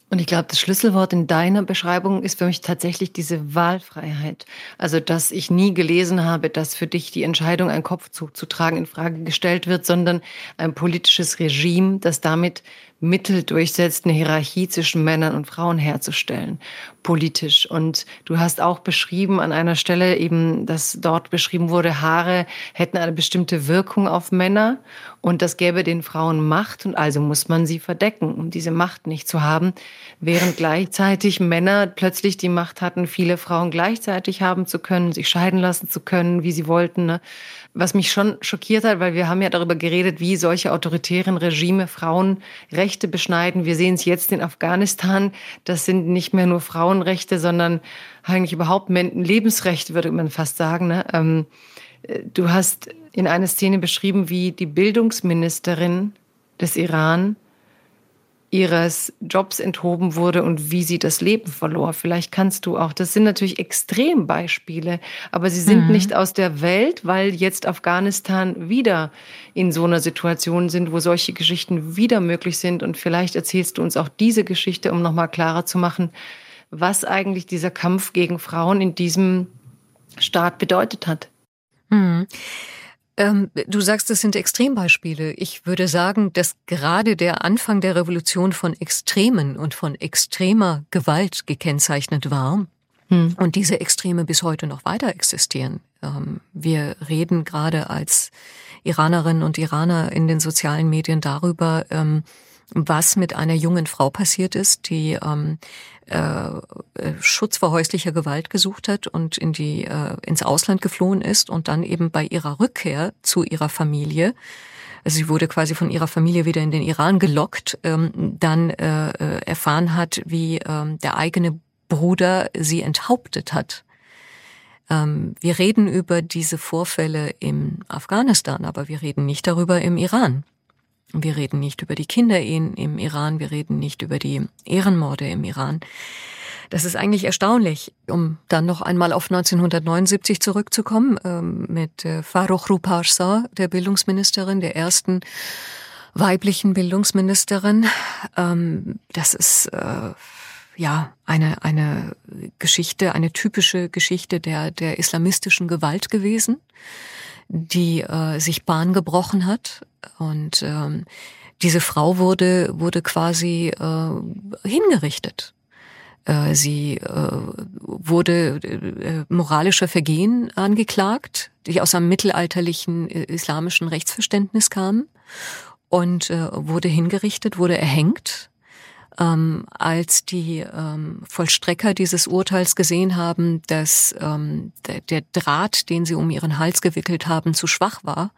A: Und ich glaube, das Schlüsselwort in deiner Beschreibung ist für mich tatsächlich diese Wahlfreiheit. Also, dass ich nie gelesen habe, dass für dich die Entscheidung, einen Kopfzug zu tragen, in Frage gestellt wird, sondern ein politisches Regime, das damit Mittel durchsetzt, eine Hierarchie zwischen Männern und Frauen herzustellen, politisch. Und du hast auch beschrieben an einer Stelle eben, dass dort beschrieben wurde, Haare hätten eine bestimmte Wirkung auf Männer und das gäbe den Frauen Macht und also muss man sie verdecken, um diese Macht nicht zu haben, während gleichzeitig Männer plötzlich die Macht hatten, viele Frauen gleichzeitig haben zu können, sich scheiden lassen zu können, wie sie wollten. Ne? Was mich schon schockiert hat, weil wir haben ja darüber geredet, wie solche autoritären Regime Frauen Rechte beschneiden. Wir sehen es jetzt in Afghanistan. Das sind nicht mehr nur Frauenrechte, sondern eigentlich überhaupt Lebensrechte, würde man fast sagen. Ne? Ähm, äh, du hast in einer Szene beschrieben, wie die Bildungsministerin des Iran ihres Jobs enthoben wurde und wie sie das Leben verlor. Vielleicht kannst du auch, das sind natürlich Extrembeispiele, aber sie sind mhm. nicht aus der Welt, weil jetzt Afghanistan wieder in so einer Situation sind, wo solche Geschichten wieder möglich sind. Und vielleicht erzählst du uns auch diese Geschichte, um nochmal klarer zu machen, was eigentlich dieser Kampf gegen Frauen in diesem Staat bedeutet hat.
B: Mhm. Ähm, du sagst, das sind Extrembeispiele. Ich würde sagen, dass gerade der Anfang der Revolution von Extremen und von extremer Gewalt gekennzeichnet war. Hm. Und diese Extreme bis heute noch weiter existieren. Ähm, wir reden gerade als Iranerinnen und Iraner in den sozialen Medien darüber, ähm, was mit einer jungen Frau passiert ist, die ähm, äh, Schutz vor häuslicher Gewalt gesucht hat und in die äh, ins Ausland geflohen ist und dann eben bei ihrer Rückkehr zu ihrer Familie also sie wurde quasi von ihrer Familie wieder in den Iran gelockt, ähm, dann äh, äh erfahren hat, wie ähm, der eigene Bruder sie enthauptet hat. Ähm, wir reden über diese Vorfälle im Afghanistan, aber wir reden nicht darüber im Iran. Wir reden nicht über die Kinderehen im Iran, wir reden nicht über die Ehrenmorde im Iran. Das ist eigentlich erstaunlich, um dann noch einmal auf 1979 zurückzukommen, ähm, mit äh, Farrokh Ruparsa, der Bildungsministerin, der ersten weiblichen Bildungsministerin. Ähm, das ist äh, ja eine eine Geschichte, eine typische Geschichte der der islamistischen Gewalt gewesen die äh, sich Bahn gebrochen hat. Und ähm, diese Frau wurde, wurde quasi äh, hingerichtet. Äh, sie äh, wurde äh, moralischer Vergehen angeklagt, die aus einem mittelalterlichen äh, islamischen Rechtsverständnis kamen und äh, wurde hingerichtet, wurde erhängt ähm, als die ähm, Vollstrecker dieses Urteils gesehen haben, dass ähm, der, der Draht, den sie um ihren Hals gewickelt haben, zu schwach war,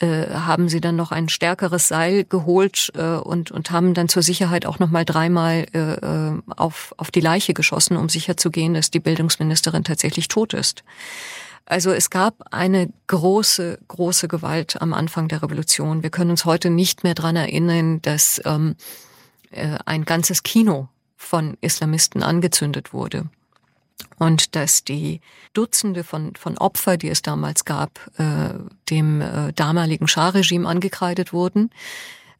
B: äh, haben sie dann noch ein stärkeres Seil geholt äh, und, und haben dann zur Sicherheit auch noch mal dreimal äh, äh auf, auf die Leiche geschossen, um sicherzugehen, dass die Bildungsministerin tatsächlich tot ist. Also es gab eine große, große Gewalt am Anfang der Revolution. Wir können uns heute nicht mehr dran erinnern, dass ähm, äh, ein ganzes Kino von Islamisten angezündet wurde und dass die Dutzende von, von Opfer, die es damals gab, äh, dem äh, damaligen Schah-Regime angekreidet wurden.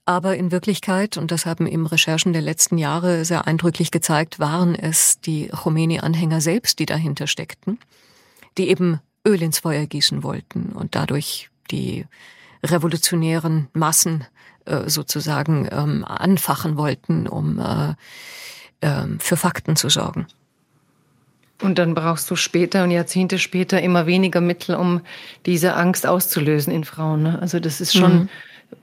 B: Aber in Wirklichkeit, und das haben eben Recherchen der letzten Jahre sehr eindrücklich gezeigt, waren es die Khomeini-Anhänger selbst, die dahinter steckten, die eben Öl ins Feuer gießen wollten und dadurch die revolutionären Massen äh, sozusagen ähm, anfachen wollten, um äh, äh, für Fakten zu sorgen.
A: Und dann brauchst du später und Jahrzehnte später immer weniger Mittel, um diese Angst auszulösen in Frauen. Ne? Also das ist schon mhm.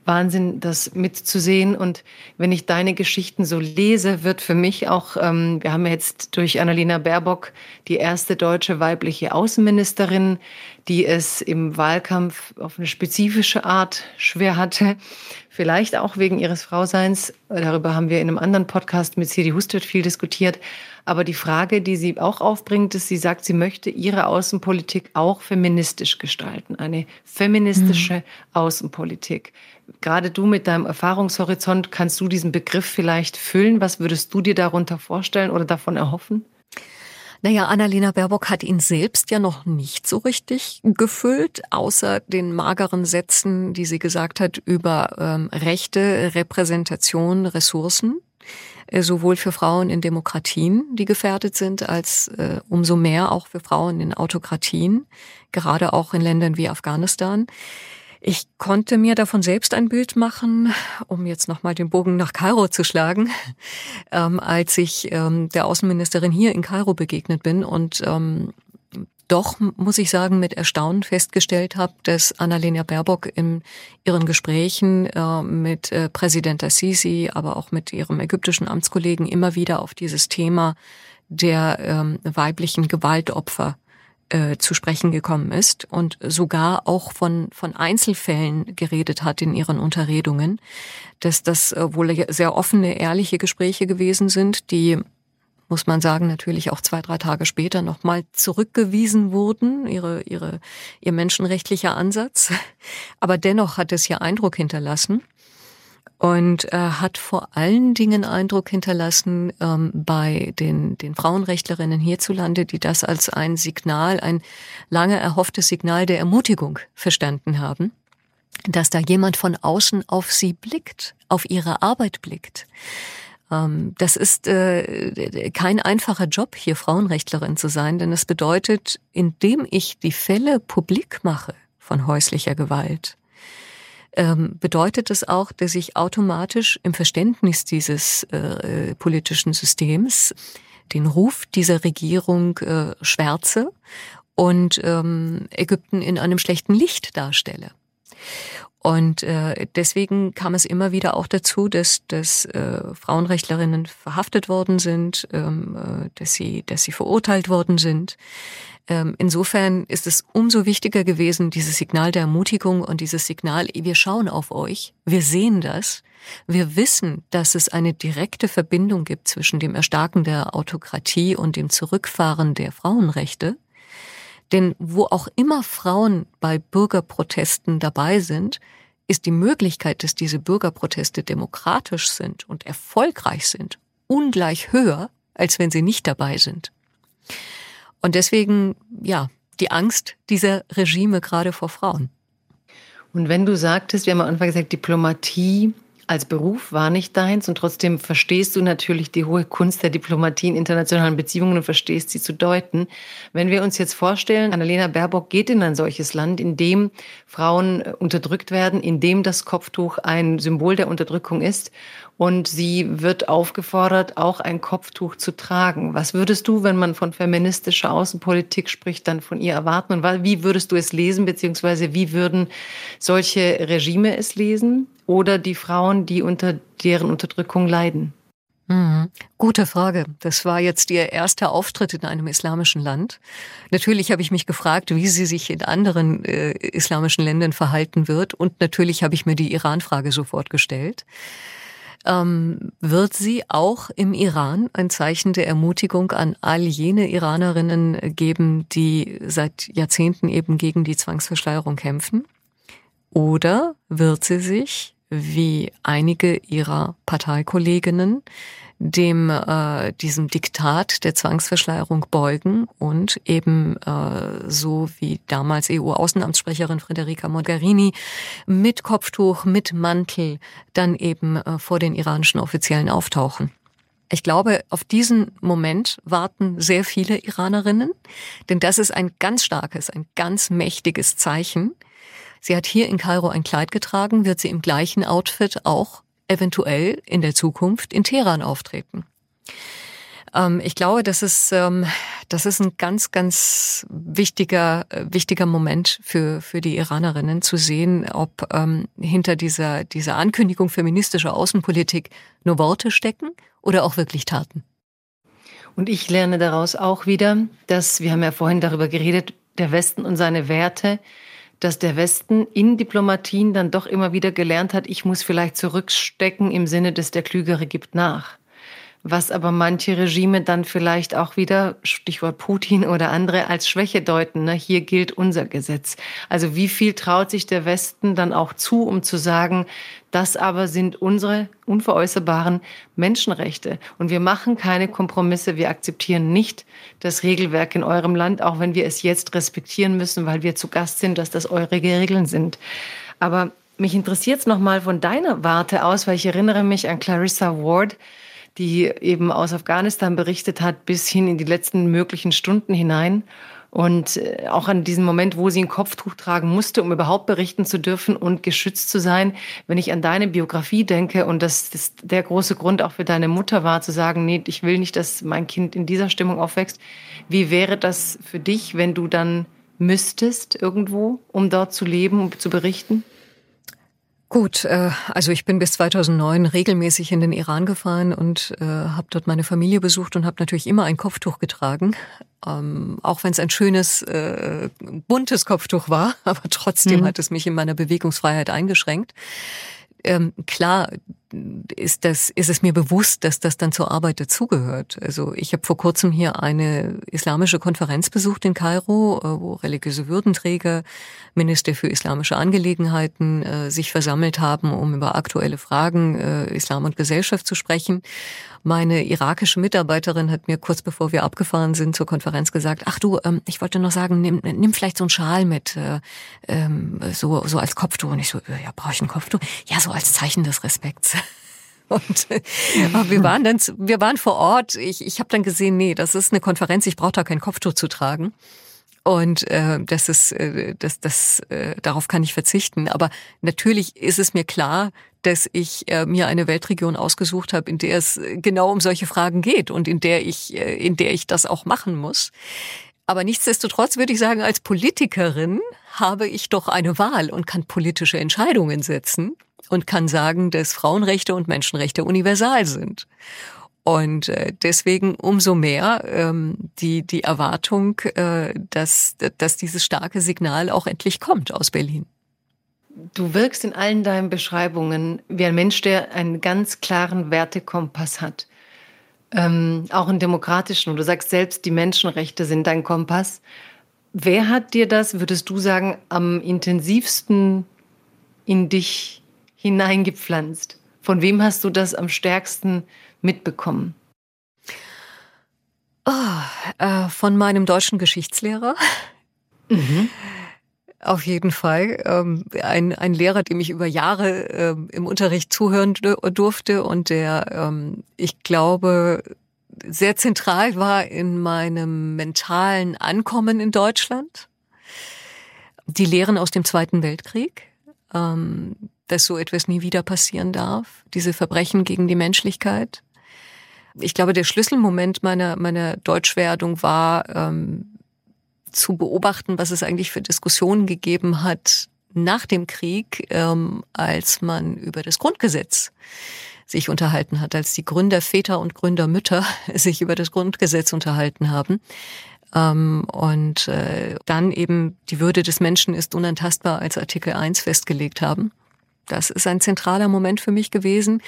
A: Wahnsinn, das mitzusehen. Und wenn ich deine Geschichten so lese, wird für mich auch, ähm, wir haben jetzt durch Annalena Baerbock die erste deutsche weibliche Außenministerin, die es im Wahlkampf auf eine spezifische Art schwer hatte. Vielleicht auch wegen ihres Frauseins. Darüber haben wir in einem anderen Podcast mit Siri Hustet viel diskutiert. Aber die Frage, die sie auch aufbringt, ist, sie sagt, sie möchte ihre Außenpolitik auch feministisch gestalten. Eine feministische mhm. Außenpolitik. Gerade du mit deinem Erfahrungshorizont, kannst du diesen Begriff vielleicht füllen? Was würdest du dir darunter vorstellen oder davon erhoffen?
B: Naja, Annalena Baerbock hat ihn selbst ja noch nicht so richtig gefüllt, außer den mageren Sätzen, die sie gesagt hat über ähm, Rechte, Repräsentation, Ressourcen. Äh, sowohl für Frauen in Demokratien, die gefährdet sind, als äh, umso mehr auch für Frauen in Autokratien, gerade auch in Ländern wie Afghanistan. Ich konnte mir davon selbst ein Bild machen, um jetzt nochmal den Bogen nach Kairo zu schlagen, ähm, als ich ähm, der Außenministerin hier in Kairo begegnet bin und ähm, doch, muss ich sagen, mit Erstaunen festgestellt habe, dass Annalena Baerbock in ihren Gesprächen äh, mit äh, Präsident Assisi, aber auch mit ihrem ägyptischen Amtskollegen immer wieder auf dieses Thema der ähm, weiblichen Gewaltopfer äh, zu sprechen gekommen ist und sogar auch von, von Einzelfällen geredet hat in ihren Unterredungen, dass das äh, wohl sehr offene, ehrliche Gespräche gewesen sind, die muss man sagen, natürlich auch zwei, drei Tage später nochmal zurückgewiesen wurden, ihre, ihre, ihr menschenrechtlicher Ansatz. Aber dennoch hat es hier Eindruck hinterlassen und äh, hat vor allen Dingen Eindruck hinterlassen ähm, bei den, den Frauenrechtlerinnen hierzulande, die das als ein Signal, ein lange erhofftes Signal der Ermutigung verstanden haben, dass da jemand von außen auf sie blickt, auf ihre Arbeit blickt. Ähm, das ist äh, kein einfacher Job, hier Frauenrechtlerin zu sein, denn es bedeutet, indem ich die Fälle publik mache von häuslicher Gewalt, ähm, bedeutet es auch, dass ich automatisch im Verständnis dieses äh, politischen Systems den Ruf dieser Regierung äh, schwärze und ähm, Ägypten in einem schlechten Licht darstelle. Und äh, deswegen kam es immer wieder auch dazu, dass, dass äh, Frauenrechtlerinnen verhaftet worden sind, ähm, äh, dass, sie, dass sie verurteilt worden sind. Ähm, insofern ist es umso wichtiger gewesen, dieses Signal der Ermutigung und dieses Signal, wir schauen auf euch, wir sehen das, wir wissen, dass es eine direkte Verbindung gibt zwischen dem Erstarken der Autokratie und dem Zurückfahren der Frauenrechte. Denn wo auch immer Frauen bei Bürgerprotesten dabei sind, ist die Möglichkeit, dass diese Bürgerproteste demokratisch sind und erfolgreich sind, ungleich höher, als wenn sie nicht dabei sind. Und deswegen, ja, die Angst dieser Regime gerade vor Frauen.
A: Und wenn du sagtest, wir haben am Anfang gesagt, Diplomatie als Beruf war nicht deins und trotzdem verstehst du natürlich die hohe Kunst der Diplomatie in internationalen Beziehungen und verstehst sie zu deuten. Wenn wir uns jetzt vorstellen, Annalena Baerbock geht in ein solches Land, in dem Frauen unterdrückt werden, in dem das Kopftuch ein Symbol der Unterdrückung ist und sie wird aufgefordert, auch ein Kopftuch zu tragen. Was würdest du, wenn man von feministischer Außenpolitik spricht, dann von ihr erwarten? Und wie würdest du es lesen, beziehungsweise wie würden solche Regime es lesen oder die Frauen, die unter deren Unterdrückung leiden?
B: Mhm. Gute Frage. Das war jetzt Ihr erster Auftritt in einem islamischen Land. Natürlich habe ich mich gefragt, wie sie sich in anderen äh, islamischen Ländern verhalten wird. Und natürlich habe ich mir die Iran-Frage sofort gestellt ähm, wird sie auch im Iran ein Zeichen der Ermutigung an all jene Iranerinnen geben, die seit Jahrzehnten eben gegen die Zwangsverschleierung kämpfen? Oder wird sie sich, wie einige ihrer Parteikolleginnen, dem äh, diesem Diktat der Zwangsverschleierung beugen und eben äh, so wie damals EU-Außenamtssprecherin Federica Mogherini mit Kopftuch, mit Mantel dann eben äh, vor den iranischen Offiziellen auftauchen. Ich glaube, auf diesen Moment warten sehr viele Iranerinnen, denn das ist ein ganz starkes, ein ganz mächtiges Zeichen. Sie hat hier in Kairo ein Kleid getragen, wird sie im gleichen Outfit auch eventuell in der Zukunft in Teheran auftreten. Ähm, ich glaube, das ist, ähm, das ist ein ganz, ganz wichtiger, äh, wichtiger Moment für, für die Iranerinnen zu sehen, ob ähm, hinter dieser, dieser Ankündigung feministischer Außenpolitik nur Worte stecken oder auch wirklich Taten.
A: Und ich lerne daraus auch wieder, dass, wir haben ja vorhin darüber geredet, der Westen und seine Werte, dass der Westen in Diplomatien dann doch immer wieder gelernt hat, ich muss vielleicht zurückstecken im Sinne des der Klügere gibt nach. Was aber manche Regime dann vielleicht auch wieder, Stichwort Putin oder andere, als Schwäche deuten. Ne? Hier gilt unser Gesetz. Also wie viel traut sich der Westen dann auch zu, um zu sagen, das aber sind unsere unveräußerbaren Menschenrechte. Und wir machen keine Kompromisse. Wir akzeptieren nicht das Regelwerk in eurem Land, auch wenn wir es jetzt respektieren müssen, weil wir zu Gast sind, dass das eure Regeln sind. Aber mich interessiert es nochmal von deiner Warte aus, weil ich erinnere mich an Clarissa Ward, die eben aus Afghanistan berichtet hat, bis hin in die letzten möglichen Stunden hinein. Und äh, auch an diesem Moment, wo sie ein Kopftuch tragen musste, um überhaupt berichten zu dürfen und geschützt zu sein. Wenn ich an deine Biografie denke und das, das der große Grund auch für deine Mutter war, zu sagen, nee, ich will nicht, dass mein Kind in dieser Stimmung aufwächst. Wie wäre das für dich, wenn du dann müsstest irgendwo, um dort zu leben und zu berichten?
B: Gut, äh, also ich bin bis 2009 regelmäßig in den Iran gefahren und äh, habe dort meine Familie besucht und habe natürlich immer ein Kopftuch getragen, ähm, auch wenn es ein schönes äh, buntes Kopftuch war, aber trotzdem mhm. hat es mich in meiner Bewegungsfreiheit eingeschränkt. Ähm, klar, ist das ist es mir bewusst, dass das dann zur Arbeit dazugehört. Also ich habe vor kurzem hier eine islamische Konferenz besucht in Kairo, äh, wo religiöse Würdenträger, Minister für islamische Angelegenheiten äh, sich versammelt haben, um über aktuelle Fragen äh, Islam und Gesellschaft zu sprechen. Meine irakische Mitarbeiterin hat mir kurz bevor wir abgefahren sind zur Konferenz gesagt: Ach du, ähm, ich wollte noch sagen, nimm, nimm vielleicht so einen Schal mit, ähm, so so als Kopftuch. Und ich so, ja, brauche ich ein Kopftuch? Ja, so als Zeichen des Respekts. Und äh, wir waren dann, wir waren vor Ort. Ich, ich habe dann gesehen, nee, das ist eine Konferenz. Ich brauche da kein Kopftuch zu tragen. Und äh, das ist, äh, das, das, äh, darauf kann ich verzichten. Aber natürlich ist es mir klar, dass ich äh, mir eine Weltregion ausgesucht habe, in der es genau um solche Fragen geht und in der ich, äh, in der ich das auch machen muss. Aber nichtsdestotrotz würde ich sagen, als Politikerin habe ich doch eine Wahl und kann politische Entscheidungen setzen und kann sagen, dass Frauenrechte und Menschenrechte universal sind. Und äh, deswegen umso mehr ähm, die, die Erwartung, äh, dass, dass dieses starke Signal auch endlich kommt aus Berlin.
A: Du wirkst in allen deinen Beschreibungen wie ein Mensch, der einen ganz klaren Wertekompass hat. Ähm, auch einen demokratischen. Und du sagst selbst, die Menschenrechte sind dein Kompass. Wer hat dir das, würdest du sagen, am intensivsten in dich hineingepflanzt? Von wem hast du das am stärksten mitbekommen?
B: Oh, äh, von meinem deutschen Geschichtslehrer. Mhm. Auf jeden Fall. Ähm, ein, ein Lehrer, dem ich über Jahre ähm, im Unterricht zuhören durfte und der, ähm, ich glaube, sehr zentral war in meinem mentalen Ankommen in Deutschland. Die Lehren aus dem Zweiten Weltkrieg. Dass so etwas nie wieder passieren darf, diese Verbrechen gegen die Menschlichkeit. Ich glaube, der Schlüsselmoment meiner, meiner Deutschwerdung war, ähm, zu beobachten, was es eigentlich für Diskussionen gegeben hat nach dem Krieg, ähm, als man über das Grundgesetz sich unterhalten hat, als die Gründerväter und Gründermütter sich über das Grundgesetz unterhalten haben. Ähm, und äh, dann eben die Würde des Menschen ist unantastbar als Artikel 1 festgelegt haben. Das ist ein zentraler Moment für mich gewesen.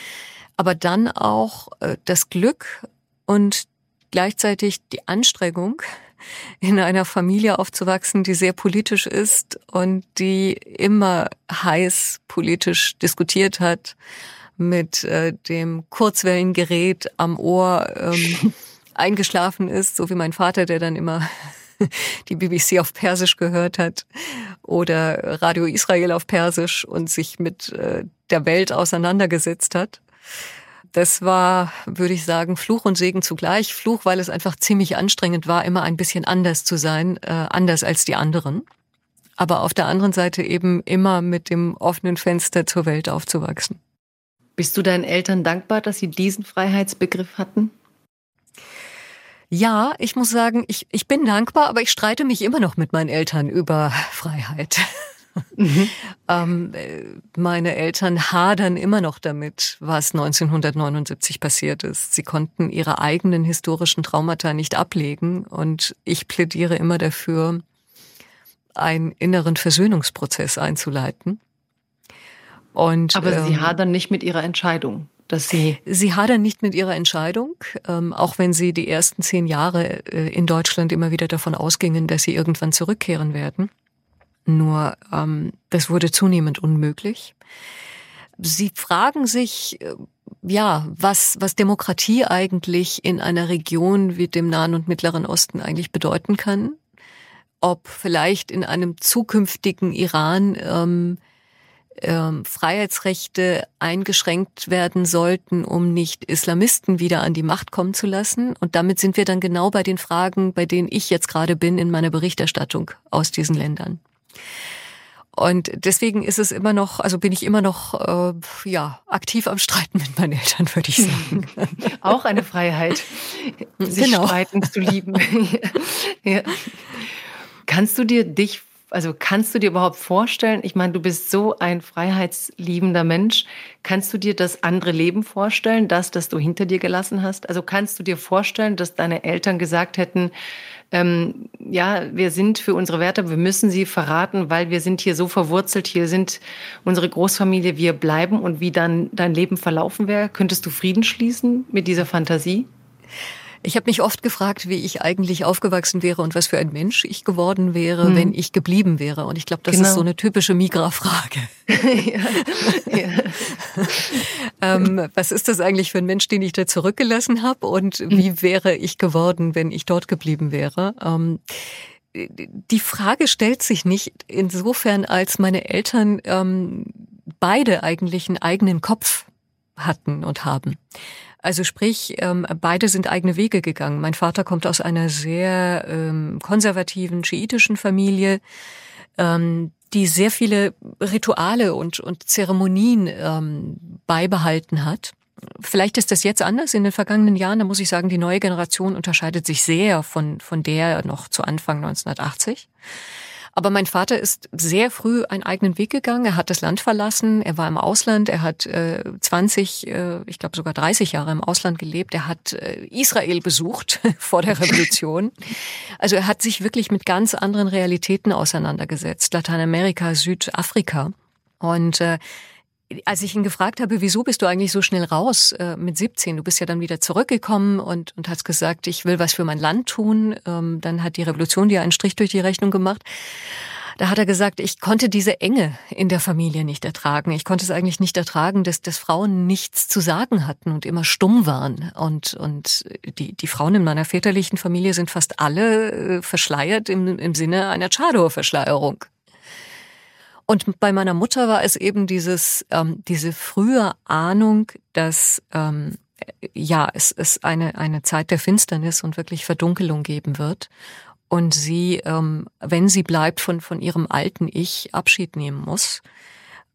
B: Aber dann auch äh, das Glück und gleichzeitig die Anstrengung, in einer Familie aufzuwachsen, die sehr politisch ist und die immer heiß politisch diskutiert hat, mit äh, dem Kurzwellengerät am Ohr ähm, eingeschlafen ist, so wie mein Vater, der dann immer die BBC auf Persisch gehört hat oder Radio Israel auf Persisch und sich mit äh, der Welt auseinandergesetzt hat. Das war, würde ich sagen, Fluch und Segen zugleich. Fluch, weil es einfach ziemlich anstrengend war, immer ein bisschen anders zu sein, äh, anders als die anderen. Aber auf der anderen Seite eben immer mit dem offenen Fenster zur Welt aufzuwachsen.
A: Bist du deinen Eltern dankbar, dass sie diesen Freiheitsbegriff hatten?
B: Ja, ich muss sagen, ich, ich bin dankbar, aber ich streite mich immer noch mit meinen Eltern über Freiheit. Mhm. ähm, äh, meine Eltern hadern immer noch damit, was 1979 passiert ist. Sie konnten ihre eigenen historischen Traumata nicht ablegen und ich plädiere immer dafür, einen inneren Versöhnungsprozess einzuleiten.
A: Und, Aber ähm, Sie hadern nicht mit Ihrer Entscheidung dass sie.
B: Sie hadern nicht mit ihrer Entscheidung, ähm, auch wenn sie die ersten zehn Jahre äh, in Deutschland immer wieder davon ausgingen, dass sie irgendwann zurückkehren werden. Nur ähm, das wurde zunehmend unmöglich. Sie fragen sich, äh, ja, was, was Demokratie eigentlich in einer Region wie dem Nahen und Mittleren Osten eigentlich bedeuten kann. Ob vielleicht in einem zukünftigen Iran ähm, ähm, Freiheitsrechte eingeschränkt werden sollten, um nicht Islamisten wieder an die Macht kommen zu lassen. Und damit sind wir dann genau bei den Fragen, bei denen ich jetzt gerade bin in meiner Berichterstattung aus diesen Ländern. Und deswegen ist es immer noch, also bin ich immer noch äh, ja aktiv am Streiten mit meinen Eltern, würde ich sagen.
A: Auch eine Freiheit, sich genau. streiten zu lieben. ja. Kannst du dir dich also kannst du dir überhaupt vorstellen, ich meine, du bist so ein freiheitsliebender Mensch, kannst du dir das andere Leben vorstellen, das, das du hinter dir gelassen hast? Also kannst du dir vorstellen, dass deine Eltern gesagt hätten, ähm, ja, wir sind für unsere Werte, wir müssen sie verraten, weil wir sind hier so verwurzelt, hier sind unsere Großfamilie, wir bleiben und wie dann dein Leben verlaufen wäre? Könntest du Frieden schließen mit dieser Fantasie?
B: Ich habe mich oft gefragt, wie ich eigentlich aufgewachsen wäre und was für ein Mensch ich geworden wäre, hm. wenn ich geblieben wäre. Und ich glaube, das genau. ist so eine typische Migra-Frage. ja, ja. ähm, was ist das eigentlich für ein Mensch, den ich da zurückgelassen habe? Und wie hm. wäre ich geworden, wenn ich dort geblieben wäre? Ähm, die Frage stellt sich nicht insofern, als meine Eltern ähm, beide eigentlich einen eigenen Kopf hatten und haben. Also sprich, ähm, beide sind eigene Wege gegangen. Mein Vater kommt aus einer sehr ähm, konservativen schiitischen Familie, ähm, die sehr viele Rituale und, und Zeremonien beibehalten hat. Vielleicht ist das jetzt anders in den vergangenen Jahren. Da muss ich sagen, die neue Generation unterscheidet sich sehr von, von der noch zu Anfang 1980. Aber mein Vater ist sehr früh einen eigenen Weg gegangen. Er hat das Land verlassen. Er war im Ausland. Er hat äh, 20, äh, ich glaube sogar 30 Jahre im Ausland gelebt. Er hat äh, Israel besucht vor der Revolution. Also er hat sich wirklich mit ganz anderen Realitäten auseinandergesetzt. Lateinamerika, Südafrika. Und äh, als ich ihn gefragt habe, wieso bist du eigentlich so schnell raus äh, mit 17? Du bist ja dann wieder zurückgekommen und, und hast gesagt, ich will was für mein Land tun. Ähm, dann hat die Revolution dir einen Strich durch die Rechnung gemacht. Da hat er gesagt, ich konnte diese Enge in der Familie nicht ertragen. Ich konnte es eigentlich nicht ertragen, dass, dass Frauen nichts zu sagen hatten und immer stumm waren. Und, und die, die Frauen in meiner väterlichen Familie sind fast alle äh, verschleiert im, im Sinne einer Chador-Verschleierung. Und bei meiner Mutter war es eben dieses, ähm, diese frühe Ahnung, dass ähm, ja, es, es eine, eine Zeit der Finsternis und wirklich Verdunkelung geben wird. Und sie, ähm, wenn sie bleibt, von, von ihrem alten Ich Abschied nehmen muss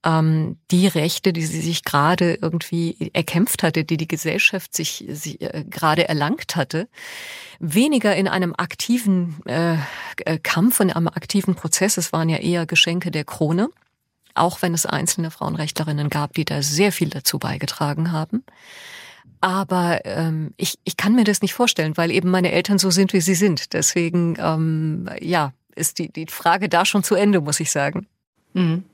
B: ähm, die Rechte, die sie sich gerade irgendwie erkämpft hatte, die die Gesellschaft sich, sich äh, gerade erlangt hatte, weniger in einem aktiven äh, äh, Kampf, in einem aktiven Prozess. Es waren ja eher Geschenke der Krone, auch wenn es einzelne Frauenrechtlerinnen gab, die da sehr viel dazu beigetragen haben. Aber ähm, ich, ich kann mir das nicht vorstellen, weil eben meine Eltern so sind, wie sie sind. Deswegen, ähm, ja, ist die, die Frage da schon zu Ende, muss ich sagen.
A: Mhm.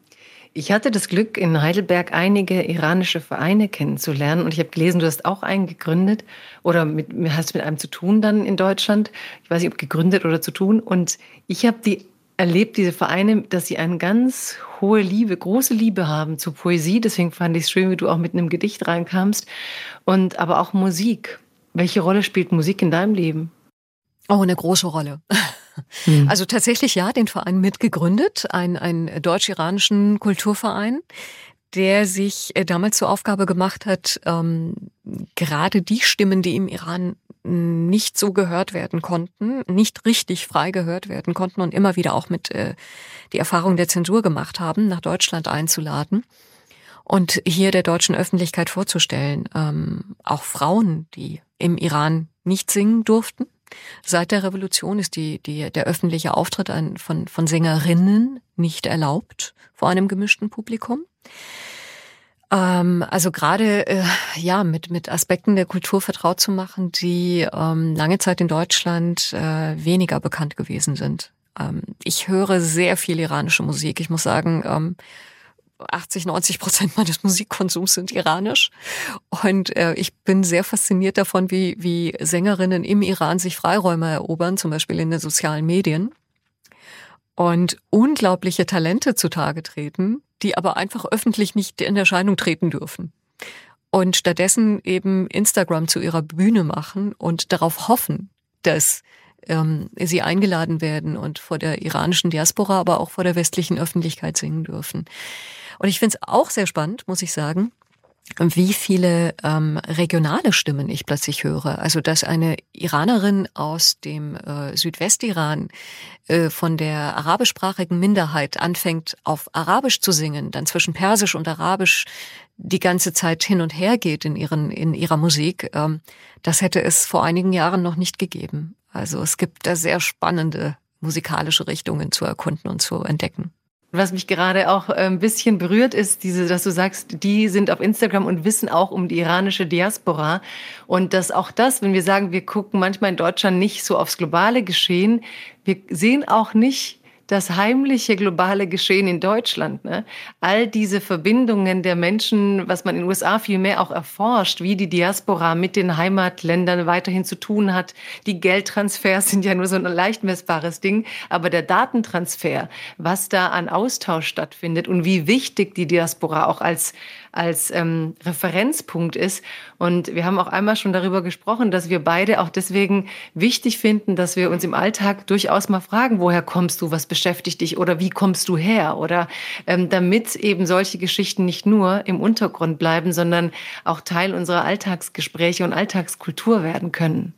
A: Ich hatte das Glück, in Heidelberg einige iranische Vereine kennenzulernen und ich habe gelesen, du hast auch einen gegründet oder mit, hast mit einem zu tun dann in Deutschland. Ich weiß nicht, ob gegründet oder zu tun. Und ich habe die erlebt, diese Vereine, dass sie eine ganz hohe Liebe, große Liebe haben zur Poesie. Deswegen fand ich es schön, wie du auch mit einem Gedicht reinkamst. Und aber auch Musik. Welche Rolle spielt Musik in deinem Leben?
B: Oh, eine große Rolle. Mhm. Also tatsächlich ja, den Verein mitgegründet, ein, ein deutsch-iranischen Kulturverein, der sich äh, damals zur Aufgabe gemacht hat, ähm, gerade die Stimmen, die im Iran nicht so gehört werden konnten, nicht richtig frei gehört werden konnten und immer wieder auch mit äh, die Erfahrung der Zensur gemacht haben, nach Deutschland einzuladen und hier der deutschen Öffentlichkeit vorzustellen. Ähm, auch Frauen, die im Iran nicht singen durften, Seit der Revolution ist die, die, der öffentliche Auftritt ein, von, von Sängerinnen nicht erlaubt vor einem gemischten Publikum. Ähm, also gerade äh, ja mit mit Aspekten der Kultur vertraut zu machen, die ähm, lange Zeit in Deutschland äh, weniger bekannt gewesen sind. Ähm, ich höre sehr viel iranische Musik. Ich muss sagen, ähm, 80, 90 Prozent meines Musikkonsums sind iranisch. Und äh, ich bin sehr fasziniert davon, wie, wie Sängerinnen im Iran sich Freiräume erobern, zum Beispiel in den sozialen Medien. Und unglaubliche Talente zutage treten, die aber einfach öffentlich nicht in Erscheinung treten dürfen. Und stattdessen eben Instagram zu ihrer Bühne machen und darauf hoffen, dass ähm, sie eingeladen werden und vor der iranischen Diaspora, aber auch vor der westlichen Öffentlichkeit singen dürfen. Und ich finde es auch sehr spannend, muss ich sagen, wie viele ähm, regionale Stimmen ich plötzlich höre. Also dass eine Iranerin aus dem äh, Südwestiran äh, von der arabischsprachigen Minderheit anfängt, auf Arabisch zu singen, dann zwischen Persisch und Arabisch die ganze Zeit hin und her geht in, ihren, in ihrer Musik, ähm, das hätte es vor einigen Jahren noch nicht gegeben. Also es gibt da sehr spannende musikalische Richtungen zu erkunden und zu entdecken.
A: Was mich gerade auch ein bisschen berührt, ist diese, dass du sagst, die sind auf Instagram und wissen auch um die iranische Diaspora. Und dass auch das, wenn wir sagen, wir gucken manchmal in Deutschland nicht so aufs globale Geschehen, wir sehen auch nicht das heimliche globale Geschehen in Deutschland. Ne? All diese Verbindungen der Menschen, was man in den USA viel mehr auch erforscht, wie die Diaspora mit den Heimatländern weiterhin zu tun hat. Die Geldtransfers sind ja nur so ein leicht messbares Ding, aber der Datentransfer, was da an Austausch stattfindet und wie wichtig die Diaspora auch als als ähm, Referenzpunkt ist. Und wir haben auch einmal schon darüber gesprochen, dass wir beide auch deswegen wichtig finden, dass wir uns im Alltag durchaus mal fragen, woher kommst du, was beschäftigt dich oder wie kommst du her? Oder ähm, damit eben solche Geschichten nicht nur im Untergrund bleiben, sondern auch Teil unserer Alltagsgespräche und Alltagskultur werden können.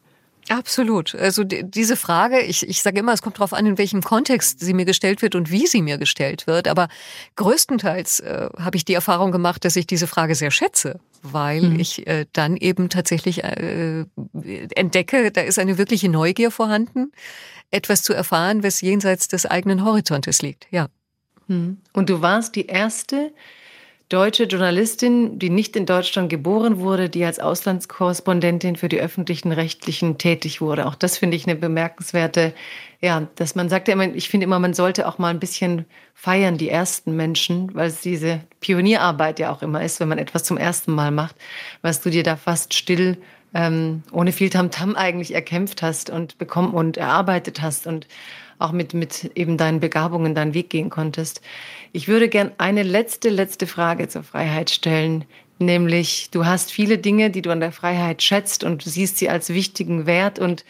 B: Absolut. Also diese Frage, ich, ich sage immer, es kommt darauf an, in welchem Kontext sie mir gestellt wird und wie sie mir gestellt wird. Aber größtenteils äh, habe ich die Erfahrung gemacht, dass ich diese Frage sehr schätze, weil mhm. ich äh, dann eben tatsächlich äh, entdecke, da ist eine wirkliche Neugier vorhanden, etwas zu erfahren, was jenseits des eigenen Horizontes liegt. Ja.
A: Mhm. Und du warst die erste, deutsche Journalistin, die nicht in Deutschland geboren wurde, die als Auslandskorrespondentin für die öffentlichen Rechtlichen tätig wurde. Auch das finde ich eine bemerkenswerte, ja, dass man sagt ja immer, ich finde immer, man sollte auch mal ein bisschen feiern, die ersten Menschen, weil es diese Pionierarbeit ja auch immer ist, wenn man etwas zum ersten Mal macht, was du dir da fast still ähm, ohne viel Tamtam -Tam eigentlich erkämpft hast und bekommen und erarbeitet hast und auch mit, mit eben deinen Begabungen deinen Weg gehen konntest. Ich würde gern eine letzte, letzte Frage zur Freiheit stellen, nämlich du hast viele Dinge, die du an der Freiheit schätzt und du siehst sie als wichtigen Wert und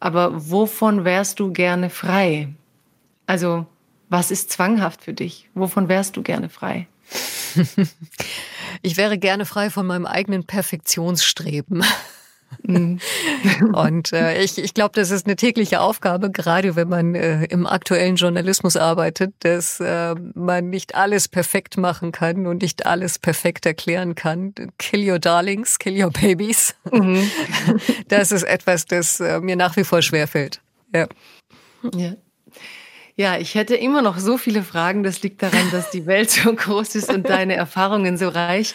A: aber wovon wärst du gerne frei? Also, was ist zwanghaft für dich? Wovon wärst du gerne frei?
B: ich wäre gerne frei von meinem eigenen Perfektionsstreben. Mhm. Und äh, ich, ich glaube, das ist eine tägliche Aufgabe, gerade wenn man äh, im aktuellen Journalismus arbeitet, dass äh, man nicht alles perfekt machen kann und nicht alles perfekt erklären kann. Kill your darlings, kill your babies. Mhm. Das ist etwas, das äh, mir nach wie vor schwerfällt. Ja.
A: ja. Ja, ich hätte immer noch so viele Fragen. Das liegt daran, dass die Welt so groß ist und deine Erfahrungen so reich.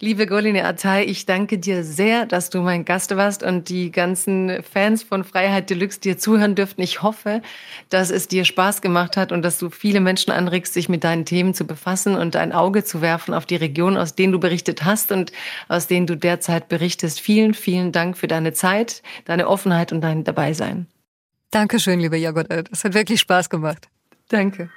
A: Liebe Goline Atay, ich danke dir sehr, dass du mein Gast warst und die ganzen Fans von Freiheit Deluxe dir zuhören dürften. Ich hoffe, dass es dir Spaß gemacht hat und dass du viele Menschen anregst, sich mit deinen Themen zu befassen und ein Auge zu werfen auf die Region, aus denen du berichtet hast und aus denen du derzeit berichtest. Vielen, vielen Dank für deine Zeit, deine Offenheit und dein Dabeisein.
B: Dankeschön, liebe Jagoda. Das hat wirklich Spaß gemacht.
A: Danke.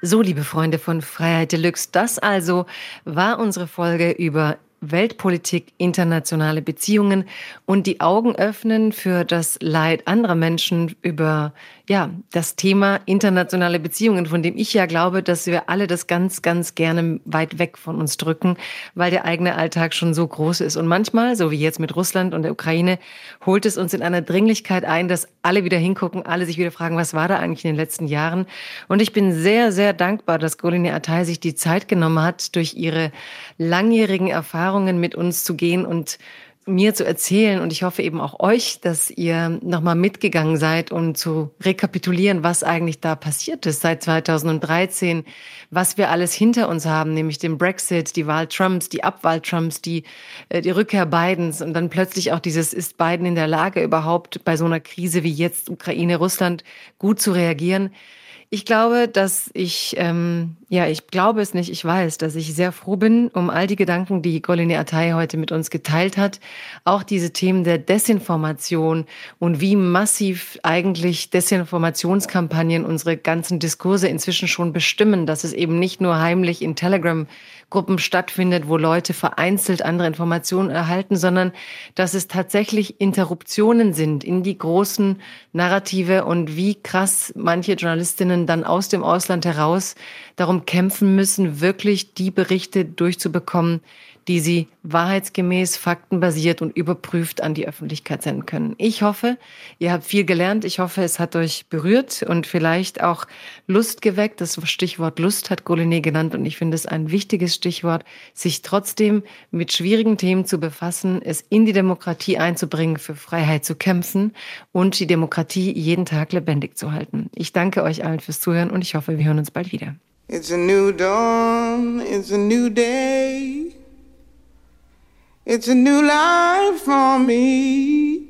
A: So, liebe Freunde von Freiheit Deluxe, das also war unsere Folge über Weltpolitik, internationale Beziehungen und die Augen öffnen für das Leid anderer Menschen über ja, das Thema internationale Beziehungen, von dem ich ja glaube, dass wir alle das ganz, ganz gerne weit weg von uns drücken, weil der eigene Alltag schon so groß ist. Und manchmal, so wie jetzt mit Russland und der Ukraine, holt es uns in einer Dringlichkeit ein, dass alle wieder hingucken, alle sich wieder fragen, was war da eigentlich in den letzten Jahren? Und ich bin sehr, sehr dankbar, dass Goline Atay sich die Zeit genommen hat, durch ihre langjährigen Erfahrungen mit uns zu gehen und mir zu erzählen und ich hoffe eben auch euch, dass ihr nochmal mitgegangen seid, um zu rekapitulieren, was eigentlich da passiert ist seit 2013, was wir alles hinter uns haben, nämlich den Brexit, die Wahl Trumps, die Abwahl Trumps, die, äh, die Rückkehr Bidens und dann plötzlich auch dieses, ist Biden in der Lage überhaupt bei so einer Krise wie jetzt Ukraine, Russland gut zu reagieren? Ich glaube, dass ich, ähm, ja, ich glaube es nicht, ich weiß, dass ich sehr froh bin um all die Gedanken, die Goline Atay heute mit uns geteilt hat. Auch diese Themen der Desinformation und wie massiv eigentlich Desinformationskampagnen unsere ganzen Diskurse inzwischen schon bestimmen, dass es eben nicht nur heimlich in Telegram Gruppen stattfindet, wo Leute vereinzelt andere Informationen erhalten, sondern dass es tatsächlich Interruptionen sind in die großen Narrative und wie krass manche Journalistinnen dann aus dem Ausland heraus darum kämpfen müssen, wirklich die Berichte durchzubekommen, die Sie wahrheitsgemäß, faktenbasiert und überprüft an die Öffentlichkeit senden können. Ich hoffe, ihr habt viel gelernt. Ich hoffe, es hat euch berührt und vielleicht auch Lust geweckt. Das Stichwort Lust hat Goliné genannt und ich finde es ein wichtiges Stichwort, sich trotzdem mit schwierigen Themen zu befassen, es in die Demokratie einzubringen, für Freiheit zu kämpfen und die Demokratie jeden Tag lebendig zu halten. Ich danke euch allen fürs Zuhören und ich hoffe, wir hören uns bald wieder. It's a new dawn, it's a new day. It's a new life for me.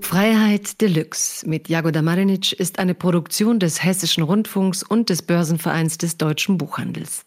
A: Freiheit Deluxe mit Jagoda Marinic ist eine Produktion des Hessischen Rundfunks und des Börsenvereins des deutschen Buchhandels.